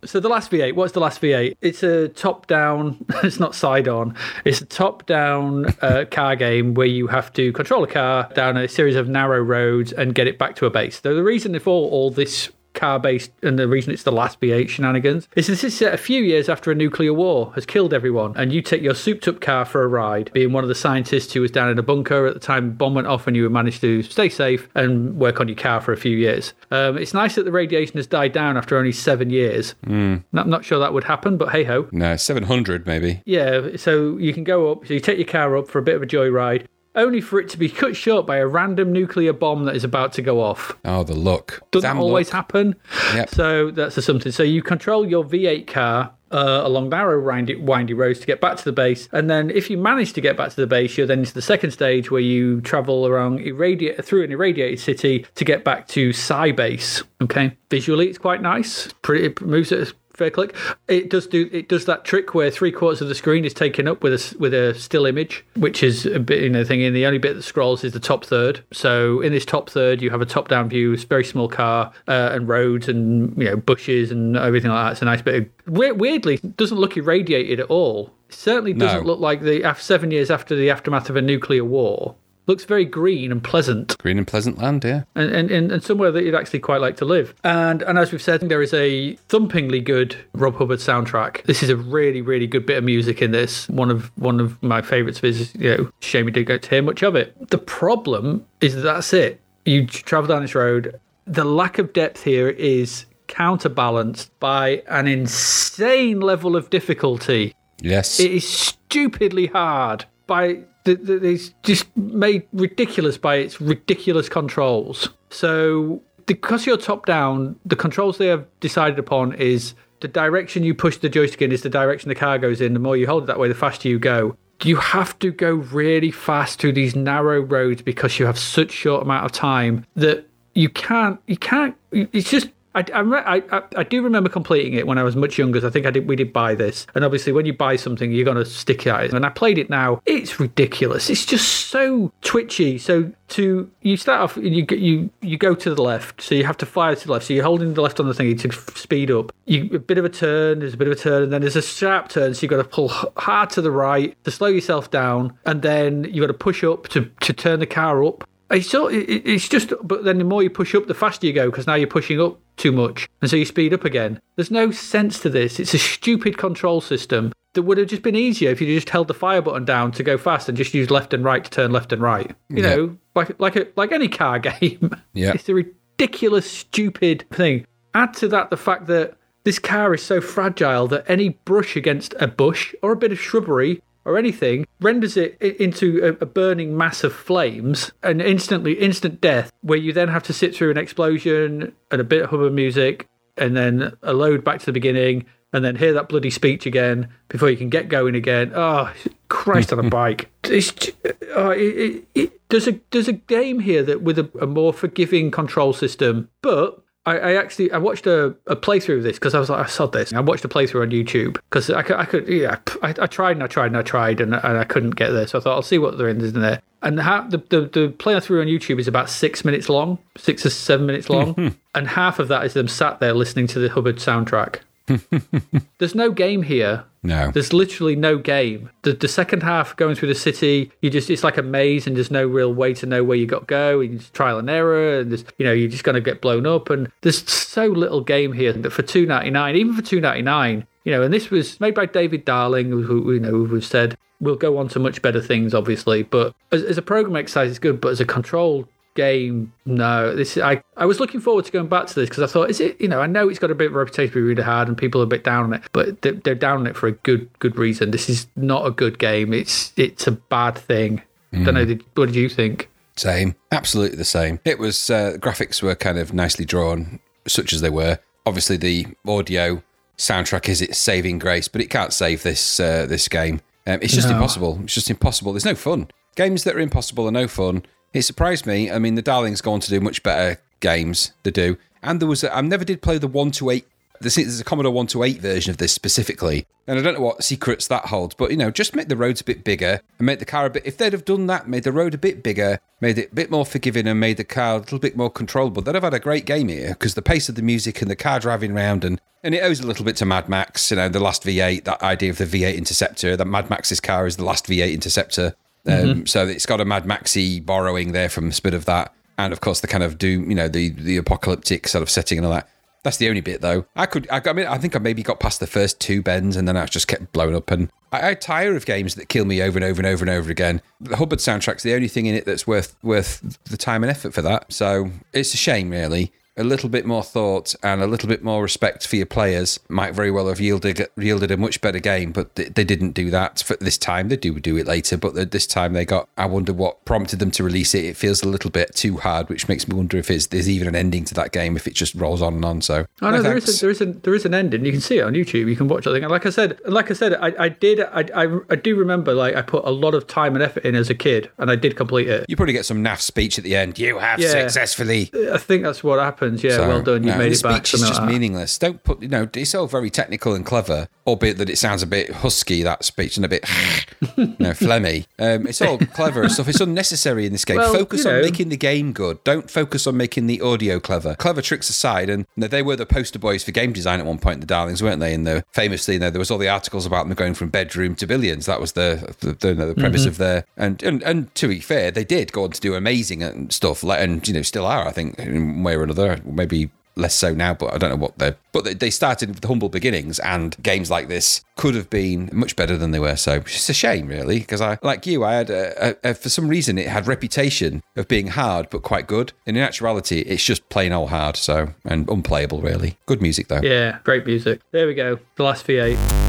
[SPEAKER 2] so the last V8, what's the last V8? It's a top-down. It's not side-on. It's a top-down uh, car game where you have to control a car down a series of narrow roads and get it back to a base. So the reason for all this car based and the reason it's the last V8 shenanigans is this is set a few years after a nuclear war has killed everyone. And you take your souped up car for a ride being one of the scientists who was down in a bunker at the time the bomb went off and you managed to stay safe and work on your car for a few years. Um, it's nice that the radiation has died down after only seven years. I'm not sure that would happen but hey ho
[SPEAKER 3] No, 700 maybe.
[SPEAKER 2] yeah, so you can go up, so you take your car up for a bit of a joyride, only for it to be cut short by a random nuclear bomb that is about to go off.
[SPEAKER 3] Oh, the luck.
[SPEAKER 2] Doesn't
[SPEAKER 3] Damn
[SPEAKER 2] always
[SPEAKER 3] look.
[SPEAKER 2] happen.
[SPEAKER 3] Yep.
[SPEAKER 2] So that's a something. So you control your V8 car uh, along narrow, windy, windy roads to get back to the base, and then if you manage to get back to the base, you're then into the second stage where you travel around irradiate through an irradiated city to get back to Psy base. Okay, visually it's quite nice. Pretty it moves at a fair click. It does do it does that trick where three quarters of the screen is taken up with a with a still image, which is a bit you know thing. And the only bit that scrolls is the top third. So in this top third, you have a top down view, it's very small car uh, and roads and you know bushes and everything like that. It's a nice bit. Of, weirdly, doesn't look irradiated at all. It certainly doesn't
[SPEAKER 3] No.
[SPEAKER 2] look like the af- seven years after the aftermath of a nuclear war. Looks very green and pleasant
[SPEAKER 3] Green and pleasant land, yeah.
[SPEAKER 2] and, and, and, and somewhere that you'd actually quite like to live. And and as we've said, there is a thumpingly good Rob Hubbard soundtrack. This is a really, really good bit of music in this. One of one of my favourites of his, you know, shame we didn't get to hear much of it. The problem is that that's it. You travel down this road. The lack of depth here is counterbalanced by an insane level of difficulty.
[SPEAKER 3] Yes.
[SPEAKER 2] It is stupidly hard by it's just made ridiculous by its ridiculous controls. So because you're top down, the controls they have decided upon is the direction you push the joystick in is the direction the car goes in. The more you hold it that way, the faster you go. You have to go really fast through these narrow roads because you have such short amount of time that you can't. You can't. It's just I, I, I, I- do remember completing it when I was much younger. I think I did. We did buy this, and obviously, when you buy something, you're gonna stick at it. And I played it now. It's ridiculous. It's just so twitchy. So to you start off, and you you you go to the left, so you have to fire to the left. So you're holding the left on the thingy to speed up. You a bit of a turn. There's a bit of a turn, and then there's a sharp turn. So you've got to pull hard to the right to slow yourself down, and then you've got to push up to to turn the car up. It's so it- it- it's just, but then the more you push up, the faster you go because now you're pushing up too much, and so you speed up again. There's no sense to this. It's a stupid control system that would have just been easier if you just held the fire button down to go fast and just use left and right to turn left and right. You
[SPEAKER 3] Yeah.
[SPEAKER 2] know, like like a like any car game.
[SPEAKER 3] Yeah.
[SPEAKER 2] it's a ridiculous, stupid thing. Add to that the fact that this car is so fragile that any brush against a bush or a bit of shrubbery or anything, renders it into a, burning mass of flames and instantly instant death, where you then have to sit through an explosion and a bit of Hubbard music, and then a load back to the beginning, and then hear that bloody speech again before you can get going again. Oh, Christ on a bike! It's, uh, oh, it, it, it, there's a there's a game here that with a, a more forgiving control system, but I, I actually I watched a, a playthrough of this because I was like I saw this. I watched a playthrough on YouTube because I could, I could yeah I, I tried and I tried and I tried and, and I couldn't get there. So I thought I'll see what there is in there. And half, the, the the playthrough on YouTube is about six minutes long, six or seven minutes long, and half of that is them sat there listening to the Hubbard soundtrack. There's no game here.
[SPEAKER 3] No.
[SPEAKER 2] There's literally no game. The the second half going through the city, you just it's like a maze and there's no real way to know where you got to go. And it's trial and error and there's you know, you're just gonna get blown up and there's so little game here that for two ninety nine, even for two ninety nine, you know, and this was made by David Darling, who you know who we've said will go on to much better things, obviously. But as, as a program exercise, it's good. But as a control game, no. This I I was looking forward to going back to this because I thought, is it? You know, I know it's got a bit of a reputation to be really hard and people are a bit down on it, but they're, they're down on it for a good good reason. This is not a good game. It's it's a bad thing. Don't know. Did, what did you think?
[SPEAKER 3] Same, absolutely the same. It was uh, graphics were kind of nicely drawn, such as they were. Obviously, the audio soundtrack is its saving grace, but it can't save this uh, this game. Um, it's just
[SPEAKER 2] No.
[SPEAKER 3] impossible. It's just impossible. There's no fun. Games that are impossible are no fun. It surprised me. I mean, the Darlings go on to do much better games. They do, and there was a, I never did play the one to eight. There's a Commodore one to eight version of this specifically, and I don't know what secrets that holds. But you know, just make the roads a bit bigger and make the car a bit. If they'd have done that, made the road a bit bigger, made it a bit more forgiving, and made the car a little bit more controllable, they'd have had a great game here because the pace of the music and the car driving around and and it owes a little bit to Mad Max. You know, the last V8, that idea of the V8 Interceptor. That Mad Max's car is the last V8 Interceptor. Um, So it's got a Mad Maxy borrowing there from a bit of that, and of course the kind of doom, you know, the the apocalyptic sort of setting and all that. That's the only bit though. I could, I, I mean, I think I maybe got past the first two bends, and then I just kept blowing up. And I, I tire of games that kill me over and over and over and over again. The Hubbard soundtrack's the only thing in it that's worth worth the time and effort for that. So it's a shame, really a little bit more thought and a little bit more respect for your players might very well have yielded yielded a much better game. But they, they didn't do that for this time. They do do it later, but th- this time they got. I wonder what prompted them to release it. It feels a little bit too hard, which makes me wonder if there's even an ending to that game if it just rolls on and on. So
[SPEAKER 2] Oh no, there is a, there is a there is an ending. You can see it on YouTube. You can watch it. And like I said, like I said, I, I did I, I I do remember like I put a lot of time and effort in as a kid, and I did complete it.
[SPEAKER 3] you probably get some naff speech at the end. You have
[SPEAKER 2] Yeah.
[SPEAKER 3] successfully.
[SPEAKER 2] I think that's what happens. Yeah,
[SPEAKER 3] So,
[SPEAKER 2] well done. You
[SPEAKER 3] no,
[SPEAKER 2] made it back.
[SPEAKER 3] Speech is just
[SPEAKER 2] that.
[SPEAKER 3] meaningless. Don't put, you know, it's all very technical and clever, albeit that it sounds a bit husky, that speech, and a bit, you know, phlegmy. Um, it's all clever and stuff. It's unnecessary in this game.
[SPEAKER 2] Well,
[SPEAKER 3] focus
[SPEAKER 2] you
[SPEAKER 3] on
[SPEAKER 2] know.
[SPEAKER 3] making the game good. Don't focus on making the audio clever. Clever tricks aside, and you know, they were the poster boys for game design at one point, the Darlings, weren't they? And the famously, you know, there was all the articles about them going from bedroom to billions. That was the the, the, know, the premise
[SPEAKER 2] Mm-hmm.
[SPEAKER 3] of their and, and and to be fair, they did go on to do amazing and stuff, and you know, still are, I think, in one way or another. Maybe less so now, but I don't know what they're. But they- they started with humble beginnings, and games like this could have been much better than they were. So it's a shame, really, because I, like you, I had a, a, a, for some reason it had reputation of being hard but quite good. And in actuality, it's just plain old hard. So and unplayable, really. Good music though.
[SPEAKER 2] Yeah, great music. There we go. The last V8.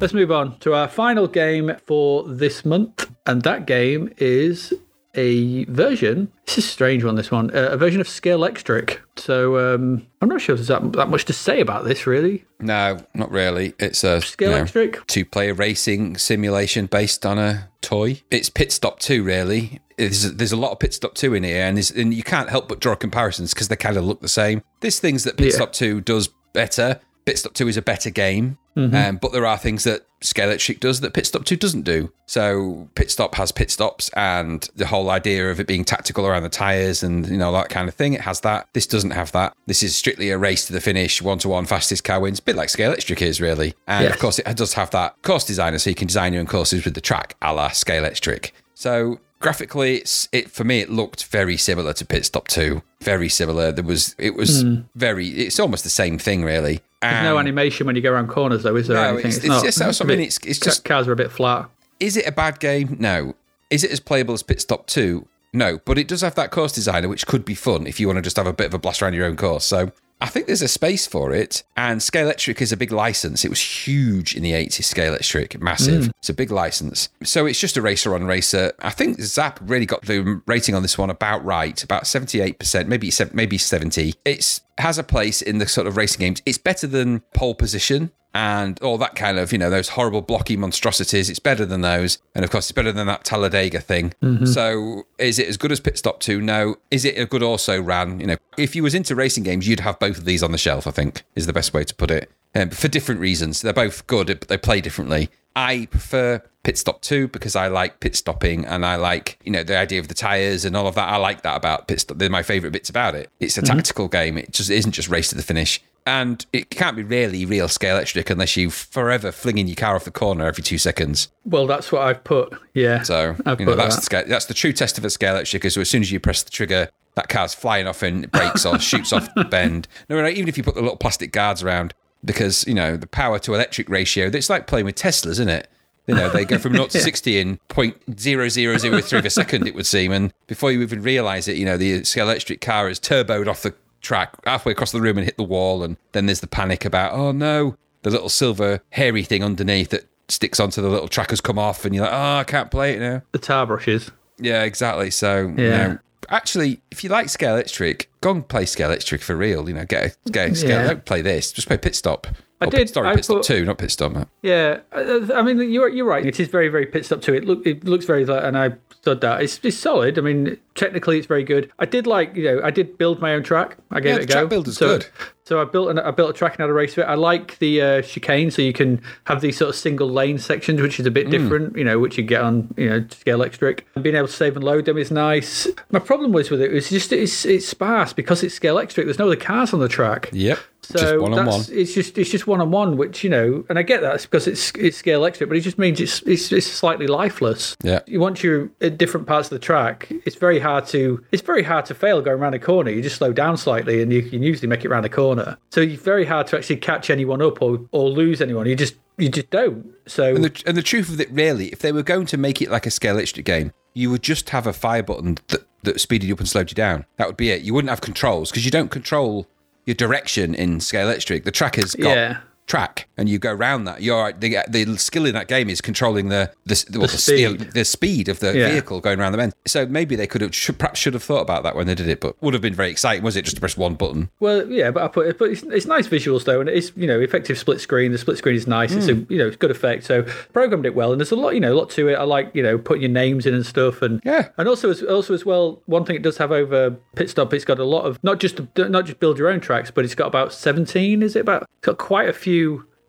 [SPEAKER 2] Let's move on to our final game for this month, and that game is a version. This is a strange one. This one, uh, a version of Scalextric. So um, I'm not sure there's that, that much to say about this, really.
[SPEAKER 3] No, not really. It's a
[SPEAKER 2] Scale
[SPEAKER 3] you know,
[SPEAKER 2] Electric.
[SPEAKER 3] two-player racing simulation based on a toy. It's Pit Stop 2, really. There's, there's a lot of Pit Stop 2 in here, and, and you can't help but draw comparisons because they kind of look the same. There's things that Pit
[SPEAKER 2] Yeah.
[SPEAKER 3] Stop 2 does better. Pit Stop 2 is a better game,
[SPEAKER 2] Mm-hmm.
[SPEAKER 3] um, but there are things that Scalextric does that Pit Stop 2 doesn't do. So Pit Stop has pit stops, and the whole idea of it being tactical around the tyres and you know that kind of thing, it has that. This doesn't have that. This is strictly a race to the finish, one to one, fastest car wins, bit like Scalextric is really. And
[SPEAKER 2] Yes.
[SPEAKER 3] of course, it does have that course designer, so you can design your own courses with the track, a la Scalextric. So graphically, it's it for me. It looked very similar to Pit Stop Two. Very similar. There was it was very. It's almost the same thing, really.
[SPEAKER 2] There's no
[SPEAKER 3] um,
[SPEAKER 2] animation when you go around corners, though, is there?
[SPEAKER 3] No,
[SPEAKER 2] anything?
[SPEAKER 3] it's- it's just- that's what I mean, it's- it's just-
[SPEAKER 2] cars are a bit flat.
[SPEAKER 3] is it a bad game? No. Is it as playable as Pit Stop Two? No. But it does have that course designer, which could be fun if you want to just have a bit of a blast around your own course. So I think there's a space for it. And Scalextric is a big license. It was huge in the 80s, Scalextric, massive. Mm. It's a big license. So it's just a racer on racer. I think Zap really got the rating on this one about right, about 78%, maybe maybe 70. It's has a place in the sort of racing games. It's better than pole position and all that kind of, you know, those horrible blocky monstrosities. It's better than those. And of course, it's better than that Talladega thing. So is it as good as Pit Stop 2? No. Is it a good also ran? You know, if you was into racing games, you'd have both of these on the shelf, I think, is the best way to put it. Um, for different reasons. They're both good, but they play differently. I prefer Pit Stop 2 because I like pit stopping and I like, you know, the idea of the tyres and all of that. I like that about Pit Stop. They're my favourite bits about it. It's a tactical game. It just isn't just race to the finish. And it can't be really real Scalextric unless you're forever flinging your car off the corner every two seconds.
[SPEAKER 2] Well, that's what I've put. Yeah.
[SPEAKER 3] So
[SPEAKER 2] I've
[SPEAKER 3] you know that's
[SPEAKER 2] that.
[SPEAKER 3] the scale, that's the true test of a Scalextric. Is as soon as you press the trigger, that car's flying off and it breaks or shoots off the bend. No, no, even if you put the little plastic guards around, because you know the power to electric ratio. It's like playing with Teslas, isn't it? You know they go from 0 to 60 in 0.0003 of a second, it would seem, and before you even realise it, you know the Scalextric car is turboed off the track halfway across the room and hit the wall, and then there's the panic about oh no, the little silver hairy thing underneath that sticks onto the little track has come off, and you're like oh I can't play it now.
[SPEAKER 2] The tar brushes.
[SPEAKER 3] Yeah, exactly. So, you
[SPEAKER 2] Yeah.
[SPEAKER 3] know, actually, if you like Scalextric, go and play Scalextric for real. You know, get a, get a scale.
[SPEAKER 2] Yeah.
[SPEAKER 3] Don't play this. Just play Pit Stop.
[SPEAKER 2] I
[SPEAKER 3] Or
[SPEAKER 2] did-
[SPEAKER 3] Pit, sorry,
[SPEAKER 2] I
[SPEAKER 3] Pit Stop 2, not Pit Stop.
[SPEAKER 2] Yeah, I, mean you're you're right. It is very very pit stop to it. Look, it looks very like, and I stood that. It's it's solid. I mean, technically it's very good. I did like you know I did build my own track. I gave
[SPEAKER 3] Yeah,
[SPEAKER 2] it a go.
[SPEAKER 3] track builder's
[SPEAKER 2] so,
[SPEAKER 3] good.
[SPEAKER 2] So I built an, I built a track and had a race with it. I like the uh, chicane, so you can have these sort of single lane sections, which is a bit different. You know, which you get on you know Scalextric. And being able to save and load them is nice. My problem was with it was just it's it's sparse because it's Scalextric. There's no other cars on the track.
[SPEAKER 3] Yep.
[SPEAKER 2] So
[SPEAKER 3] just one on one.
[SPEAKER 2] that's- It's just it's just one on one, which you know, and I get that it's because it's it's Scalextric, but it just means it's it's, it's slightly lifeless.
[SPEAKER 3] Yeah.
[SPEAKER 2] You once you're at different parts of the track, it's very hard to it's very hard to fail going around a corner. You just slow down slightly, and you can usually make it around a corner. So it's very hard to actually catch anyone up or or lose anyone. You just you just don't. So
[SPEAKER 3] And the, and the truth of it, really, if they were going to make it like a Scalextric game, you would just have a fire button that, that speeded you up and slowed you down. That would be it. You wouldn't have controls because you don't control your direction in Scalextric. The track has got
[SPEAKER 2] Yeah.
[SPEAKER 3] Track, and you go around that. You're the, the skill in that game is controlling the the, well, the,
[SPEAKER 2] speed.
[SPEAKER 3] the, the speed of the
[SPEAKER 2] Yeah.
[SPEAKER 3] vehicle going around the bend. So maybe they could have should, perhaps should have thought about that when they did it, but would have been very exciting, was it? Just to press one button.
[SPEAKER 2] Well, yeah, but I put it, but it's, it's nice visuals though, and it's you know effective split screen. The split screen is nice. It's a
[SPEAKER 3] Hmm.
[SPEAKER 2] you know it's good effect. So programmed it well, and there's a lot you know a lot to it. I like you know putting your names in and stuff, and
[SPEAKER 3] Yeah.
[SPEAKER 2] and also as also as well. One thing it does have over pit stop, it's got a lot of not just not just build your own tracks, but it's got about seventeen. Is it about? It's got quite a few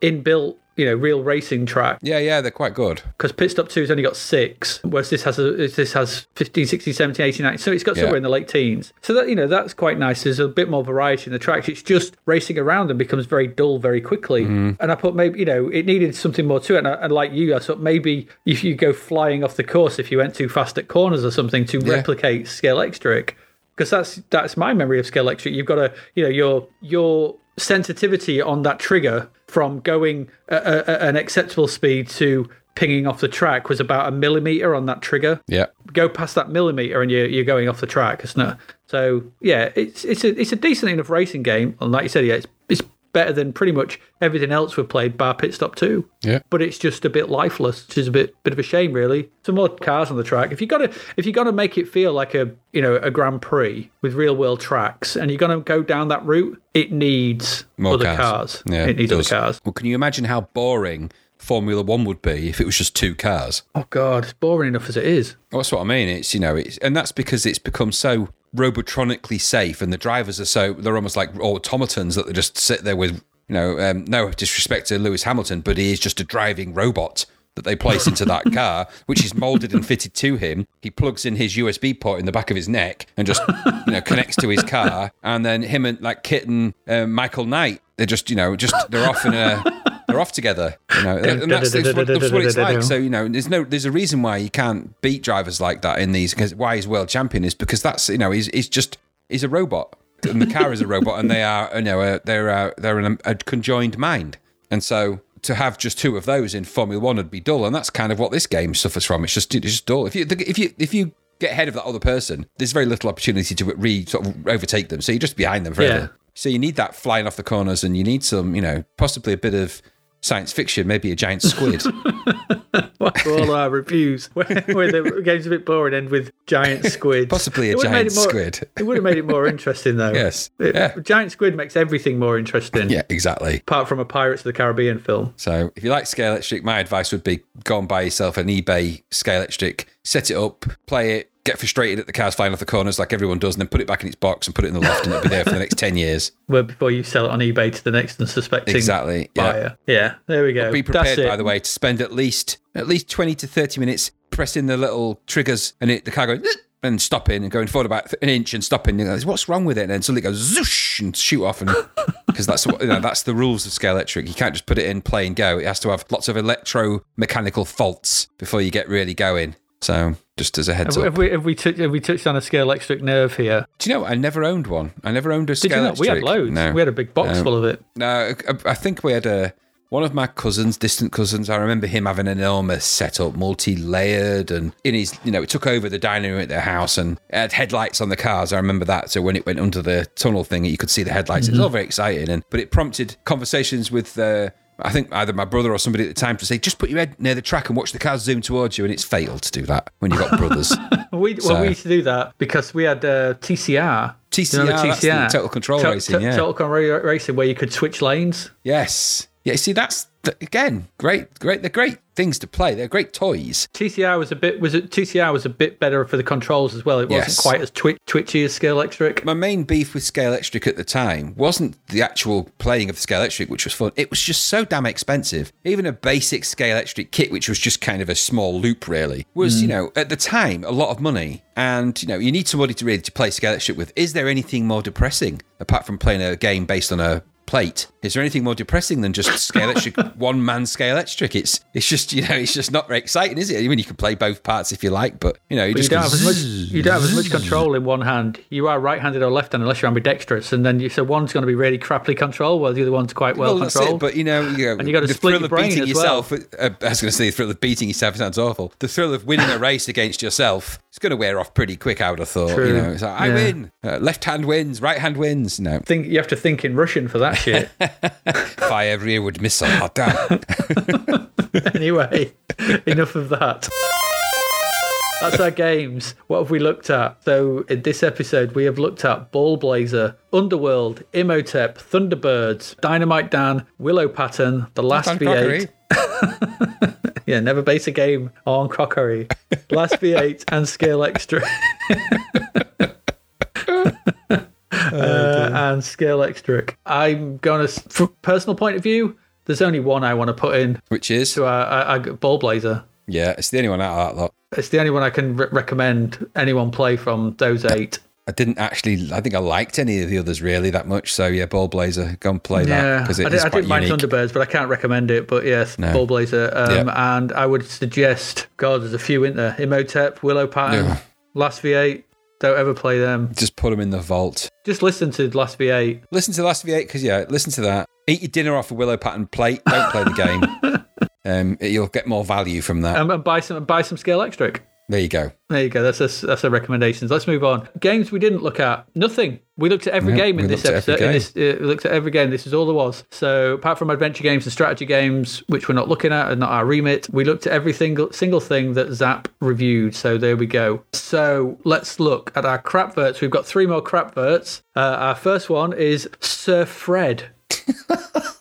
[SPEAKER 2] inbuilt you know real racing track.
[SPEAKER 3] Yeah, yeah, they're quite good.
[SPEAKER 2] because pit stop 2 has only got six whereas this has a this has 15 16 17 18 19 so it's got
[SPEAKER 3] Yeah.
[SPEAKER 2] somewhere in the late teens. So that you know that's quite nice. There's a bit more variety in the tracks. It's just racing around them becomes very dull very quickly.
[SPEAKER 3] Mm-hmm.
[SPEAKER 2] and i put maybe you know it needed something more to it. And, I, and like you i thought maybe if you go flying off the course if you went too fast at corners or something to replicate Scalextric because that's that's my memory of Scalextric. You've got to you know your your sensitivity on that trigger from going at a, an acceptable speed to pinging off the track was about a millimeter on that trigger.
[SPEAKER 3] Yeah.
[SPEAKER 2] go past that millimeter and you're, you're going off the track isn't it? So yeah it's it's a it's a decent enough racing game. And like you said yeah it's better than pretty much everything else we've played bar pit stop 2
[SPEAKER 3] Yeah.
[SPEAKER 2] but it's just a bit lifeless, which is a bit bit of a shame, really. Some more cars on the track. If you got to if you're gonna make it feel like a you know a Grand Prix with real world tracks, and you're gonna go down that route, it needs
[SPEAKER 3] More
[SPEAKER 2] other
[SPEAKER 3] cars.
[SPEAKER 2] cars.
[SPEAKER 3] Yeah,
[SPEAKER 2] it needs
[SPEAKER 3] it
[SPEAKER 2] other cars.
[SPEAKER 3] Well, can you imagine how boring Formula One would be if it was just two cars?
[SPEAKER 2] Oh god, it's boring enough as it is.
[SPEAKER 3] Well, That's what I mean. It's you know, it's and that's because it's become so robotronically safe, and the drivers are so they're almost like automatons that they just sit there with you know, um, no disrespect to Lewis Hamilton, but he is just a driving robot that they place into that car, which is molded and fitted to him. He plugs in his USB port in the back of his neck and just you know connects to his car, and then him and like Kit and uh, Michael Knight, they're just you know just they're off in a. They're off together, you know, and that's, that's, what, that's what it's like. So you know, there's no, there's a reason why you can't beat drivers like that in these. Because why he's world champion is because that's you know he's he's just he's a robot, and the car is a robot, and they are you know uh, they're uh, they're in a, a conjoined mind, and so to have just two of those in Formula One would be dull, and that's kind of what this game suffers from. It's just it's just dull. If you if you if you get ahead of that other person, there's very little opportunity to re sort of overtake them. So you're just behind them forever. So you need that flying off the corners, and you need some, you know, possibly a bit of science fiction, maybe a giant squid.
[SPEAKER 2] All our reviews, where, where the game's a bit boring, end with giant squid.
[SPEAKER 3] Possibly a
[SPEAKER 2] It would've made
[SPEAKER 3] giant
[SPEAKER 2] it more-
[SPEAKER 3] squid.
[SPEAKER 2] It would have made it more interesting, though.
[SPEAKER 3] Yes.
[SPEAKER 2] It-
[SPEAKER 3] Yeah.
[SPEAKER 2] Giant squid makes everything more interesting.
[SPEAKER 3] yeah, exactly.
[SPEAKER 2] Apart from a Pirates of the Caribbean film.
[SPEAKER 3] So if you like Scalextric, my advice would be go and buy yourself an eBay Scalextric, set it up, play it, get frustrated at the cars flying off the corners like everyone does, and then put it back in its box and put it in the loft, and it'll be there for the next ten years.
[SPEAKER 2] Well, before you sell it on eBay to the next unsuspecting
[SPEAKER 3] Exactly. Yeah.
[SPEAKER 2] buyer. Yeah, there we go.
[SPEAKER 3] Be
[SPEAKER 2] That's
[SPEAKER 3] prepared, by the way, to spend at least at least twenty to thirty minutes pressing the little triggers, and it, the car going. And stopping and going forward about an inch and stopping. And goes, What's wrong with it? And then suddenly it goes zoosh and shoot off. And because that's what you know, that's the rules of Scalextric. You can't just put it in, play and go. It has to have lots of electromechanical faults before you get really going. So just as a heads
[SPEAKER 2] Have,
[SPEAKER 3] up.
[SPEAKER 2] have we have we, tou- have we touched on a scale electric nerve here?
[SPEAKER 3] Do you know? I never owned one. I never owned a
[SPEAKER 2] Did
[SPEAKER 3] scale
[SPEAKER 2] you not? We had loads.
[SPEAKER 3] No.
[SPEAKER 2] We had a big box
[SPEAKER 3] No.
[SPEAKER 2] full of it.
[SPEAKER 3] No, I- I think we had a one of my cousins, distant cousins. I remember him having an enormous setup, multi-layered, and in his, you know, it took over the dining room at their house and it had headlights on the cars. I remember that. So when it went under the tunnel thing, you could see the headlights. It was all very exciting, and but it prompted conversations with. Uh, I think either my brother or somebody at the time to say, just put your head near the track and watch the cars zoom towards you. And it's fatal to do that when you've got brothers.
[SPEAKER 2] We, well, we used to do that because we had uh, TCR.
[SPEAKER 3] TCR,
[SPEAKER 2] You know the
[SPEAKER 3] total control
[SPEAKER 2] To-
[SPEAKER 3] racing,
[SPEAKER 2] to-
[SPEAKER 3] yeah.
[SPEAKER 2] Total control racing, where you could switch lanes.
[SPEAKER 3] yes. Yeah, see, that's, th- again, great, great. They're great things to play. They're great toys.
[SPEAKER 2] TCR was a bit was it TCR was a bit better for the controls as well. It wasn't quite as twi- twitchy as Scalextric.
[SPEAKER 3] my main beef with Scalextric at the time wasn't the actual playing of the Scalextric, which was fun. It was just so damn expensive. Even a basic Scalextric kit, which was just kind of a small loop, really, was, you hmm. know, at the time, a lot of money. And, you know, you need somebody to really to play Scalextric with. Is there anything more depressing apart from playing a game based on a plate? Is there anything more depressing than just Scalextric, one man Scalextric? It's it's just, you know, it's just not very exciting, is it? I mean, you can play both parts if you like, but, you know, you
[SPEAKER 2] But you don't have as much. You don't have as much control in one hand. You are right-handed or left-handed unless you're ambidextrous, and then you, so one's going to be really crappily controlled, while the other one's quite well,
[SPEAKER 3] Well, that's
[SPEAKER 2] controlled.
[SPEAKER 3] it. But you know, you know
[SPEAKER 2] And you gotta
[SPEAKER 3] the
[SPEAKER 2] split
[SPEAKER 3] thrill
[SPEAKER 2] your
[SPEAKER 3] of
[SPEAKER 2] brain
[SPEAKER 3] beating
[SPEAKER 2] as well.
[SPEAKER 3] yourself. Uh, I was going to say the thrill of beating yourself sounds awful. The thrill of winning a race against yourself is going to wear off pretty quick. I would have thought.
[SPEAKER 2] True.
[SPEAKER 3] You know, it's like, I
[SPEAKER 2] Yeah.
[SPEAKER 3] win. Uh, left hand wins. Right hand wins. No,
[SPEAKER 2] think you have to think in Russian for that shit.
[SPEAKER 3] fire rearward missile. Oh, damn.
[SPEAKER 2] anyway, enough of that. That's our games. What have we looked at? So, in this episode, we have looked at Ball Blazer, Underwurlde, Imhotep, Thunderbirds, Dynamite Dan, Willow Pattern, The Last V8. Yeah, never base a game on crockery. Last V8 and Scalextric. Uh, and Scalextric. I'm going to, from personal point of view, there's only one I want to put in
[SPEAKER 3] Which is
[SPEAKER 2] to our, our, our Ballblazer.
[SPEAKER 3] yeah, it's the only one out of that lot.
[SPEAKER 2] It's the only one I can re- recommend anyone play from those eight.
[SPEAKER 3] I didn't actually. I think I liked any of the others really that much. So yeah, Ballblazer, go and play
[SPEAKER 2] Yeah,
[SPEAKER 3] that because
[SPEAKER 2] I, did, I didn't mind. Thunderbirds, but I can't recommend it. But yes,
[SPEAKER 3] No.
[SPEAKER 2] Ballblazer. Um,
[SPEAKER 3] Yeah.
[SPEAKER 2] And I would suggest, God, there's a few in there. Imhotep, Willow Pattern,
[SPEAKER 3] Yeah.
[SPEAKER 2] Last V8. Don't ever play them.
[SPEAKER 3] Just put them in the vault.
[SPEAKER 2] Just listen to Last V8.
[SPEAKER 3] Listen to Last V8 because yeah, listen to that. Eat your dinner off a willow pattern plate. Don't play the game. Um, you'll get more value from that.
[SPEAKER 2] Um, and buy some buy some Scalextric.
[SPEAKER 3] There you go.
[SPEAKER 2] There you go. That's a, that's a recommendations. Let's move on. Games we didn't look at. Nothing. We looked at every
[SPEAKER 3] Yeah,
[SPEAKER 2] game in this episode. In this, uh, we looked at every game. This is all there was. So apart from adventure games and strategy games, which we're not looking at and not our remit, we looked at every single single thing that Zap reviewed. So there we go. So let's look at our crapverts. We've got three more crapverts. Uh, our first one is Sir Fred.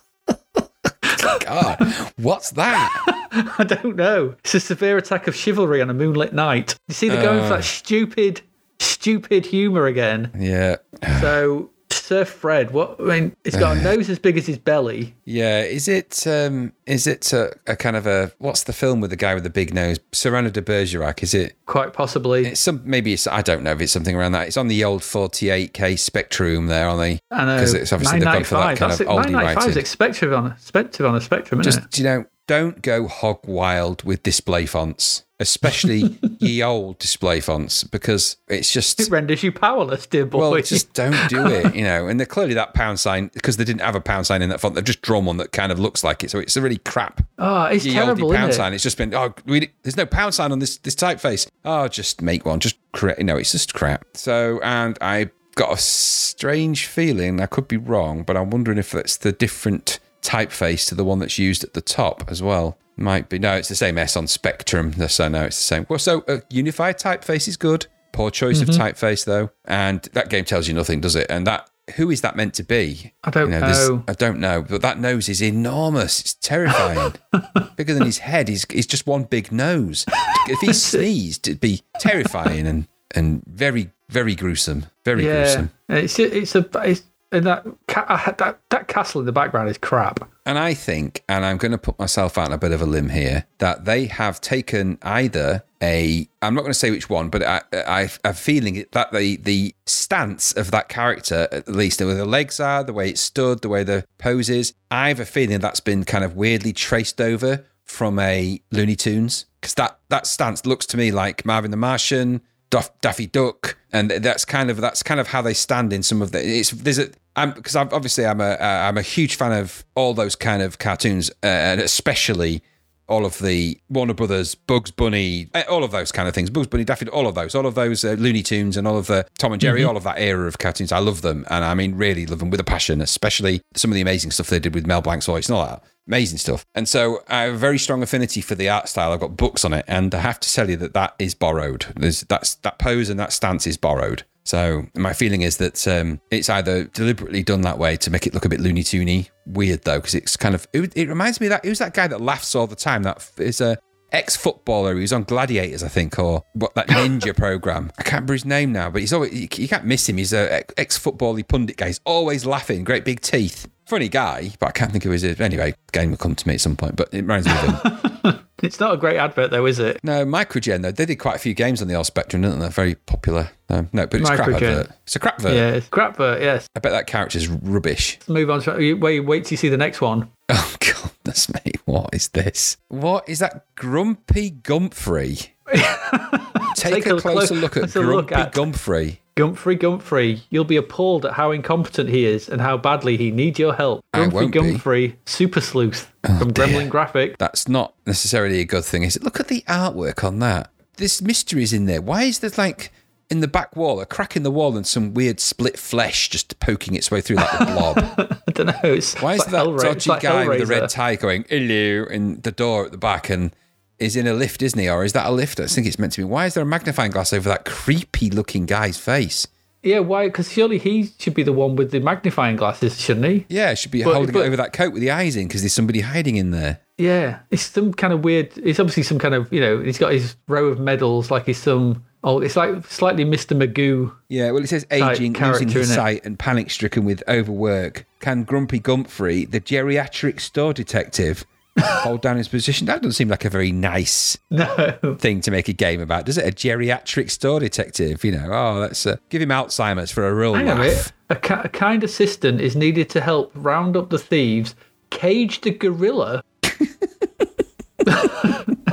[SPEAKER 3] God, what's that?
[SPEAKER 2] I don't know. It's a severe attack of chivalry on a moonlit night. You see, they're going for that uh. stupid, stupid humour again.
[SPEAKER 3] Yeah,
[SPEAKER 2] So, Sir Fred, what I mean, it's got a nose as big as his belly.
[SPEAKER 3] yeah. Is it? Um, is it a, a kind of a? What's the film with the guy with the big nose? Cyrano de Bergerac. Is it?
[SPEAKER 2] Quite possibly.
[SPEAKER 3] It's some. Maybe it's. I don't know if it's something around that. It's on the old 48k Spectrum there, aren't they?
[SPEAKER 2] I know.
[SPEAKER 3] Because it's obviously they've gone for that kind of
[SPEAKER 2] it.
[SPEAKER 3] oldie
[SPEAKER 2] 995 is
[SPEAKER 3] writing.
[SPEAKER 2] expected on a expected on a spectrum,
[SPEAKER 3] Just you know, don't go hog wild with display fonts, especially ye old display fonts, because it's just
[SPEAKER 2] it? Renders you powerless, dear boy.
[SPEAKER 3] Well, just don't do it, you know. And they're clearly that pound sign because they didn't have a pound sign in that font. They've just drawn one that kind of looks like it. So it's a really crap
[SPEAKER 2] oh, it's
[SPEAKER 3] ye
[SPEAKER 2] terrible,
[SPEAKER 3] pound
[SPEAKER 2] it?
[SPEAKER 3] sign. It's just been oh, we, there's no pound sign on this this typeface. Oh, just make one. Just create. You know, it's just crap. So and I got a strange feeling. I could be wrong, but I'm wondering if that's the different typeface to the one that's used at the top as well. Might be. No, it's the same S on Spectrum. So no, it's the same. Well, so uh, unified typeface is good. Poor choice
[SPEAKER 2] Mm-hmm.
[SPEAKER 3] of typeface though, and that game tells you nothing, does it? And that who is that meant to be?
[SPEAKER 2] I don't
[SPEAKER 3] there's-
[SPEAKER 2] know.
[SPEAKER 3] I don't know, but that nose is enormous. It's terrifying. Bigger than his head. He's, he's just one big nose. If he sneezed, it'd be terrifying and, and very, very gruesome. Very
[SPEAKER 2] Yeah,
[SPEAKER 3] gruesome.
[SPEAKER 2] it's it's a it's, and that ca- that that castle in the background is crap.
[SPEAKER 3] And I think, and I'm going to put myself out on a bit of a limb here, that they have taken either a, I'm not going to say which one, but I, I, I feeling that the the stance of that character, at least where the legs are, the way it stood, the way the pose is, I have a feeling that's been kind of weirdly traced over from a Looney Tunes because that that stance looks to me like Marvin the Martian, Duff, Daffy Duck, and that's kind of that's kind of how they stand in some of the. It's there's a because obviously I'm a uh, I'm a huge fan of all those kind of cartoons, uh, and especially all of the Warner Brothers, Bugs Bunny, uh, all of those kind of things. Bugs Bunny, Daffy, all of those, all of those uh, Looney Tunes, and all of the Tom and Jerry, all of that era of cartoons. I love them, and I mean really love them with a passion. Especially some of the amazing stuff they did with Mel Blanc's voice and all that. Amazing stuff. And so I have a very strong affinity for the art style. I've got books on it, and I have to tell you that that is borrowed. There's that's that pose and that stance is borrowed. So my feeling is that um, it's either deliberately done that way to make it look a bit Looney Toony, weird though, because it's kind of it, it reminds me of that who's that guy that laughs all the time? That is a ex footballer. Was on Gladiators, I think, or what that ninja program. I can't remember his name now, but he's always you, you can't miss him. He's a ex football pundit guy. He's always laughing, great big teeth. Funny guy, but I can't think of his anyway. Game will come to me at some point, but it reminds me of him.
[SPEAKER 2] It's not a great advert though, is it?
[SPEAKER 3] No, Microgen though they did quite a few games on the old Spectrum, didn't they? Very popular. Um, no, but it's a crap advert. It's a crap advert.
[SPEAKER 2] Yeah, it's crapvert. Yes.
[SPEAKER 3] I bet that character's rubbish.
[SPEAKER 2] Let's move on to wait. Wait till you see the next one.
[SPEAKER 3] Oh goodness me, what is this? What is that Grumpy Gumphrey? Take,
[SPEAKER 2] Take
[SPEAKER 3] a, closer
[SPEAKER 2] clo-
[SPEAKER 3] look at Grumpy
[SPEAKER 2] look at-
[SPEAKER 3] Gumphrey.
[SPEAKER 2] Gumphrey, Gumphrey, you'll be appalled at how incompetent he is and how badly he needs your help.
[SPEAKER 3] I
[SPEAKER 2] Gumphrey,
[SPEAKER 3] won't be. Oh,
[SPEAKER 2] Gumphrey, Super Sleuth oh, from Gremlin Graphic.
[SPEAKER 3] That's not necessarily a good thing, is it? Look at the artwork on that. This mystery's in there. Why is there like in the back wall a crack in the wall and some weird split flesh just poking its way through like a blob?
[SPEAKER 2] I don't know.
[SPEAKER 3] Why is
[SPEAKER 2] it's
[SPEAKER 3] that
[SPEAKER 2] like Hellra-
[SPEAKER 3] dodgy
[SPEAKER 2] like
[SPEAKER 3] guy with
[SPEAKER 2] the
[SPEAKER 3] red tie going hello in the door at the back and is in a lift, isn't he? Or is that a lift? I think it's meant to be. Why is there a magnifying glass over that creepy looking guy's face?
[SPEAKER 2] Yeah, why? Because surely he should be the one with the magnifying glasses, shouldn't he?
[SPEAKER 3] Yeah, should be
[SPEAKER 2] But-
[SPEAKER 3] holding
[SPEAKER 2] but-
[SPEAKER 3] it over that coat with the eyes in because there's somebody hiding in there.
[SPEAKER 2] Yeah, it's some kind of weird. It's obviously some kind of you know. He's got his row of medals, like he's some. Oh, it's like slightly Mr. Magoo.
[SPEAKER 3] Yeah, well, it says aging, losing his sight, and panic stricken with overwork. Can Grumpy Gumphrey, the geriatric store detective, hold down his position? That doesn't seem like a very nice
[SPEAKER 2] No,
[SPEAKER 3] thing to make a game about, does it? A geriatric store detective, you know? Oh, let's uh, give him Alzheimer's for a real
[SPEAKER 2] hang
[SPEAKER 3] laugh.
[SPEAKER 2] A, ki- a kind assistant is needed to help round up the thieves, cage the gorilla,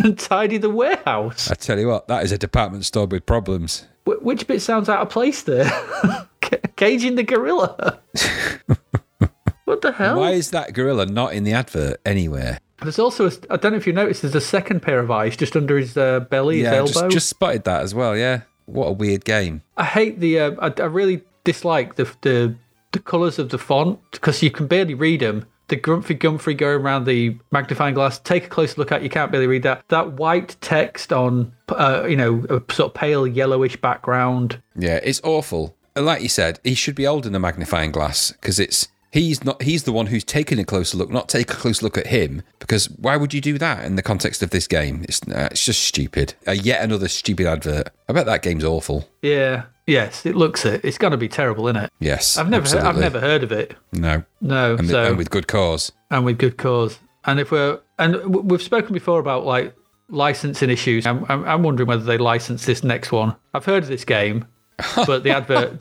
[SPEAKER 2] and tidy the warehouse.
[SPEAKER 3] I tell you what, that is a department store with problems.
[SPEAKER 2] Wh- which bit sounds out of place there? Ca- Caging the gorilla. what the hell?
[SPEAKER 3] Why is that gorilla not in the advert anywhere?
[SPEAKER 2] There's also, a, I don't know if you noticed, there's a second pair of eyes just under his uh, belly,
[SPEAKER 3] yeah,
[SPEAKER 2] his elbow.
[SPEAKER 3] just, just spotted that as well. Yeah, what a weird game.
[SPEAKER 2] I hate the. Uh, I, I really dislike the the the colours of the font because you can barely read them. The Grumpy Gumphrey going around the magnifying glass. Take a closer look at. You can't barely read that. That white text on, uh, you know, a sort of pale yellowish background.
[SPEAKER 3] Yeah, it's awful. And Like you said, he should be holding a magnifying glass because it's he's not he's the one who's taking a closer look, not take a close look at him. Because why would you do that in the context of this game? It's uh, it's just stupid. Uh, yet another stupid advert. I bet that game's awful.
[SPEAKER 2] Yeah. Yes, it looks it. It's going to be terrible, isn't it?
[SPEAKER 3] Yes,
[SPEAKER 2] I've never. Heard, I've never heard of it.
[SPEAKER 3] No,
[SPEAKER 2] No.
[SPEAKER 3] and,
[SPEAKER 2] so
[SPEAKER 3] and with good cause.
[SPEAKER 2] and with good cause. And if we're and we've spoken before about like licensing issues. I'm, I'm, I'm wondering whether they license this next one. I've heard of this game, but the advert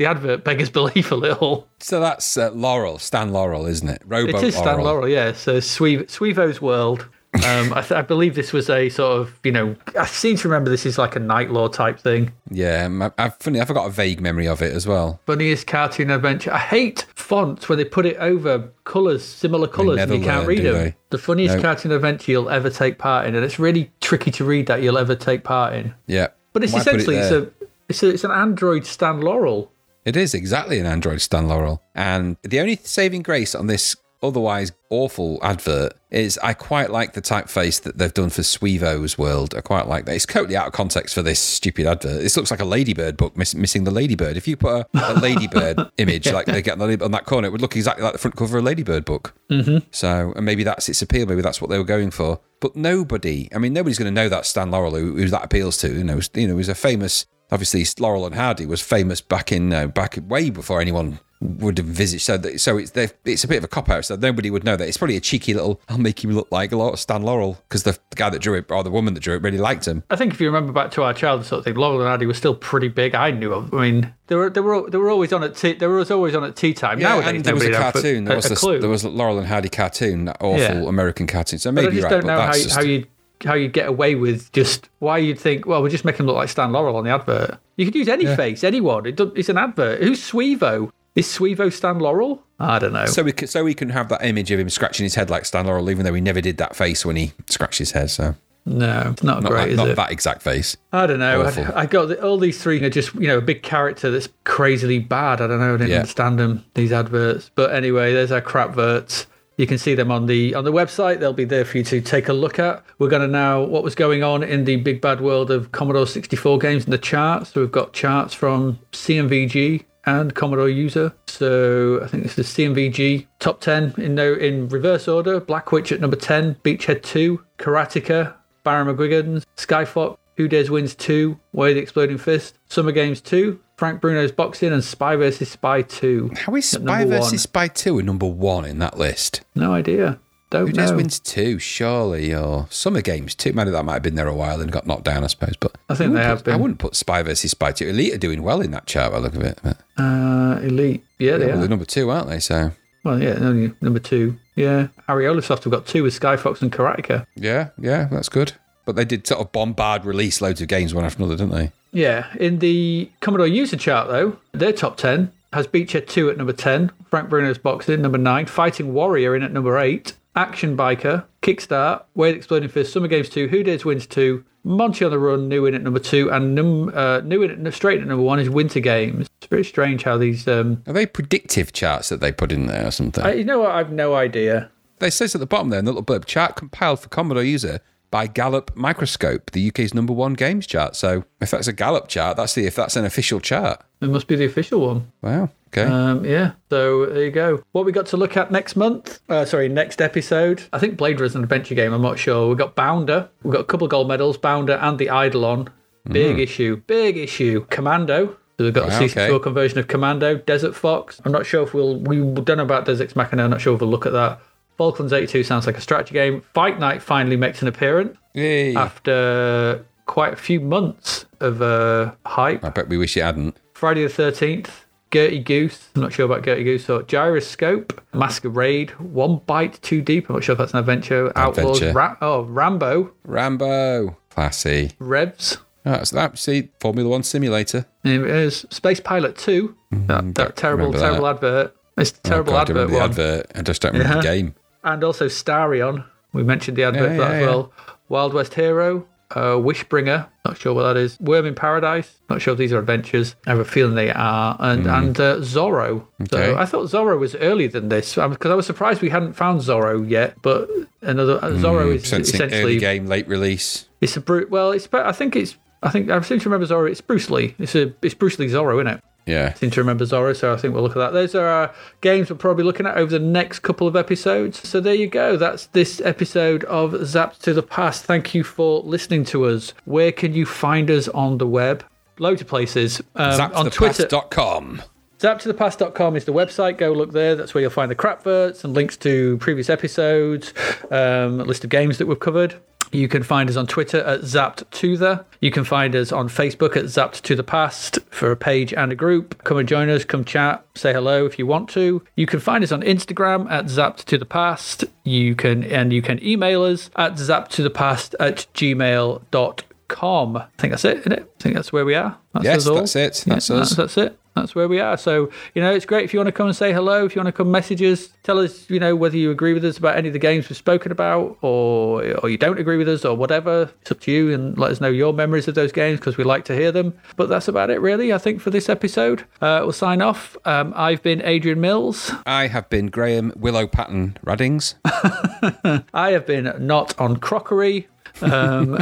[SPEAKER 2] the, advert beggars belief a little.
[SPEAKER 3] So that's uh, Laurel, Stan Laurel, isn't it? Robo
[SPEAKER 2] It is Stan Laurel, yeah. So Sweevo's World. Um, I, th- I believe this was a sort of you know I seem to remember this is like a Knight Lore type thing.
[SPEAKER 3] Yeah, I, I've funny. I've got a vague memory of it as well.
[SPEAKER 2] Funniest cartoon adventure. I hate fonts where they put it over colours, similar colours, and you can't
[SPEAKER 3] learn,
[SPEAKER 2] read them.
[SPEAKER 3] they?
[SPEAKER 2] The funniest
[SPEAKER 3] No.
[SPEAKER 2] cartoon adventure you'll ever take part in, and it's really tricky to read that you'll ever take part in.
[SPEAKER 3] Yeah,
[SPEAKER 2] But it's
[SPEAKER 3] Why put it
[SPEAKER 2] essentially it's a it's a, it's an Android Stan Laurel.
[SPEAKER 3] It is exactly an Android Stan Laurel. And the only saving grace on this otherwise awful advert is I quite like the typeface that they've done for Sweevo's World. I quite like that. It's totally out of context for this stupid advert. This looks like a ladybird book miss, missing the ladybird. If you put a, a ladybird image like they get on, on that corner, it would look exactly like the front cover of a ladybird book. Mm-hmm. So, and maybe that's its appeal. Maybe that's what they were going for. But nobody, I mean, nobody's going to know that Stan Laurel who, who that appeals to. You know, you know, he's a famous. Obviously, Laurel and Hardy was famous back in uh, back way before anyone would have envisaged. So, that, so it's it's a bit of a cop out. So nobody would know that. It's probably a cheeky little. I'll make him look like a lot of Stan Laurel because the, the guy that drew it or the woman that drew it really liked him.
[SPEAKER 2] I think if you remember back to our childhood sort of thing, Laurel and Hardy was still pretty big. I knew of. I mean, they were they were they were always on at tea. They were always on at tea time.
[SPEAKER 3] Yeah,
[SPEAKER 2] Nowadays,
[SPEAKER 3] and there was a cartoon. There was
[SPEAKER 2] a clue.
[SPEAKER 3] there was a Laurel and Hardy cartoon, that awful
[SPEAKER 2] Yeah.
[SPEAKER 3] American cartoon. So
[SPEAKER 2] but I
[SPEAKER 3] maybe
[SPEAKER 2] just
[SPEAKER 3] you're
[SPEAKER 2] don't
[SPEAKER 3] right, but
[SPEAKER 2] know how,
[SPEAKER 3] just
[SPEAKER 2] how you how you get away with just why you'd think. Well, we'll just make him look like Stan Laurel on the advert. You could use any face, anyone. It it's an advert. Who's Sweevo? Is Sweevo Stan Laurel? I don't know.
[SPEAKER 3] so we can, so we can have that image of him scratching his head like Stan Laurel, even though he never did that face when he scratched his head. So
[SPEAKER 2] no, it's not,
[SPEAKER 3] not,
[SPEAKER 2] great,
[SPEAKER 3] that, not
[SPEAKER 2] it?
[SPEAKER 3] that exact face.
[SPEAKER 2] I don't know. I, I got the, all these three are just you know a big character that's crazily bad. I don't know. I didn't
[SPEAKER 3] Yeah.
[SPEAKER 2] understand them these adverts. But anyway, there's our crap verts. You can see them on the on the website. They'll be there for you to take a look at. We're going to now what was going on in the big bad world of Commodore 64 games in the charts. So we've got charts from CMVG and Commodore User. So I think this is CMVG top 10 in no in reverse order. Blackwyche at number 10, Beachhead 2, Karateka, Barry McGuigan's, Skyfox, Who Dares Wins 2, Way the Exploding Fist, Summer Games 2, Frank Bruno's Boxing, and Spy vs. Spy 2.
[SPEAKER 3] How is Spy versus
[SPEAKER 2] one.
[SPEAKER 3] Spy 2 a number one in that list?
[SPEAKER 2] No idea. Don't
[SPEAKER 3] Who
[SPEAKER 2] know.
[SPEAKER 3] Wins 2, surely, or Summer Games 2. Maybe that might have been there a while and got knocked down, I suppose. But
[SPEAKER 2] I think they have
[SPEAKER 3] put- I wouldn't put Spy versus Spy 2. Elite are doing well in that chart by the look of it. But,
[SPEAKER 2] Uh, Elite. Yeah, they
[SPEAKER 3] well,
[SPEAKER 2] are.
[SPEAKER 3] they're number two, aren't they? So,
[SPEAKER 2] Well, yeah, only number two. Yeah. Ariolasoft have got two with Skyfox and Karateka.
[SPEAKER 3] yeah, yeah, that's good. But they did sort of bombard release loads of games one after another, didn't they?
[SPEAKER 2] Yeah, in the Commodore user chart though, their top ten has Beachhead two at number ten, Frank Bruno's Boxing number nine, Fighting Warrior in at number eight, Action Biker, Kickstart, Way the Exploding Fist, Summer Games two, Who Dares Wins two, Monty on the Run, new in at number two, and num, uh, new in at, straight at number one is Winter Games. It's very strange how these. Um,
[SPEAKER 3] Are they predictive charts that they put in there or something?
[SPEAKER 2] I, you know what? I've no idea.
[SPEAKER 3] They says at the bottom there in the little blurb chart compiled for Commodore user by Gallup Microscope, the UK's number one games chart. So if that's a Gallup chart, that's the if that's an official chart.
[SPEAKER 2] It must be the official one.
[SPEAKER 3] Wow. Okay.
[SPEAKER 2] Um, yeah, so there you go. What we got to look at next month? Uh, sorry, next episode. I think Blade Runner's an adventure game. I'm not sure. We've got Bounder. We've got a couple of gold medals. Bounder and the Eidolon. Big issue. Big issue. Commando. So we've got
[SPEAKER 3] Wow,
[SPEAKER 2] a season
[SPEAKER 3] okay.
[SPEAKER 2] four conversion of Commando. Desert Fox. I'm not sure if we'll. We don't know about Deus Ex Machina. I'm not sure if we'll look at that. Falklands 82 sounds like a strategy game. Fight Night finally makes an appearance
[SPEAKER 3] Yay.
[SPEAKER 2] after quite a few months of uh, hype.
[SPEAKER 3] I bet we wish it hadn't.
[SPEAKER 2] Friday the 13th, Gertie Goose. I'm not sure about Gertie Goose. So Gyroscope, Masquerade, One Bite Too Deep. I'm not sure if that's an adventure. Outlaws, Ra- oh, Rambo,
[SPEAKER 3] Rambo. Classy.
[SPEAKER 2] Revs.
[SPEAKER 3] Oh, that's that. See, Formula One simulator.
[SPEAKER 2] There it is. Space Pilot 2. That, that terrible, terrible advert. It's the terrible
[SPEAKER 3] Mm, oh, God, I
[SPEAKER 2] advert one.
[SPEAKER 3] advert. I just don't remember the game.
[SPEAKER 2] And also Starion. We mentioned the advert
[SPEAKER 3] Yeah,
[SPEAKER 2] for that
[SPEAKER 3] yeah,
[SPEAKER 2] as well. Wild West Hero, uh, Wishbringer. Not sure what that is. Worm in Paradise. Not sure if these are adventures. I have a feeling they are. And and uh, Zorro.
[SPEAKER 3] Mm. Okay.
[SPEAKER 2] So I thought Zorro was earlier than this because I was surprised we hadn't found Zorro yet. But another uh, Zorro is
[SPEAKER 3] Sensing early game, late release.
[SPEAKER 2] it's a Bru- well. It's I think it's I think I seem to remember Zorro. It's Bruce Lee. It's a it's Bruce Lee Zorro, isn't it?
[SPEAKER 3] Yeah.
[SPEAKER 2] seem to remember Zorro, so I think we'll look at that. Those are our games we're probably looking at over the next couple of episodes. So there you go. That's this episode of Zapped to the Past. Thank you for listening to us. Where can you find us on the web? Loads of places. Um, on Twitter,
[SPEAKER 3] Zaptothepast.com.
[SPEAKER 2] Zaptothepast.com is the website. Go look there. That's where you'll find the crapverts and links to previous episodes, um, a list of games that we've covered. You can find us on Twitter at Zapped to the. You can find us on Facebook at Zapped to the Past for a page and a group. Come and join us. Come chat. Say hello if you want to. You can find us on Instagram at Zapped to the Past. You can and you can email us at zapped to the past at gmail.com. I think that's it, isn't it? I think that's where we are. That's
[SPEAKER 3] Yes,
[SPEAKER 2] us all.
[SPEAKER 3] that's it. That's
[SPEAKER 2] Yeah,
[SPEAKER 3] us.
[SPEAKER 2] That's it. That's where we are. So, you know, it's great if you want to come and say hello, if you want to come message us, tell us, you know, whether you agree with us about any of the games we've spoken about or or you don't agree with us or whatever. It's up to you and let us know your memories of those games because we like to hear them. But that's about it, really, I think, for this episode. Uh, we'll sign off. Um, I've been Adrian Mills.
[SPEAKER 3] I have been Graham Willow Patton Raddings.
[SPEAKER 2] I have been not on crockery. Um,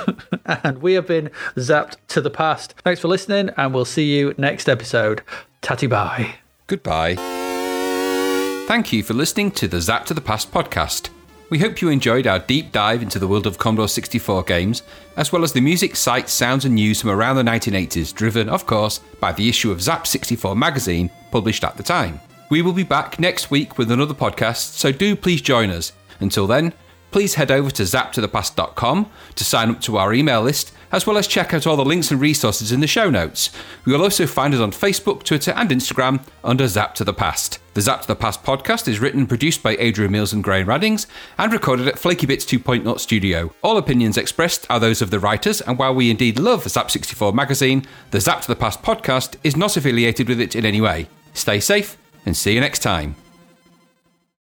[SPEAKER 2] and we have been zapped to the past. Thanks for listening, and we'll see you next episode. Tatty bye.
[SPEAKER 3] Goodbye. Thank you for listening to the Zap to the Past podcast. We hope you enjoyed our deep dive into the world of Commodore 64 games, as well as the music, sights, sounds, and news from around the 1980s, driven, of course, by the issue of Zap 64 magazine published at the time. We will be back next week with another podcast, so do please join us. Until then, please head over to zaptothepast.com to sign up to our email list, as well as check out all the links and resources in the show notes. You will also find us on Facebook, Twitter, and Instagram under Zap to the Past. The Zap to the Past podcast is written and produced by Adrian Mills and Graham Raddings and recorded at Flaky Bits 2.0 studio. All opinions expressed are those of the writers, and while we indeed love Zap 64 magazine, the Zap to the Past podcast is not affiliated with it in any way. Stay safe and see you next time.